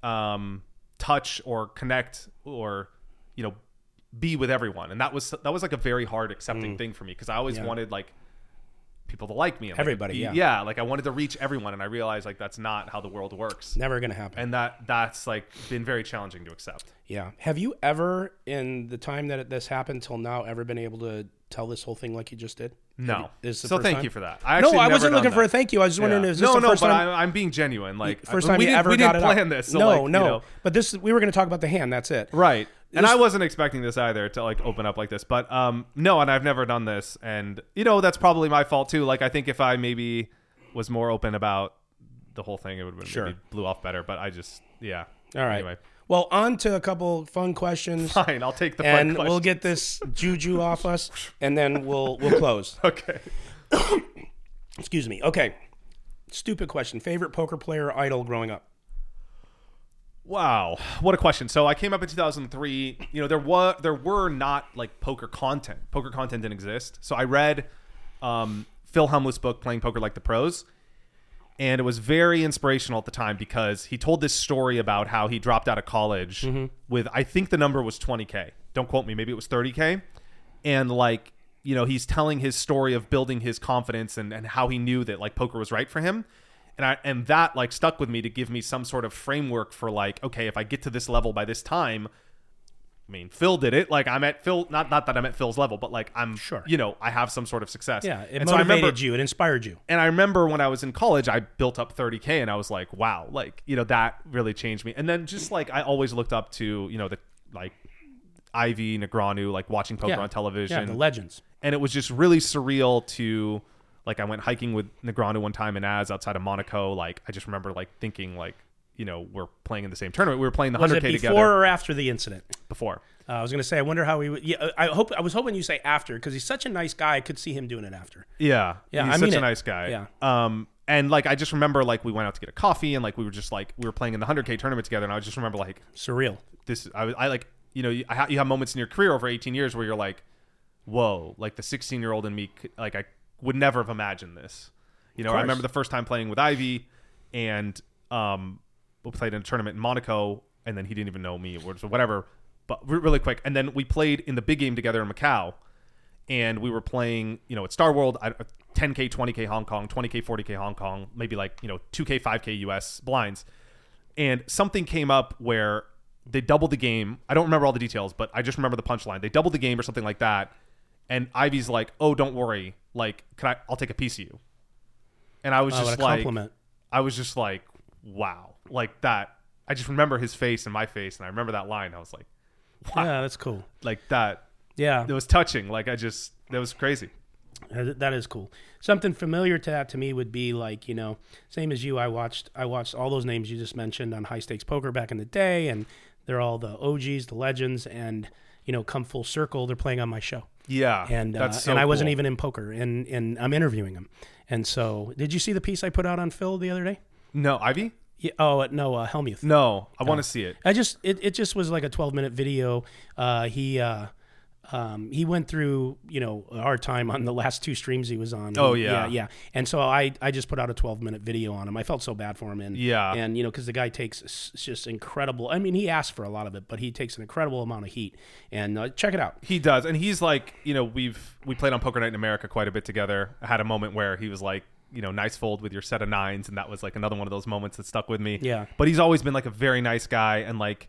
um, touch or connect or you know be with everyone, and that was that was like a very hard accepting thing for me because I always Mm. Yeah. wanted like people to like me. and, like, Everybody, be- yeah. yeah. Like I wanted to reach everyone, and I realized like that's not how the world works. Never gonna happen. And that that's like been very challenging to accept. Yeah. Have you ever, in the time that this happened till now, ever been able to tell this whole thing like you just did? No. This so thank time? you for that. I no, I wasn't looking for a thank you. I was just wondering, Yeah. is this no, the no, first but time? I'm, I'm being genuine. Like first time we you didn't, ever we got didn't plan this. So no, like, no. You know, But this, we were going to talk about the hand. That's it. Right. And This- I wasn't expecting this either to like open up like this, but um no, and I've never done this, and you know that's probably my fault too. Like I think if I maybe was more open about the whole thing, it would have Sure. maybe blew off better. But I just yeah. All right. Anyway, Well, on to a couple fun questions. Fine, I'll take the fun questions. and we'll get this juju *laughs* off us, and then we'll we'll close. *laughs* Okay. *coughs* Excuse me. Okay. Stupid question. Favorite poker player idol growing up? Wow, what a question! So I came up in 2003. You know, there was there were not like poker content. Poker content didn't exist. So I read um, Phil Hellmuth's book, Playing Poker Like the Pros, and it was very inspirational at the time because he told this story about how he dropped out of college mm-hmm. with I think the number was 20k. Don't quote me. Maybe it was 30k, and like you know he's telling his story of building his confidence and, and how he knew that like poker was right for him and I and that like stuck with me to give me some sort of framework for like okay if I get to this level by this time I mean Phil did it like I'm at Phil not not that I'm at Phil's level but like I'm Sure. you know I have some sort of success Yeah, it And so I motivated remember- you. It inspired you. and I remember when I was in college, I built up 30k, and I was like, wow, like you know that really changed me. And then just like I always looked up to you know the like Ivey Negreanu, like watching poker Yeah. on television, Yeah, the legends. and it was just really surreal to like I went hiking with Negreanu one time in Èze outside of Monaco. Like I just remember like thinking like you know we're playing in the same tournament. We were playing the 100k together. before or after the incident? before. Uh, I was going to say, I wonder how he would. Yeah, I hope. I was hoping you say after because he's such a nice guy. I could see him doing it after. Yeah, Yeah, he's I such mean a it. nice guy. Yeah. Um, and like I just remember like we went out to get a coffee and like we were just like we were playing in the 100k tournament together, and I just remember like surreal. This I was I like you know you, I ha- you have moments in your career over 18 years where you're like, whoa, like the 16 year old in me, like I would never have imagined this. You know, I remember the first time playing with Ivey, and um, played in a tournament in Monaco, and then he didn't even know me or whatever. But really quick, and then we played in the big game together in Macau, and we were playing, you know, at Star World, I- 10k, 20k Hong Kong, 20k, 40k Hong Kong, maybe like you know 2k, 5k US blinds, and something came up where they doubled the game. I don't remember all the details, but I just remember the punchline. They doubled the game or something like that, and Ivey's like, "Oh, don't worry, like, can I? I'll take a piece of you." And I was Oh, just like, compliment. I was just like, "Wow!" Like that. I just remember his face and my face, and I remember that line. I was like, "Wow!" Yeah, that's cool. Like that. Yeah. it was touching. Like I just, that was crazy. That is cool. Something familiar to that to me would be like you know, same as you. I watched I watched all those names you just mentioned on High Stakes Poker back in the day, and they're all the OGs, the legends, and you know, come full circle. They're playing on my show. Yeah, and uh, that's so and I wasn't cool. even in poker, and and I'm interviewing them. And so, did you see the piece I put out on Phil the other day? No, Ivey. Yeah, oh no, uh, Hellmuth. No, I want to see it. I just it, it just was like a 12 minute video. Uh, he uh, um, he went through you know a hard time on the last two streams he was on. Oh, yeah. yeah, yeah. And so I I just put out a 12 minute video on him. I felt so bad for him, and Yeah. and you know because the guy takes s- just incredible. I mean, he asked for a lot of it, but he takes an incredible amount of heat. And uh, check it out. He does, and he's like, you know, we've we played on Poker Night in America quite a bit together. I had a moment where he was like, you know, nice fold with your set of nines, and that was like another one of those moments that stuck with me. Yeah. But he's always been like a very nice guy, and like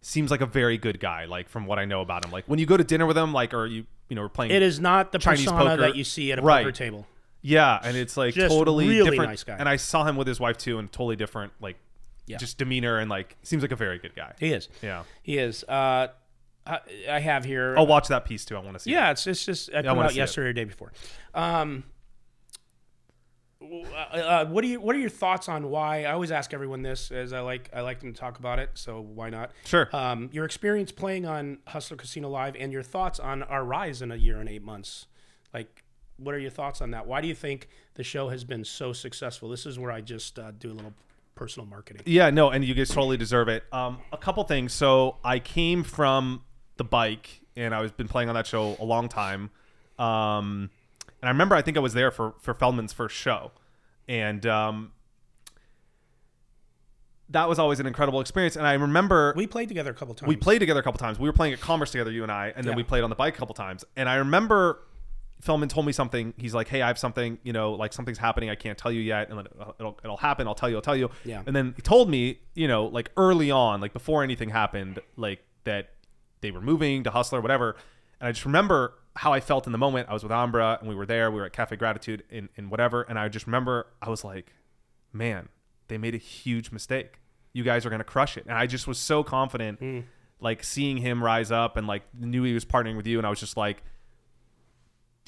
seems like a very good guy. Like from what I know about him, like when you go to dinner with him, like or you you know, we're playing. It is not the Chinese persona poker. that you see at a Right. poker table. Yeah, and it's like Just totally really different. nice guy. And I saw him with his wife too, and totally different, like Yeah. just demeanor and like seems like a very good guy. He is. Yeah. He is. Uh, I, have here. I'll watch that piece too. I want to see. Yeah, that. it's it's just I Yeah, I out see it. yesterday or day before. Um, uh, uh, what do you what are your thoughts on why I always ask everyone this as I like I like them to talk about it so why not Sure. um, your experience playing on Hustler Casino Live and your thoughts on our rise in a year and eight months like what are your thoughts on that? Why do you think the show has been so successful? This is where I just uh, do a little personal marketing. Yeah, no, and you guys totally deserve it. Um, a couple things. So I came from the bike, and I was been playing on that show a long time. Um, and I remember, I think I was there for for Feldman's first show, and um, that was always an incredible experience. And I remember we played together a couple times. we played together a couple times. We were playing at Commerce together, you and I, and then Yeah. we played on the bike a couple times. And I remember Feldman told me something. He's like, "Hey, I have something. You know, like something's happening. I can't tell you yet, and it'll, it'll, it'll happen. I'll tell you. I'll tell you." Yeah. And then he told me, you know, like early on, like before anything happened, like that they were moving to Hustler, whatever. And I just remember how I felt in the moment. I was with Ambra, and we were there. We were at Cafe Gratitude, in in whatever. And I just remember I was like, "Man, they made a huge mistake. You guys are gonna crush it." And I just was so confident, hmm. like seeing him rise up, and like knew he was partnering with you, and I was just like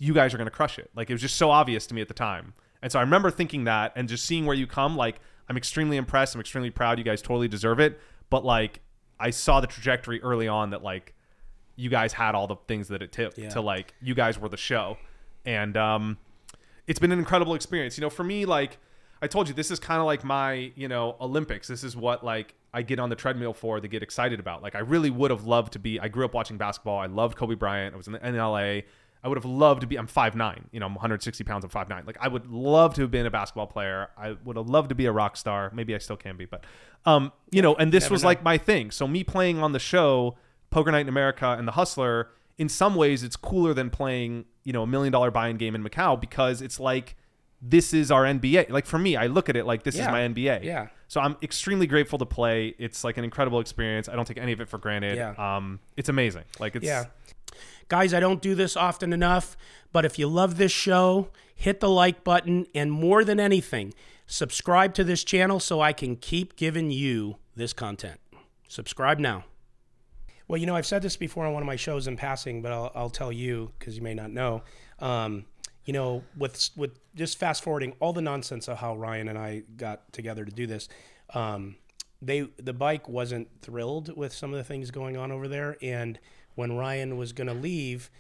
you guys are going to crush it. Like it was just so obvious to me at the time. And so I remember thinking that and just seeing where you come, like I'm extremely impressed. I'm extremely proud. You guys totally deserve it. But like I saw the trajectory early on that like you guys had all the things that it took Yeah. to like you guys were the show. And um it's been an incredible experience. You know, for me, like I told you, this is kind of like my, you know, Olympics. This is what like I get on the treadmill for to get excited about. Like I really would have loved to be. I grew up watching basketball. I loved Kobe Bryant. I was in the NLA. I would have loved to be. I'm 5'9". You know, I'm 160 pounds. I'm 5'9". Like I would love to have been a basketball player. I would have loved to be a rock star. Maybe I still can be, but um, you know, and this Never was know. like my thing. So me playing on the show, Poker Night in America and The Hustler, in some ways it's cooler than playing, you know, a million dollar buy-in game in Macau because it's like this is our NBA. Like for me, I look at it like this is my NBA. Yeah. So I'm extremely grateful to play. It's like an incredible experience. I don't take any of it for granted. Yeah. Um, it's amazing. Like it's Yeah. Guys, I don't do this often enough, but if you love this show, hit the like button and more than anything, subscribe to this channel so I can keep giving you this content. Subscribe now. Well, you know, I've said this before on one of my shows in passing, but I'll, I'll tell you because you may not know. Um, you know, with with just fast forwarding all the nonsense of how Ryan and I got together to do this, um, they the bike wasn't thrilled with some of the things going on over there, and when Ryan was going to leave,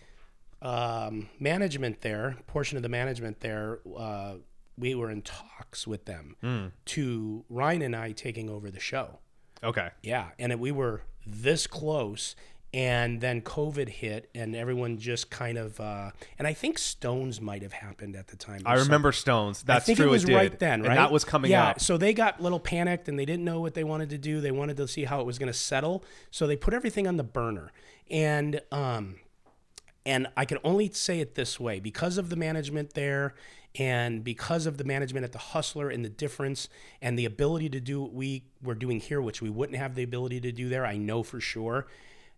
um, management there, portion of the management there, uh, we were in talks with them Mm. to Ryan and I taking over the show. Okay. Yeah, and it, we were this close, and then COVID hit, and everyone just kind of. Uh, and I think Stones might have happened at the time. I remember something. Stones. I That's think true, It it was did. right then, And right? that was coming yeah. So they got a little panicked, and they didn't know what they wanted to do. They wanted to see how it was going to settle, so they put everything on the burner, and um, and I can only say it this way because of the management there and because of the management at the Hustler and the difference and the ability to do what we were doing here, which we wouldn't have the ability to do there, I know for sure.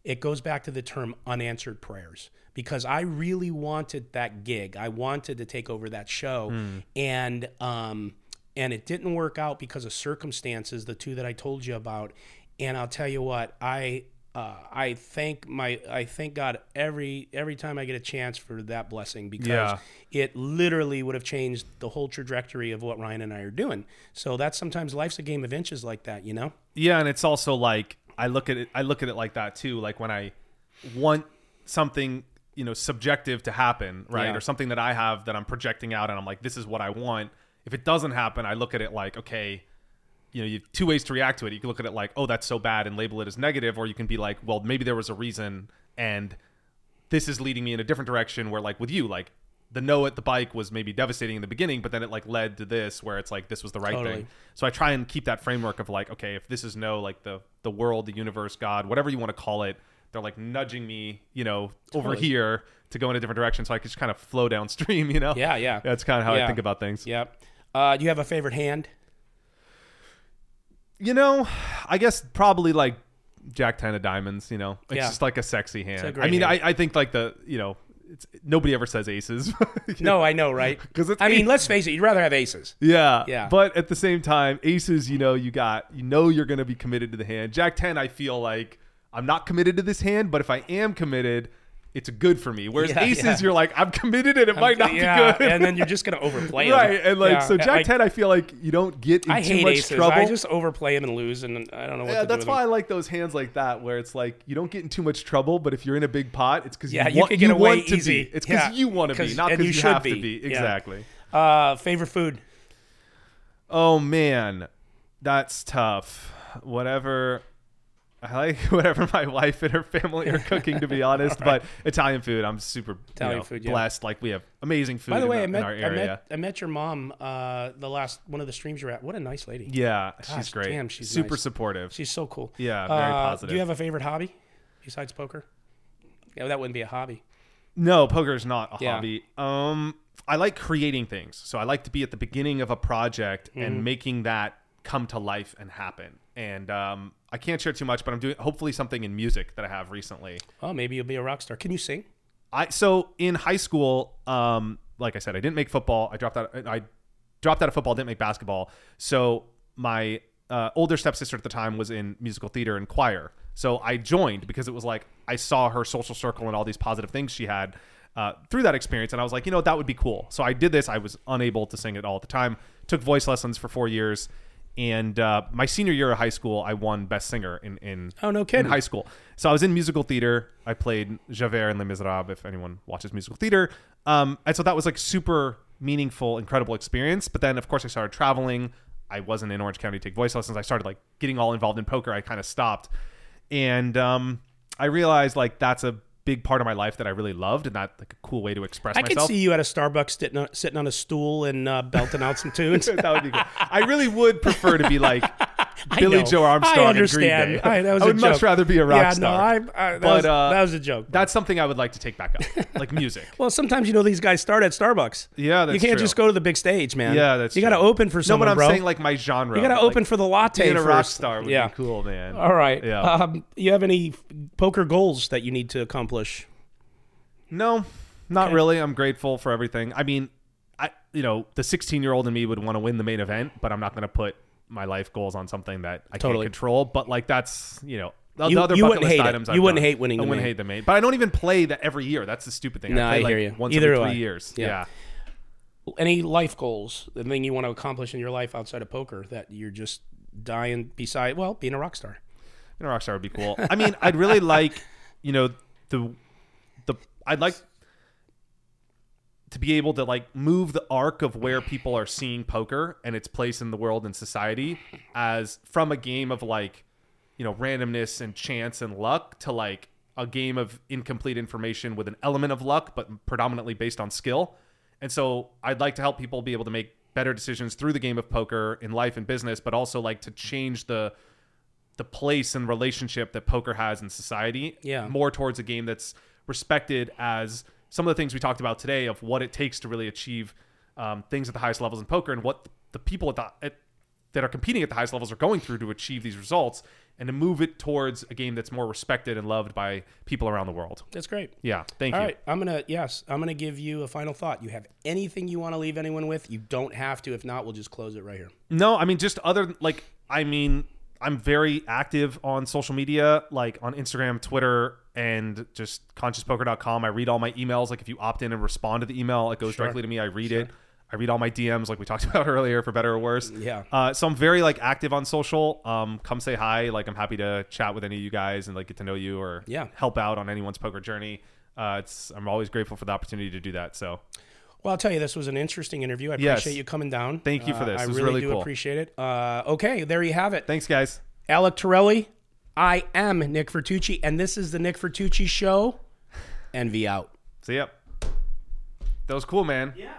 It goes back to the term unanswered prayers because I really wanted that gig. I wanted to take over that show. Mm. And, um, and it didn't work out because of circumstances, the two that I told you about. And I'll tell you what, I uh, I thank my I thank God every every time I get a chance for that blessing because Yeah. it literally would have changed the whole trajectory of what Ryan and I are doing. So that's sometimes life's a game of inches like that, you know? Yeah, and it's also like I look at it. I look at it like that too. Like when I want something, you know, subjective to happen, right, Yeah. or something that I have that I'm projecting out, and I'm like, this is what I want. If it doesn't happen, I look at it like, okay, you know, you have two ways to react to it. You can look at it like, oh, that's so bad, and label it as negative, or you can be like, well, maybe there was a reason, and this is leading me in a different direction. Where like with you, like the no at the bike was maybe devastating in the beginning, but then it like led to this, where it's like this was the right Totally. thing. So I try and keep that framework of like, okay, if this is no, like the the world, the universe, God, whatever you want to call it, they're like nudging me, you know, over here to go in a different direction, so I can just kind of flow downstream, *laughs* you know? Yeah, yeah. That's kind of how I think about things. Yeah. Uh, do you have a favorite hand? You know, I guess probably like Jack Ten of Diamonds. You know, it's Yeah. just like a sexy hand. a I great mean, hand. I, I think like the you know, it's nobody ever says aces. *laughs* No, I know, right? 'Cause it's I mean, let's face it, you'd rather have aces. Yeah. Yeah. But at the same time, aces, you know, you got, you know, you're going to be committed to the hand. Jack 10, I feel like I'm not committed to this hand, but if I am committed, it's good for me. Whereas Yeah, aces, yeah. you're like, I'm committed and it might not yeah, be good. and then you're just gonna overplay right. And like, so Jack I- 10, I feel like you don't get in I too much aces. trouble. I just overplay them and lose, and I don't know what yeah, to do that's why I like those hands like that, where it's like you don't get in too much trouble, but if you're in a big pot, it's because Yeah, you, you want, get away want to be. It's because you want to be, not because you you, have be. to be. Exactly. Uh, favorite food? Oh man, that's tough. Whatever. I like *laughs* whatever my wife and her family are cooking, to be *laughs* honest. But Italian food, I'm super you Italian know, food, yeah. blessed. Like we have amazing food By the in, way, the- I in met, our I area. met I met your mom uh, the last one of the streams you're at. What a nice lady. Yeah, Gosh, she's great. Damn, she's super nice. supportive. She's so cool. Yeah, very Uh, positive. Do you have a favorite hobby besides poker? Yeah, that wouldn't be a hobby. No, poker is not a Yeah. hobby. Um, I like creating things. So I like to be at the beginning of a project Mhm. and making that come to life and happen. And um, I can't share too much, but I'm doing hopefully something in music that I have recently. Oh, maybe you'll be a rock star. Can you sing? I so in high school, um, like I said, I didn't make football. I dropped out. I dropped out of football. Didn't make basketball. So my uh, older stepsister at the time was in musical theater and choir. So I joined because it was like I saw her social circle and all these positive things she had uh, through that experience, and I was like, you know, that would be cool. So I did this. I was unable to sing it all at the time. Took voice lessons for four years. And uh, my senior year of high school, I won Best Singer in in, Oh, no in kidding. high school. So I was in musical theater. I played Javert in Les Miserables. If anyone watches musical theater, um, and so that was like super meaningful, incredible experience. But then, of course, I started traveling. I wasn't in Orange County to take voice lessons. I started like getting all involved in poker. I kind of stopped, and um, I realized like that's a big part of my life that I really loved, and that like a cool way to express myself. I could see you at a Starbucks sitting on, sitting on a stool and uh, belting out some tunes. *laughs* that would be good. I really would prefer to be like I *laughs* Billie know. Joe Armstrong. I and understand. Green Day. I- that was a would much rather be a rock Yeah, no, star. I- I- that but was- uh, that was a joke. That's something I would like to take back up, like music. *laughs* Well, sometimes you know these guys start at Starbucks. Yeah, that's true. you can't true. just go to the big stage, man. Yeah, that's you got to open for No, someone, but I'm bro. saying, like, my genre. You got to Like, open for the latte. being a rock star would be yeah. cool, man. All right. Yeah. Um, you have any poker goals that you need to accomplish? No, not Okay. really. I'm grateful for everything. I mean, I you know the 16 year old in me would want to win the main event, but I'm not going to put my life goals on something that I Totally. can't control. But like that's you know. The, You- the other you bucket wouldn't list hate it. items You I've wouldn't done. hate winning I the wouldn't main. hate the main, but I don't even play that every year. That's the stupid thing. No, I, play I like hear you. Once Either every three I. years. Yeah. yeah. Any life goals? The thing you want to accomplish in your life outside of poker that you're just dying beside? Well, being a rock star. Being a rock star would be cool. I mean, I'd really *laughs* like, you know, the the I'd like to be able to like move the arc of where people are seeing poker and its place in the world and society as from a game of like, you know, randomness and chance and luck to like a game of incomplete information with an element of luck but predominantly based on skill. And so I'd like to help people be able to make better decisions through the game of poker in life and business, but also like to change the the place and relationship that poker has in society Yeah. more towards a game that's respected as some of the things we talked about today of what it takes to really achieve um, things at the highest levels in poker and what the people at the at, that are competing at the highest levels are going through to achieve these results and to move it towards a game that's more respected and loved by people around the world. That's great. Yeah, thank All you. right, I'm gonna yes, I'm gonna give you a final thought. You have anything you want to leave anyone with? You don't have to. If not, we'll just close it right here. No, I mean just other like I mean I'm very active on social media, like on Instagram, Twitter, and just consciouspoker.com. I read all my emails. Like if you opt in and respond to the email, it goes Sure. directly to me. I read it. I read all my DMs, like we talked *laughs* about earlier, for better or worse. Yeah. Uh, so I'm very like active on social. Um, come say hi. Like I'm happy to chat with any of you guys and like get to know you or Yeah. help out on anyone's poker journey. Uh, it's I'm always grateful for the opportunity to do that. So Well, I'll tell you, this was an interesting interview. I Yes. appreciate you coming down. Thank you for Uh, this. I It was really, really do cool. appreciate it. Uh, okay, there you have it. Thanks, guys. Alec Torelli. I am Nick Vertucci, and this is the Nick Vertucci Show. Envy out. See ya. That was cool, man. Yeah.